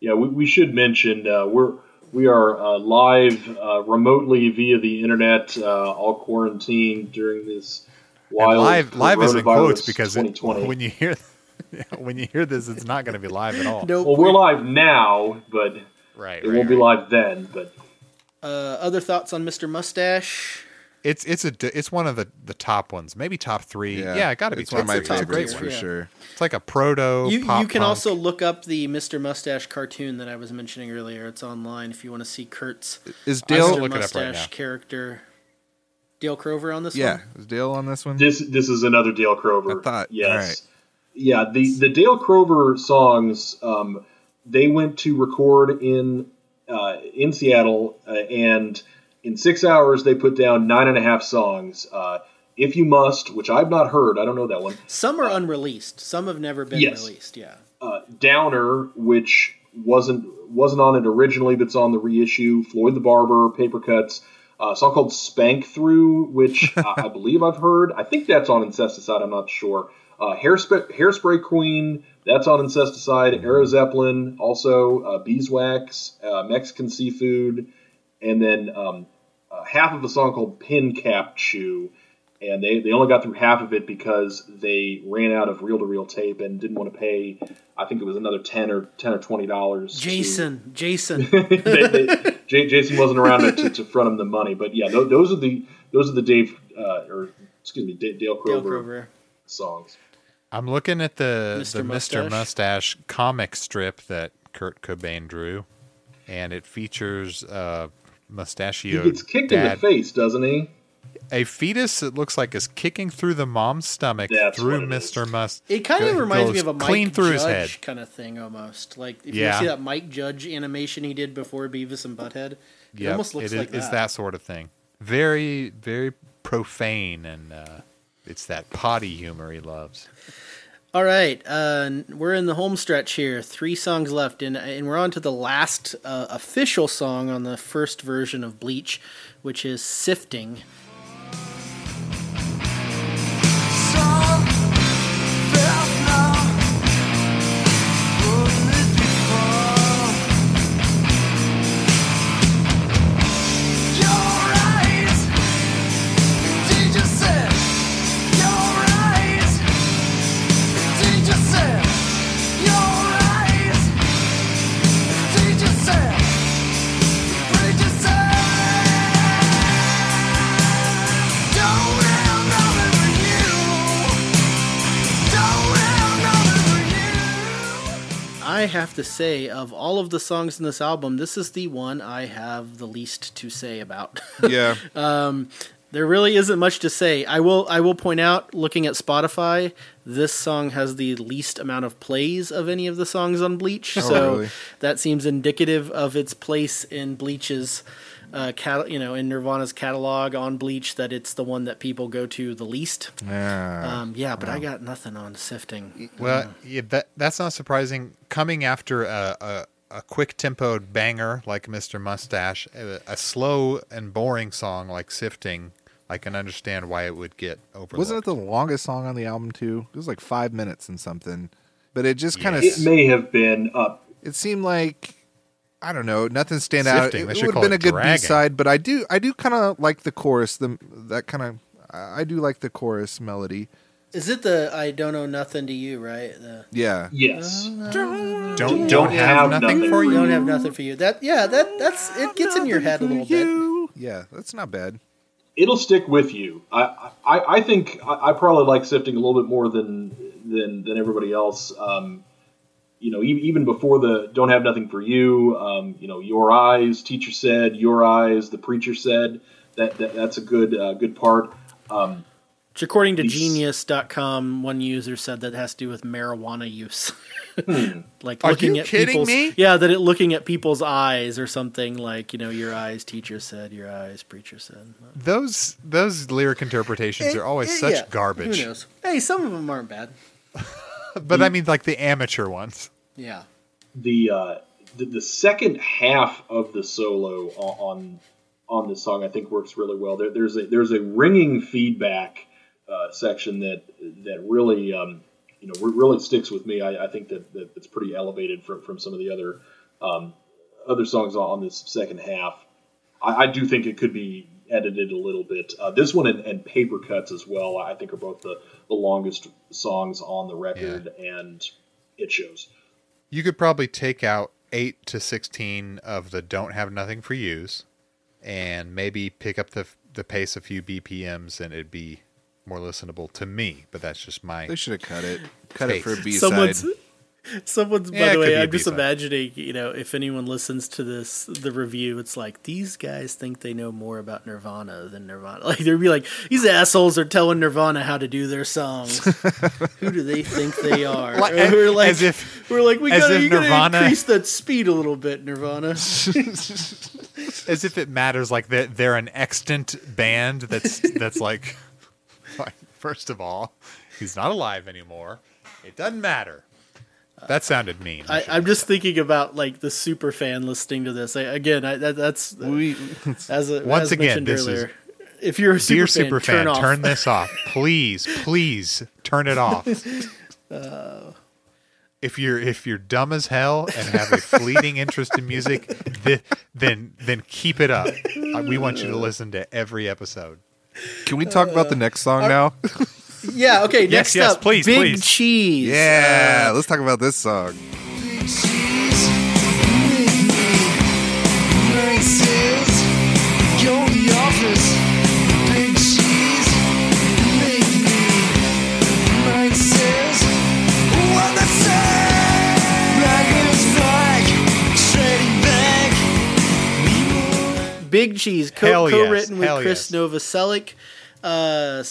Yeah, we, we should mention uh, we're we are uh, live uh, remotely via the internet, uh, all quarantined during this And wild live live is in quotes because it, when you hear <laughs> when you hear this it's not going to be live at all nope. well, we're live now, but right it right, won't be live then. But uh, other thoughts on Mr. Mustache? It's it's a it's one of the, the top ones, maybe top three. Yeah, it got to be It's one of my It's the top favorites for yeah. sure. It's like a proto. You, pop you can punk. also look up the Mr. Mustache cartoon that I was mentioning earlier. It's online if you want to see Kurt's Is Dale? Mr. look it up right Mustache character. Dale Crover on this Yeah, one? is Dale on this one? this this is another Dale Crover. I thought- yes, all right. yeah. The the Dale Crover songs, um, they went to record in uh, in Seattle, uh, and in six hours they put down nine and a half songs. Uh, if you must, which I've not heard, I don't know that one. Some are unreleased. Some have never been Yes. released. Yeah. uh, Downer, which wasn't wasn't on it originally, but it's on the reissue. Floyd the Barber, Paper Cuts, uh, a song called Spank Through, which <laughs> I, I believe I've heard. I think that's on Incesticide. I'm not sure. Uh, Hairspray, Hairspray Queen, that's on Incesticide. Aero Zeppelin, also uh, Beeswax, uh, Mexican Seafood, and then um, uh, half of a song called Pen Cap Chew. And they, they only got through half of it because they ran out of reel to reel tape and didn't want to pay. I think it was another ten or ten or twenty dollars. Jason. <laughs> Jason. they, they, J- Jason wasn't around to, to, to front him the money, but yeah, those, those are the those are the Dave uh, or excuse me Dale, Dale, Dale Crover Crover. songs. I'm looking at the Mr. the Mr. Mustache. Mustache comic strip that Kurt Cobain drew, and it features uh, He mustachioed gets kicked in the face, doesn't he? a fetus that looks like is kicking through the mom's stomach That's through Mr. Must. It kind of reminds me of a Mike clean through Judge his head. kind of thing, almost. Like if Yeah. you see that Mike Judge animation he did before Beavis and Butthead, it Yep, almost looks it is- like it's that. that sort of thing. Very, very profane, and uh, it's that potty humor he loves. All right, uh, we're in the home stretch here. Three songs left, and and we're on to the last uh, official song on the first version of Bleach, which is "Sifting." Have to say, of all of the songs in this album, this is the one I have the least to say about. <laughs> Yeah. um, there really isn't much to say. I will I will point out, looking at Spotify, this song has the least amount of plays of any of the songs on Bleach. Oh, so really? that seems indicative of its place in Bleach's, uh, cat, you know, in Nirvana's catalog on Bleach. That it's the one that people go to the least. Yeah. Um, yeah, but I got nothing on sifting. Well, yeah, that that's not surprising. Coming after a, a, a quick tempoed banger like Mr. Mustache, a, a slow and boring song like Sifting, I can understand why it would get overlooked. Wasn't it the longest song on the album too? It was like five minutes and something, but it just kind of It may have been up. it seemed like I don't know, nothing stand out. Sifting, It, would have been a good dragging. B side, but I do I do kind of like the chorus. The that kind of I I do like the chorus melody. Is it the "I don't know nothing to you"? Right? The, Yeah. Yes. don't don't don't have, have nothing, nothing. for you? don't have nothing for you. That yeah, that that's it gets in your head a little bit. Yeah, that's not bad. It'll stick with you. I I, I think I, I probably like sifting a little bit more than than than everybody else. Um, you know, e- even before the "Don't Have Nothing for You," um, you know, "Your Eyes," teacher said, "Your Eyes," the preacher said. That, that that's a good uh, good part. Um, Which, according to These- Genius.com, one user said that has to do with marijuana use. <laughs> like Are looking you at kidding people's me? yeah, that it looking at people's eyes or something like you know your eyes. Teacher said, your eyes. Preacher said. Those those lyric interpretations are always Eh, such yeah, garbage. Who knows? Hey, some of them aren't bad. <laughs> But I mean, like the amateur ones. Yeah. the uh, the, the second half of the solo on on this song I think works really well. There, there's a there's a ringing feedback uh, section that that really um, you know really sticks with me. I, I think that, that it's pretty elevated from from some of the other um, other songs on this second half. I, I do think it could be edited a little bit. Uh, this one and, and Paper Cuts as well. I think are both the, the longest songs on the record, and it shows. You could probably take out eight to sixteen of the "Don't Have Nothing for Use," and maybe pick up the the pace a few BPMs, and it'd be more listenable to me. But that's just my. They should have cut it. Cut it for a Taste. B Someone's side. Someone's, <laughs> by Yeah, it the way, I'm just imagining, you know, if anyone listens to this, the review, it's like, these guys think they know more about Nirvana than Nirvana. <laughs> Like, they'd be like, these assholes are telling Nirvana how to do their songs. <laughs> Who do they think they are? Like- we're like, as if- we're like, we gotta, you gotta increase that speed a little bit, Nirvana. as if it matters like they're, they're an extant band that's that's like, like first of all he's not alive anymore it doesn't matter that sounded mean I, I'm just thinking about like the super fan listening to this. I, again, I, that, that's We <laughs> as a, Once as again, mentioned this is- earlier. if you're a super dear fan, super turn fan off. turn this <laughs> off please please turn it off <laughs> if you're if you're dumb as hell and have a fleeting interest in music th- then then keep it up Uh, we want you to listen to every episode Can we talk about the next song now? Yeah. Okay. Yes, Next yes, up, please, Big please. Cheese. Yeah, let's talk about this song. Big Cheese, co- Hell yes, co-written with hell Chris yes. Novoselic. Uh,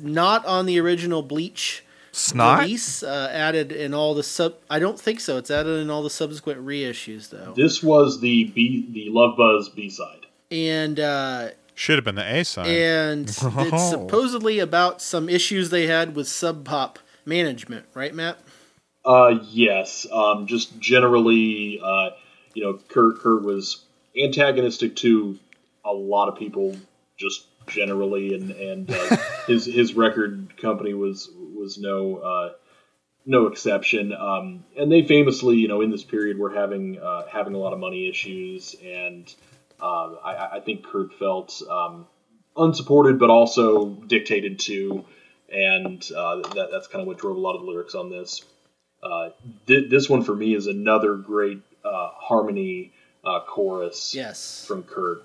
not on the original Bleach Snot? release. Uh, added in all the sub. I don't think so. It's added in all the subsequent reissues though. This was the B, the Love Buzz B side. And uh, Should have been the A side. and it's <laughs> supposedly about some issues they had with Sub Pop management, right, Matt? Uh, yes. Um, just generally, uh, you know, Kurt Kurt was antagonistic to a lot of people, just generally, and and uh, <laughs> his his record company was was no uh, no exception. Um, and they famously, you know, in this period, were having uh, having a lot of money issues, and um, I, I think Kurt felt um, unsupported, but also dictated to, and uh, that, that's kind of what drove a lot of the lyrics on this. Uh, thi- this one for me is another great uh, harmony uh, chorus Yes. from Kurt.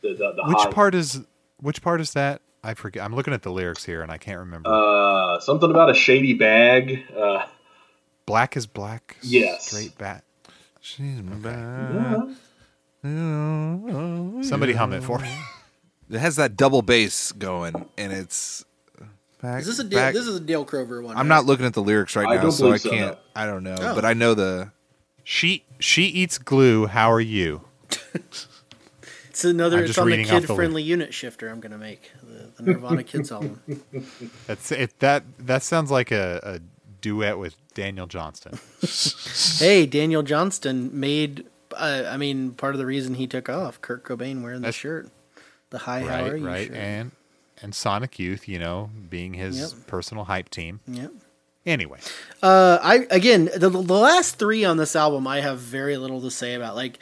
The, the, the which high- part is which part is that? I forget. I'm looking at the lyrics here and I can't remember. Uh, something about a shady bag. Uh, black is black. Yes. Straight bat. She's my bad. Somebody hum it for me. It has that double bass going, and it's. Back, Is this a Dale, back- this is a Dale Crover one? I'm right? not looking at the lyrics right I now, don't so I can't. no. I don't know, Oh. but I know the. She she eats glue. How are you? <laughs> It's another. I'm It's on the reading off the kid-friendly unit shifter. I'm gonna make the, the Nirvana Kids album. <laughs> That's it. That that sounds like a, a duet with Daniel Johnston. <laughs> hey, Daniel Johnston made. Uh, I mean, part of the reason he took off, Kurt Cobain wearing the That's- shirt, the Hi How right, Are You right, shirt. and and Sonic Youth, you know, being his Yep. personal hype team. Yep. Anyway, Uh, I again the the last three on this album I have very little to say about. Like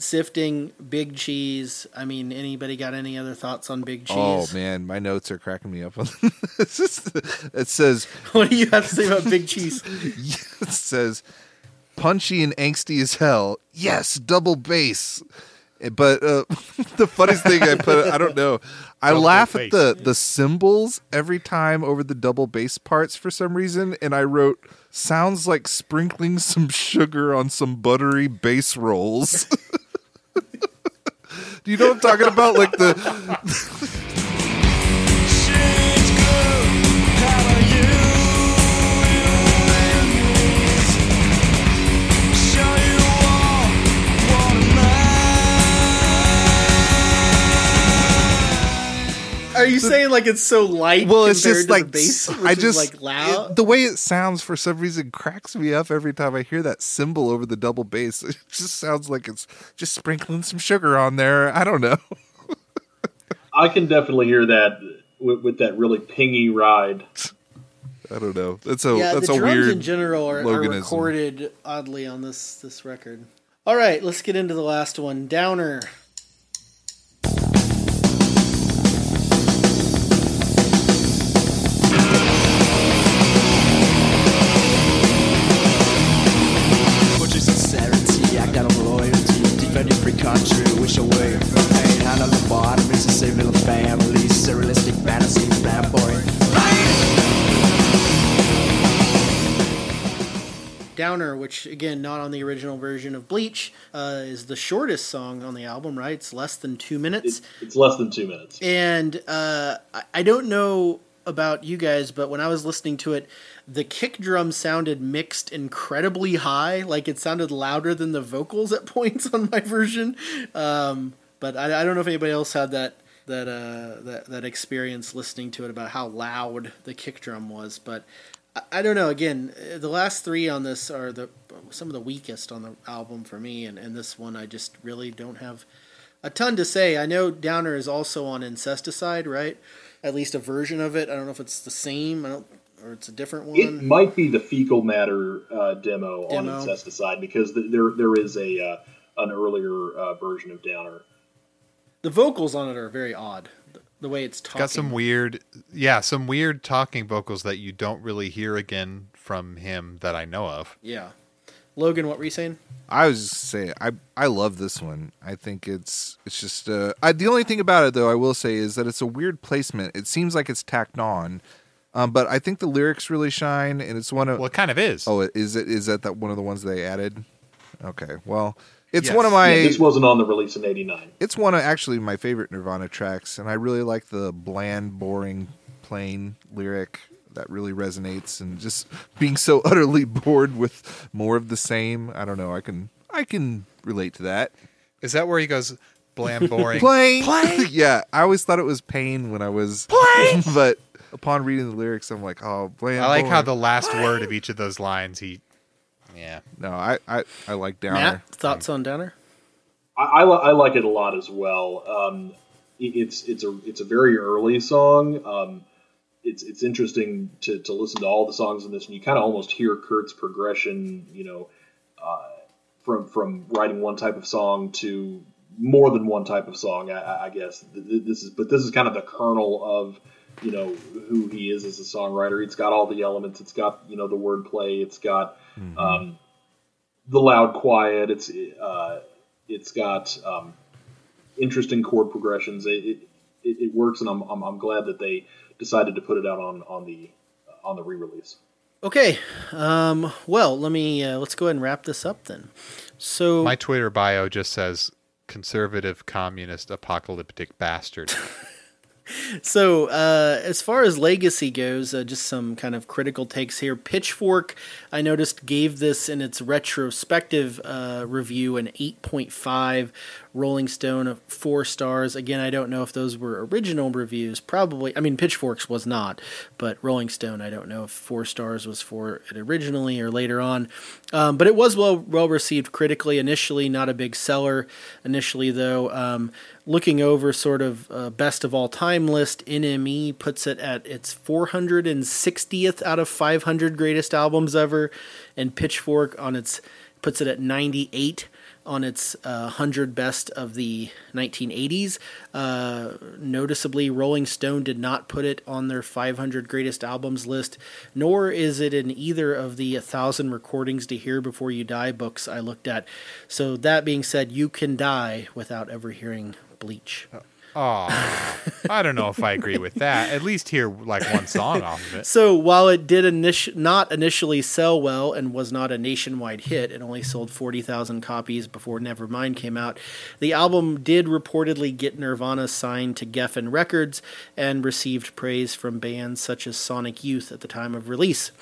sifting, Big Cheese. I mean, anybody got any other thoughts on Big Cheese? Oh man, my notes are cracking me up. on <laughs> It's just- it says <laughs> What do you have to say about Big Cheese? <laughs> it says punchy and angsty as hell. Yes, double bass. But uh, the funniest thing I put, I don't know. I Double laugh bass. at the the cymbals every time over the double bass parts for some reason, and I wrote sounds like sprinkling some sugar on some buttery bass rolls. Do <laughs> you know what I'm talking about? Like the <laughs> Are you saying like it's so light? well, it's just to like the bass, I just like loud. it- the way it sounds for some reason cracks me up every time I hear that cymbal over the double bass. <laughs> It just sounds like it's just sprinkling some sugar on there. I don't know. <laughs> I can definitely hear that with, with that really pingy ride. I don't know. That's a yeah, that's the a drums weird in general are, are recorded oddly on this this record. All right, let's get into the last one, Downer. Defending free country, wish away from pain. Handle the bottom, it's a safe little family. Surrealistic fantasy, flamboyant. Downer, which again not on the original version of Bleach, uh, is the shortest song on the album. Right, it's less than two minutes. It's, it's less than two minutes. And uh, I- I don't know about you guys, but when I was listening to it, the kick drum sounded mixed incredibly high. Like it sounded louder than the vocals at <laughs> points on my version. Um, but I, I don't know if anybody else had that that uh, that that experience listening to it about how loud the kick drum was. But I, I don't know. Again, uh, the last three on this are the some of the weakest on the album for me, and, and this one I just really don't have a ton to say. I know Downer is also on Incesticide, right? At least a version of it. I don't know if it's the same. I don't, or it's a different one. It might be the fecal matter uh, demo, Demo. on Incesticide because th- there there is a uh, an earlier uh, version of Downer. the vocals on it are very odd. The, the way it's talking. got some weird, yeah, some weird talking vocals that you don't really hear again from him that I know of. Yeah. Logan, what were you saying? I was just saying, I I love this one. I think it's it's just uh, I, the only thing about it though I will say is that it's a weird placement. It seems like it's tacked on, um, but I think the lyrics really shine, and it's one of Well, it kind of is. oh, is it is that that one of the ones they added? Okay, well, It's Yes. one of my. Yeah, this wasn't on the release in '89. It's one of actually my favorite Nirvana tracks, and I really like the bland, boring, plain lyric that really resonates, and just being so <laughs> utterly bored with more of the same. I don't know. I can I can relate to that. Is that where he goes bland, boring? Plain, Plain. <laughs> yeah. I always thought it was pain when I was plain, <laughs> but upon reading the lyrics, I'm like, oh, bland. I like how the boring. last word of each of those lines he. Yeah. no. I I, I like Downer. Matt, thoughts on Downer? I, I, li- I like it a lot as well. Um, it- it's it's a it's a very early song. Um, it's it's interesting to, to listen to all the songs in this, and you kind of almost hear Kurt's progression. You know, uh, from from writing one type of song to more than one type of song. I- I, I guess Th- th- this is, but this is kind of the kernel of you know who he is as a songwriter. It's got all the elements. It's got you know the wordplay. It's got um, the loud quiet. It's uh, it's got um, interesting chord progressions. It, it, it, it works, and I'm, I'm I'm glad that they decided to put it out on on the on the re-release. Okay. Um, well, let me uh, let's go ahead and wrap this up then. So My Twitter bio just says conservative, communist, apocalyptic bastard. <laughs> So, uh, as far as legacy goes, uh, just some kind of critical takes here. Pitchfork, I noticed, gave this in its retrospective uh, review an 8.5. Rolling Stone, four stars. Again, I don't know if those were original reviews. Probably, I mean, Pitchforks was not, but Rolling Stone, I don't know if four stars was for it originally or later on. Um, but it was well well received critically. Initially, not a big seller. Initially, though, um, looking over sort of uh, best of all time list, NME puts it at its 460th out of 500 greatest albums ever, and Pitchfork on its puts it at 98 on its uh, 100 best of the 1980s. Uh, noticeably, Rolling Stone did not put it on their 500 greatest albums list, nor is it in either of the 1,000 recordings to hear before you die books I looked at. So, that being said, you can die without ever hearing Bleach. Oh, I don't know if I agree with that. At least hear like one song off of it. So while it did initi- not initially sell well and was not a nationwide hit, it only sold 40,000 copies before Nevermind came out. The album did reportedly get Nirvana signed to Geffen Records and received praise from bands such as Sonic Youth at the time of release.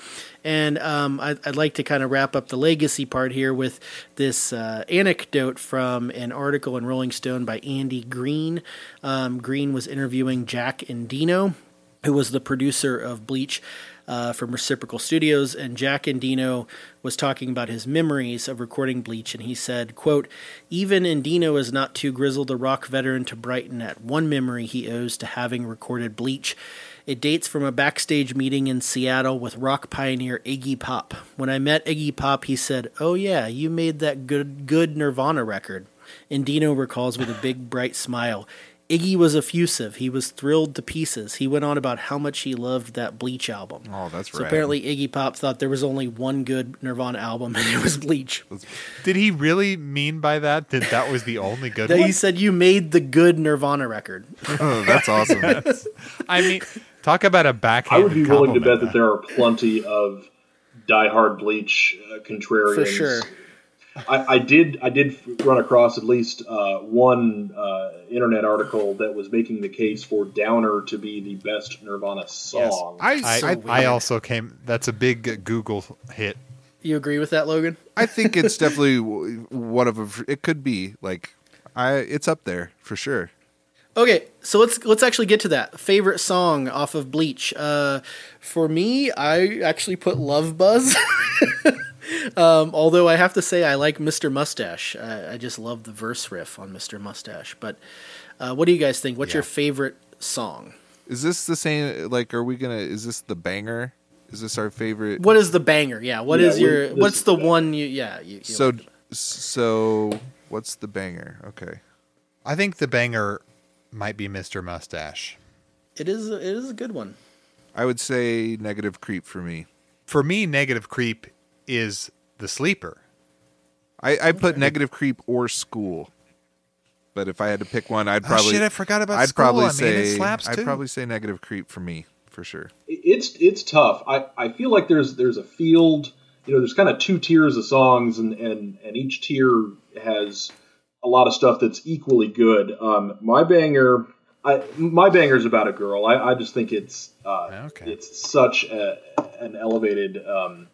And um, I'd, I'd like to kind of wrap up the legacy part here with this uh, anecdote from an article in Rolling Stone by Andy Greene. Um, Greene was interviewing Jack Endino, who was the producer of Bleach uh, from Reciprocal Studios, and Jack Endino was talking about his memories of recording Bleach, and he said, "quote Even Endino is not too grizzled a rock veteran to brighten at one memory he owes to having recorded Bleach." It dates from a backstage meeting in Seattle with rock pioneer Iggy Pop. When I met Iggy Pop, he said, "Oh yeah, you made that good good Nirvana record." Endino recalls with a big bright smile. Iggy was effusive. He was thrilled to pieces. He went on about how much he loved that Bleach album. Oh, that's right. so rad. apparently Iggy Pop thought there was only one good Nirvana album, and it was Bleach. Did he really mean by that that that was the only good That one? he said you made the good Nirvana record. Oh, that's awesome. <laughs> I mean, talk about a backhanded I would be willing to bet compliment. that there are plenty of diehard Bleach uh, contrarians. For sure. I, I did. I did run across at least uh, one uh, internet article that was making the case for Downer to be the best Nirvana song. I, I, I, I also came. That's a big Google hit. You agree with that, Logan? I think it's <laughs> definitely one of a. It could be like, I. It's up there for sure. Okay, so let's let's actually get to that favorite song off of Bleach. Uh, for me, I actually put Love Buzz. <laughs> um, although I have to say I like Mr. Mustache. I, I just love the verse riff on Mr. Mustache. But uh, what do you guys think? What's your favorite song? Is this the same? Like, are we gonna? Is this the banger? Is this our favorite? What is the banger? Yeah, What Yeah, is your what's the the banger. one you yeah, you, you So, like? so what's the banger? Okay. I think the banger might be Mr. Mustache. it is it is a good one. I would say negative creep for me. For me, negative creep is the sleeper. I, I put negative creep or school. But if I had to pick one, I'd oh, probably. oh shit! I forgot about I'd school. probably I mean, say. it slaps I'd too. probably say negative creep for me for sure. it's it's tough. I, I feel like there's there's a field you know, there's kind of two tiers of songs, and and and each tier has a lot of stuff that's equally good. Um, my banger, I, my banger is about a girl. I, I just think it's uh, it's such a, an elevated um,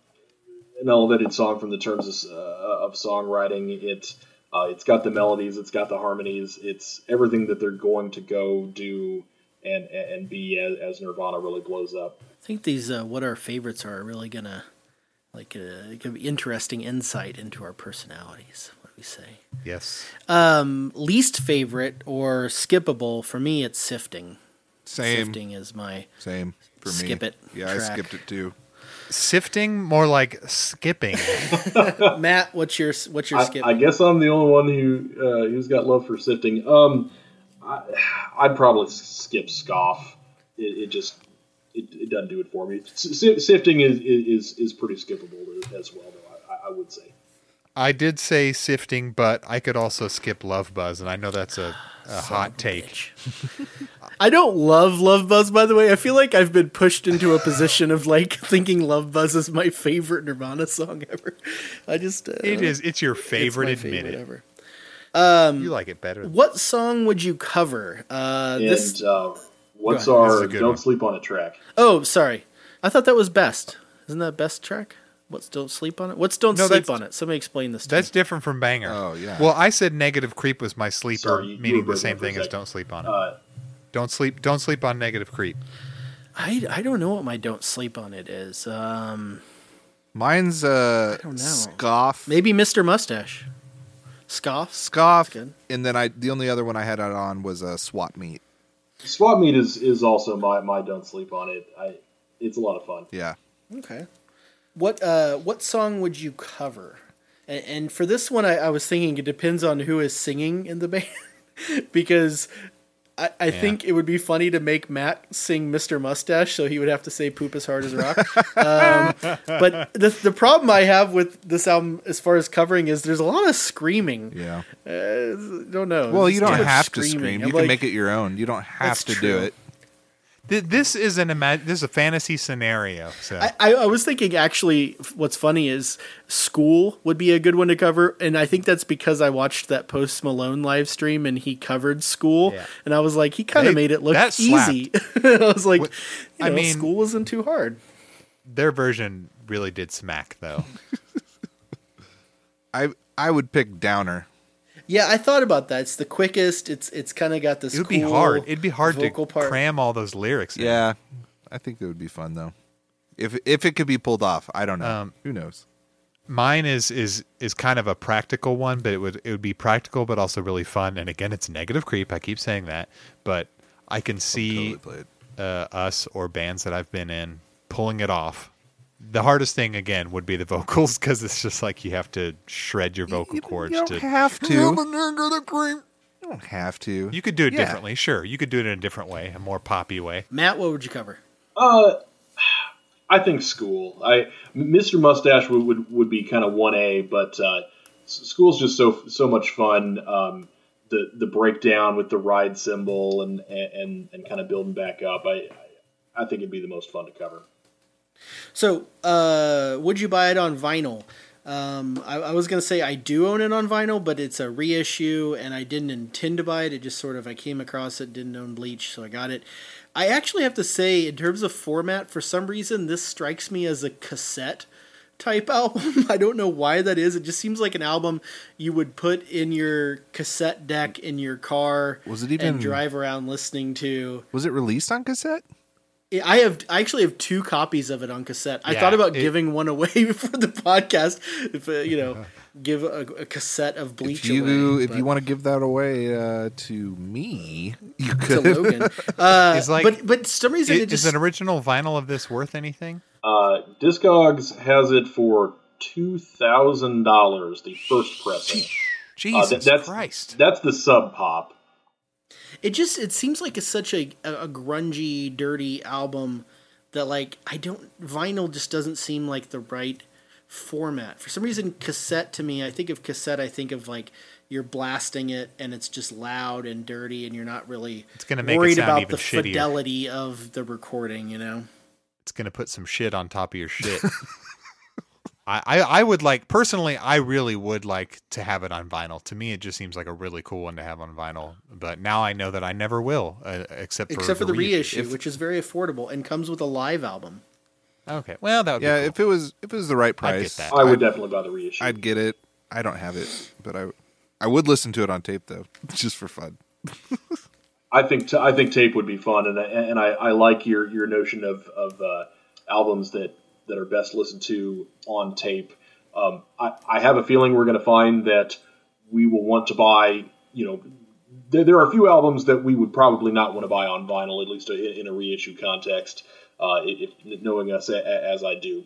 an elevated song from the terms of, uh, of songwriting. It's uh, it's got the melodies, it's got the harmonies, it's everything that they're going to go do and and be as, as Nirvana really blows up. I think these uh, what our favorites are really gonna like uh, give interesting insight into our personalities. What do we say? Yes. Um, least favorite or skippable for me, it's sifting. Same. Sifting is my Same for me. Skip it. Yeah, I skipped it too. Sifting, more like skipping. <laughs> Matt, what's your what's your I, skip? I guess I'm the only one who uh, who's got love for sifting. Um, I, I'd probably skip scoff. It, it just it, it doesn't do it for me. S- s- sifting is, is is pretty skippable as well, though. I, I would say. I did say sifting, but I could also skip Love Buzz, and I know that's a, a hot take. <laughs> I don't love Love Buzz, by the way. I feel like I've been pushed into a position of like <laughs> thinking Love Buzz is my favorite Nirvana song ever. I just uh, It is. It's your favorite. my admit favorite it. ever. Um, you like it better. What song would you cover? Uh, And this. uh, what's ahead. our This is a good "Don't one. Sleep on a Track"? Oh, sorry. I thought that was best. Isn't that best track? What's don't sleep on it? What's don't No, sleep that's- on it? Somebody explain this. To That's me. different from banger. Oh, yeah. Well, I said negative creep was my sleeper, Sorry, you- you meaning were the same breaking thing up for a as second. don't sleep on it. Uh, don't sleep. Don't sleep on negative creep. I I don't know what my don't sleep on it is. Um, Mine's uh don't know. scoff. maybe Mr. Mustache. Scoff. Scoff. good. And then I the only other one I had it on was a uh, Swap meet. Swap meet is is also my my "Don't Sleep on It." I it's a lot of fun. Yeah. Okay. What uh what song would you cover? And, and for this one, I, I was thinking it depends on who is singing in the <laughs> band, because I, I think it would be funny to make Matt sing "Mr. Mustache," so he would have to say "Poop as hard as rock." <laughs> um, but the the problem I have with this album, as far as covering, is there's a lot of screaming. Yeah. Uh, don't know. Well, you don't have to scream. I'm You can like, make it your own. You don't have to true. do it. Th- This is an ima- This is a fantasy scenario. So I, I, I was thinking actually, what's funny is school would be a good one to cover, and I think that's because I watched that Post Malone live stream and he covered school, Yeah. and I was like, he kind of made it look that easy. <laughs> I was like, What- you I mean- school wasn't too hard. their version really did smack, though. <laughs> I I would pick Downer. Yeah, I thought about that. It's the quickest. It's it's kind of got this. It would be hard. It'd be hard to part. cram all those lyrics. in. Yeah. I think it would be fun though. If if it could be pulled off, I don't know. Um, Who knows? Mine is is is kind of a practical one, but it would it would be practical, but also really fun. And again, it's negative creep. I keep saying that, but I can see Totally uh, us or bands that I've been in pulling it off. The hardest thing again would be the <laughs> vocals because it's just like you have to shred your vocal You, cords you don't to. have <laughs> to. You don't have to. You could do it Yeah. differently, sure. You could do it in a different way, a more poppy way. Matt, what would you cover? Uh, I think school. I Mr. Mustache would would, would be kind of one A, but uh, s- school's just so so much fun. Um, the the breakdown with the ride cymbal and and and kind of building back up. I I think it'd be the most fun to cover. So, uh, would you buy it on vinyl? Um, I, I was gonna say I do own it on vinyl, but it's a reissue, and I didn't intend to buy it. It just sort of I came across it, didn't own Bleach, so I got it. I actually have to say, in terms of format, for some reason this strikes me as a cassette type <laughs> album. I don't know why that is. It just seems like an album you would put in your cassette deck in your car. Was it even- and drive around listening to? Was it released on cassette? I have I actually have two copies of it on cassette. I Yeah, thought about it- giving one away <laughs> for the podcast. If uh, you know, give a, a cassette of Bleach If you away. if but- you want to give that away uh, to me, you to. Logan, <laughs> uh, It's like- but but some reason I- it just is an original vinyl of this worth anything? Uh, Discogs has it for two thousand dollars. The first pressing. Jesus Uh, that- that's Christ! that's the sub pop. It just it seems like it's such a, a grungy, dirty album that like I don't vinyl just doesn't seem like the right format. For some reason, cassette to me, I think of cassette, I think of like you're blasting it and it's just loud and dirty, and you're not really It's gonna make worried about the shittier. fidelity of the recording. You know, It's gonna put some shit on top of your shit. <laughs> I, I I would like personally. I really would like to have it on vinyl. To me, it just seems like a really cool one to have on vinyl. But now I know that I never will, uh, except for Except for the reissue, If- which is very affordable and comes with a live album. okay, well that would yeah, be cool. if it was if it was the right I'd get price, that. I would I'd- definitely buy the reissue. I'd get it. I don't have it, but I I would listen to it on tape though, <laughs> just for fun. <laughs> I think t- I think tape would be fun, and and I, I like your your notion of of uh, albums that that are best listened to on tape. Um, I, I have a feeling we're going to find that we will want to buy. You know, there, there are a few albums that we would probably not want to buy on vinyl, at least in, in a reissue context. Uh, if, knowing us a, a- as I do.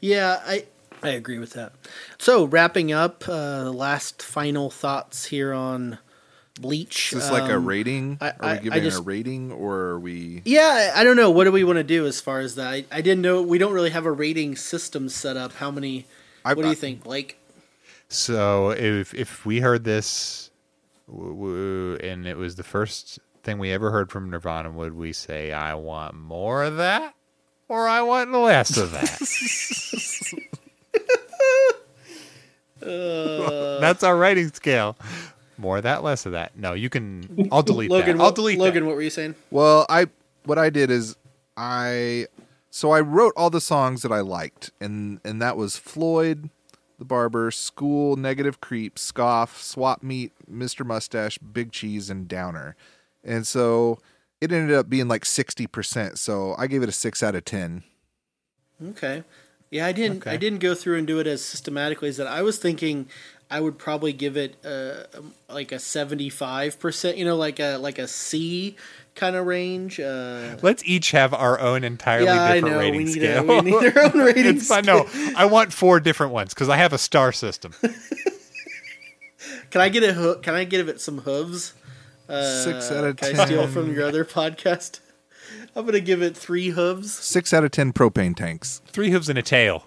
Yeah, I I agree with that. So wrapping up, uh, last final thoughts here on Bleach. Is this like a Um, rating? I- are we giving just- a rating, or are we? Yeah, I I don't know. What do we want to do as far as that? I, I didn't know. We don't really have a rating system set up. How many? I- what do you I- think, Blake? So if if we heard this, w- w- and it was the first thing we ever heard from Nirvana, would we say, "I want more of that," or "I want less of that"? <laughs> <laughs> That's our rating scale. <laughs> More of that, less of that. No, you can. <laughs> I'll delete Logan, that. I'll what, delete Logan, that. what were you saying? Well, I what I did is I so I wrote all the songs that I liked, and and that was Floyd, the Barber, School, Negative Creep, Scoff, Swap Meet, Mr. Mustache, Big Cheese, and Downer, and so it ended up being like sixty percent. So I gave it a six out of ten. Okay. Yeah, I didn't. I didn't go through and do it as systematically as that. I was thinking I would probably give it uh, um, like a seventy-five percent. You know, like a like a C kind of range. Uh, Let's each have our own entirely Yeah, I different know. rating We need scale. a- we need our own <laughs> rating it's fine. No, I want four different ones because I have a star system. <laughs> can I get a hoo- Can I give it some hooves? Uh, Six out of can I steal 10. from your other podcast? <laughs> I'm gonna give it three hooves. Six out of ten propane tanks. Three hooves and a tail.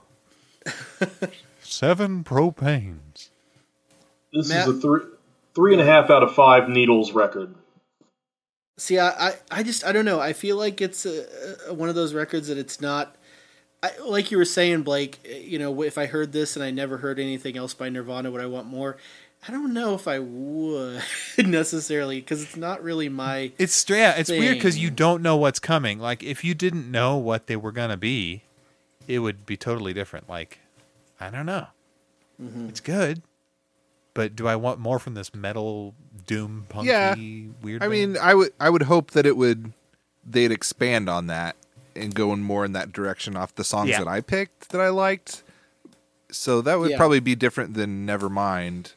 Seven propanes. This Matt? is a three three and a half out of five needles record. See, I, I, I just I don't know. I feel like it's a, a, one of those records that it's not. I, like you were saying, Blake. You know, if I heard this and I never heard anything else by Nirvana, would I want more? I don't know if I would <laughs> necessarily because it's not really my. It's straight. yeah, it's weird because you don't know what's coming. Like if you didn't know what they were gonna be, it would be totally different. Like I don't know. Mm-hmm. It's good, but do I want more from this metal doom punky Yeah. weird? I band? mean, I would I would hope that it would they'd expand on that and go in more in that direction off the songs Yeah. that I picked that I liked. So that would Yeah. probably be different than Nevermind.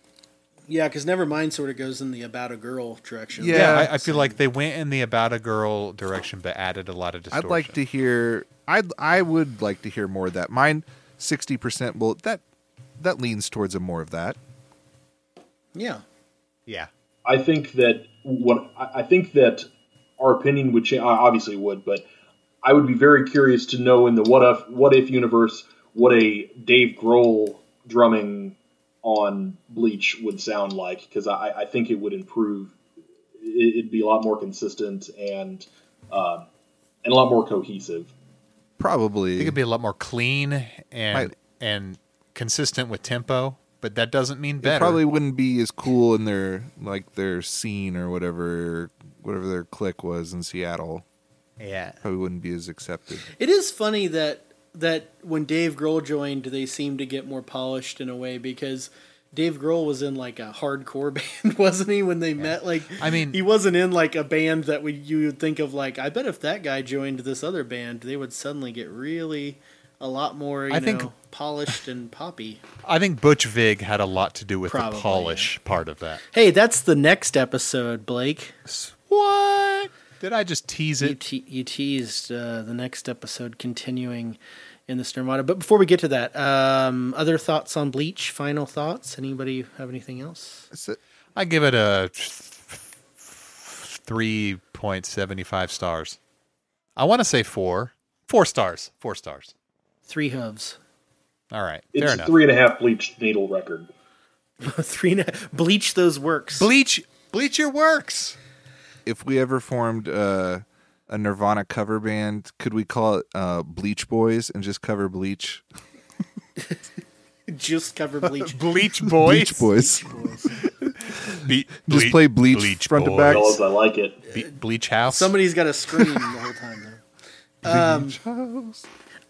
Yeah, because Nevermind sort of goes in the about a girl direction. Yeah. yeah, I, I feel like they went in the about a girl direction, but added a lot of distortion. I'd like to hear. I'd I would like to hear more of that. Mine sixty percent. Well, that that leans towards a more of that. Yeah. Yeah, I think that what I I think that our opinion would change. Obviously, would, but I would be very curious to know in the what if what if universe what a Dave Grohl drumming on Bleach would sound like because I, I think it would improve. It, it'd be a lot more consistent and uh, and a lot more cohesive. Probably. it could be a lot more clean and Might- and consistent with tempo, but that doesn't mean it better. probably wouldn't be as cool in their like their scene or whatever whatever their clique was in Seattle. yeah. Probably wouldn't be as accepted. It is funny that that when Dave Grohl joined, they seemed to get more polished in a way because Dave Grohl was in like a hardcore <laughs> band, wasn't he? When they met, like I mean- he wasn't in like a band that would you would think of like. I bet if that guy joined this other band, they would suddenly get really a lot more, you I know, think- polished and poppy. I think Butch Vig had a lot to do with Probably, the polish part of that. Hey, that's the next episode, Blake. What? Did I just tease You, it? te- you teased uh, the next episode continuing in the Nirvana. But before we get to that, um, other thoughts on Bleach? Final thoughts? Anybody have anything else? I give it a three point seventy five stars. I want to say four. Four stars. Four stars. Three hooves. All right. Fair enough. It's fair a enough. three and a half bleached needle record. <laughs> Three and a, bleach those works. Bleach. Bleach your works. If we ever formed uh, a Nirvana cover band, could we call it uh, Bleach Boys and just cover Bleach? <laughs> juice covered bleach. <laughs> Bleach Boys. Beach Boys. Be- Just play Bleach front to back. I like it. Be- Bleach House. Somebody's got to scream the whole time. Though. Um,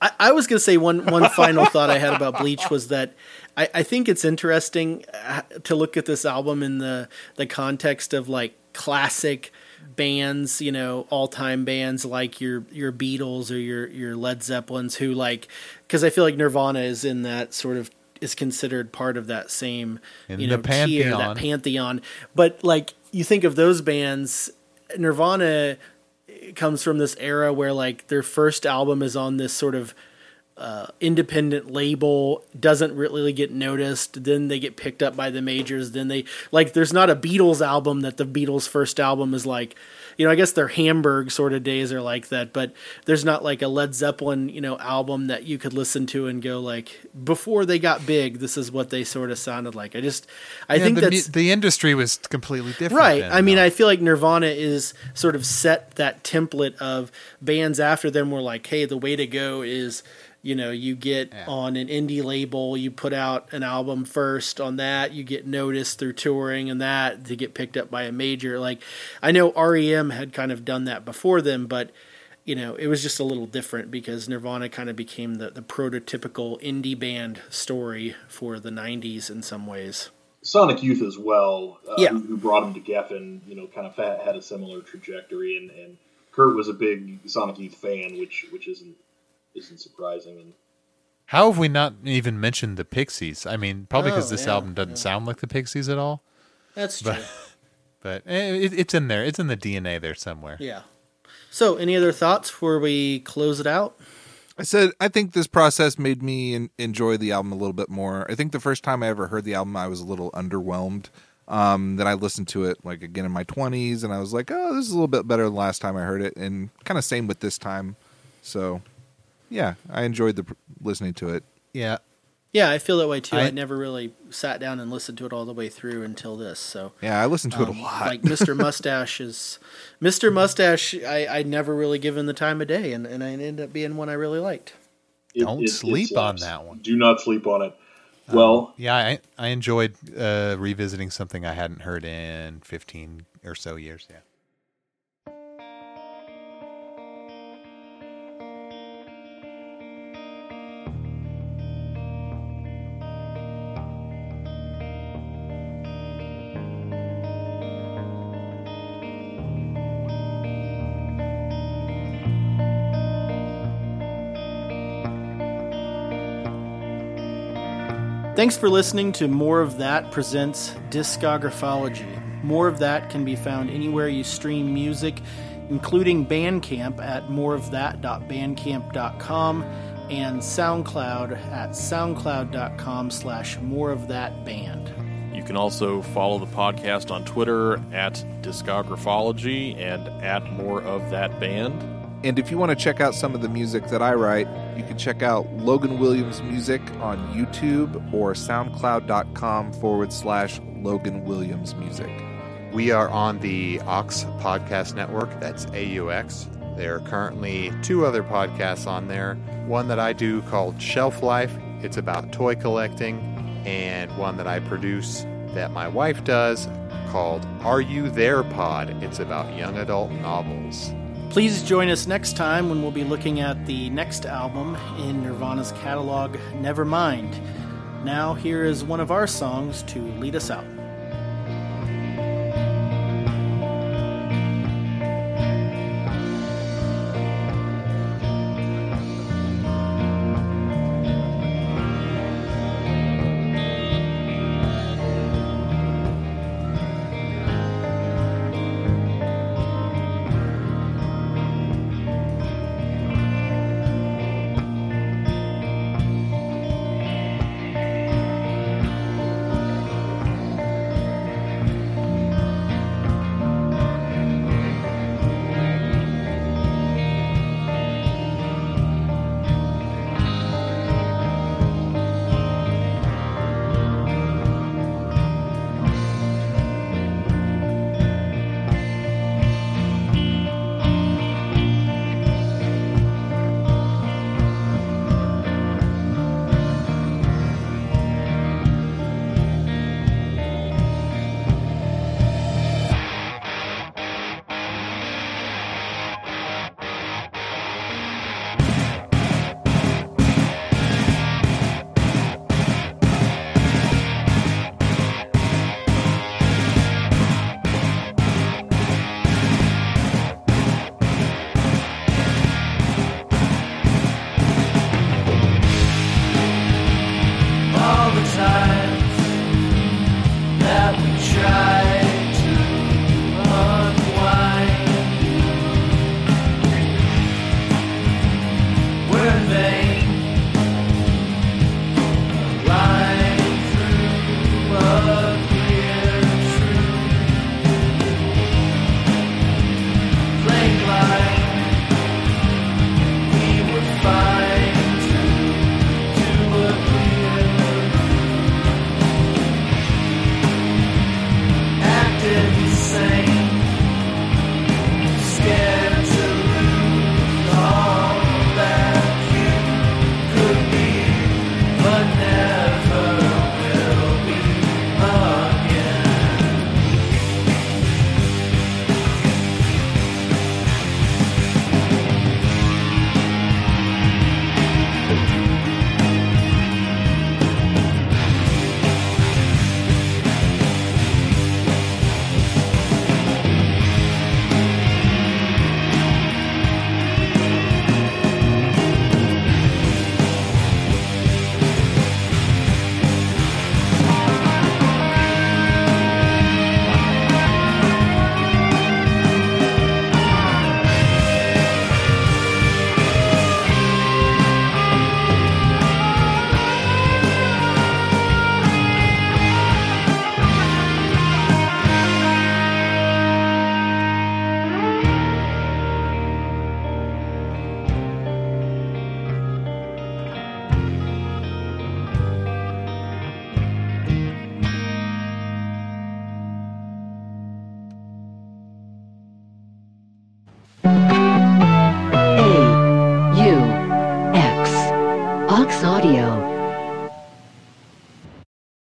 I, I was going to say one one <laughs> final thought I had about Bleach was that I, I think it's interesting uh, to look at this album in the the context of like classic bands, you know, all time bands like your your Beatles or your your Led Zeppelins, who like because I feel like Nirvana is in that sort of is considered part of that same In you know tier, that pantheon. pantheon. But like you think of those bands, Nirvana comes from this era where like their first album is on this sort of uh, independent label doesn't really get noticed then they get picked up by the majors then they like there's not a beatles album that the beatles first album is like you know i guess their hamburg sort of days are like that but there's not like a led zeppelin you know album that you could listen to and go like before they got big this is what they sort of sounded like i just i Yeah, think the, that's the industry was completely different. Right. then, I mean, though. I feel like Nirvana is sort of set that template of bands after them were like, hey, the way to go is, you know, you get on an indie label, you put out an album first on that, you get noticed through touring and that to get picked up by a major. Like, I know REM had kind of done that before them, but. You know, it was just a little different because Nirvana kind of became the, the prototypical indie band story for the 90s in some ways. Sonic Youth as well, uh, Yeah. who, who brought him to Geffen, you know, kind of had, had a similar trajectory, and, and Kurt was a big Sonic Youth fan, which which isn't isn't surprising. And How have we not even mentioned the Pixies? I mean, probably because Oh, this yeah, album doesn't sound like the Pixies at all. That's true. But, <laughs> but eh, it, it's in there. It's in the DNA there somewhere. Yeah. So, any other thoughts before we close it out? I said I think this process made me en- enjoy the album a little bit more. I think the first time I ever heard the album, I was a little underwhelmed. Um, then I listened to it like again in my twenties, and I was like, "Oh, this is a little bit better than the last time I heard it." And kind of same with this time. So, yeah, I enjoyed the listening to it. Yeah, Yeah, I feel that way too. I, I- never really sat down and listened to it all the way through until this. So Yeah, I listened to it a um, lot. like Mr. Mustache <laughs> is Mr. Mustache. I I never really given the time of day, and and I ended up being one I really liked. it- Don't it- it sleep on that one. Do not sleep on it. Well, yeah, I, I enjoyed uh, revisiting something I hadn't heard in 15 or so years. Yeah. Thanks for listening to More of That Presents Discographology. More of That can be found anywhere you stream music, including Bandcamp at moreofthat.bandcamp.com and SoundCloud at soundcloud.com slash moreofthatband. You can also follow the podcast on Twitter at Discographology and at More of That Band. And if you want to check out some of the music that I write, you can check out Logan Williams Music on YouTube or SoundCloud.com forward slash Logan Williams Music. We are on the Aux Podcast Network. That's AUX. There are currently two other podcasts on there. One that I do called Shelf Life. It's about toy collecting. And one that I produce that my wife does called Are You There Pod? It's about young adult novels. Please join us next time when we'll be looking at the next album in Nirvana's catalog, Nevermind. Now, here is one of our songs to lead us out.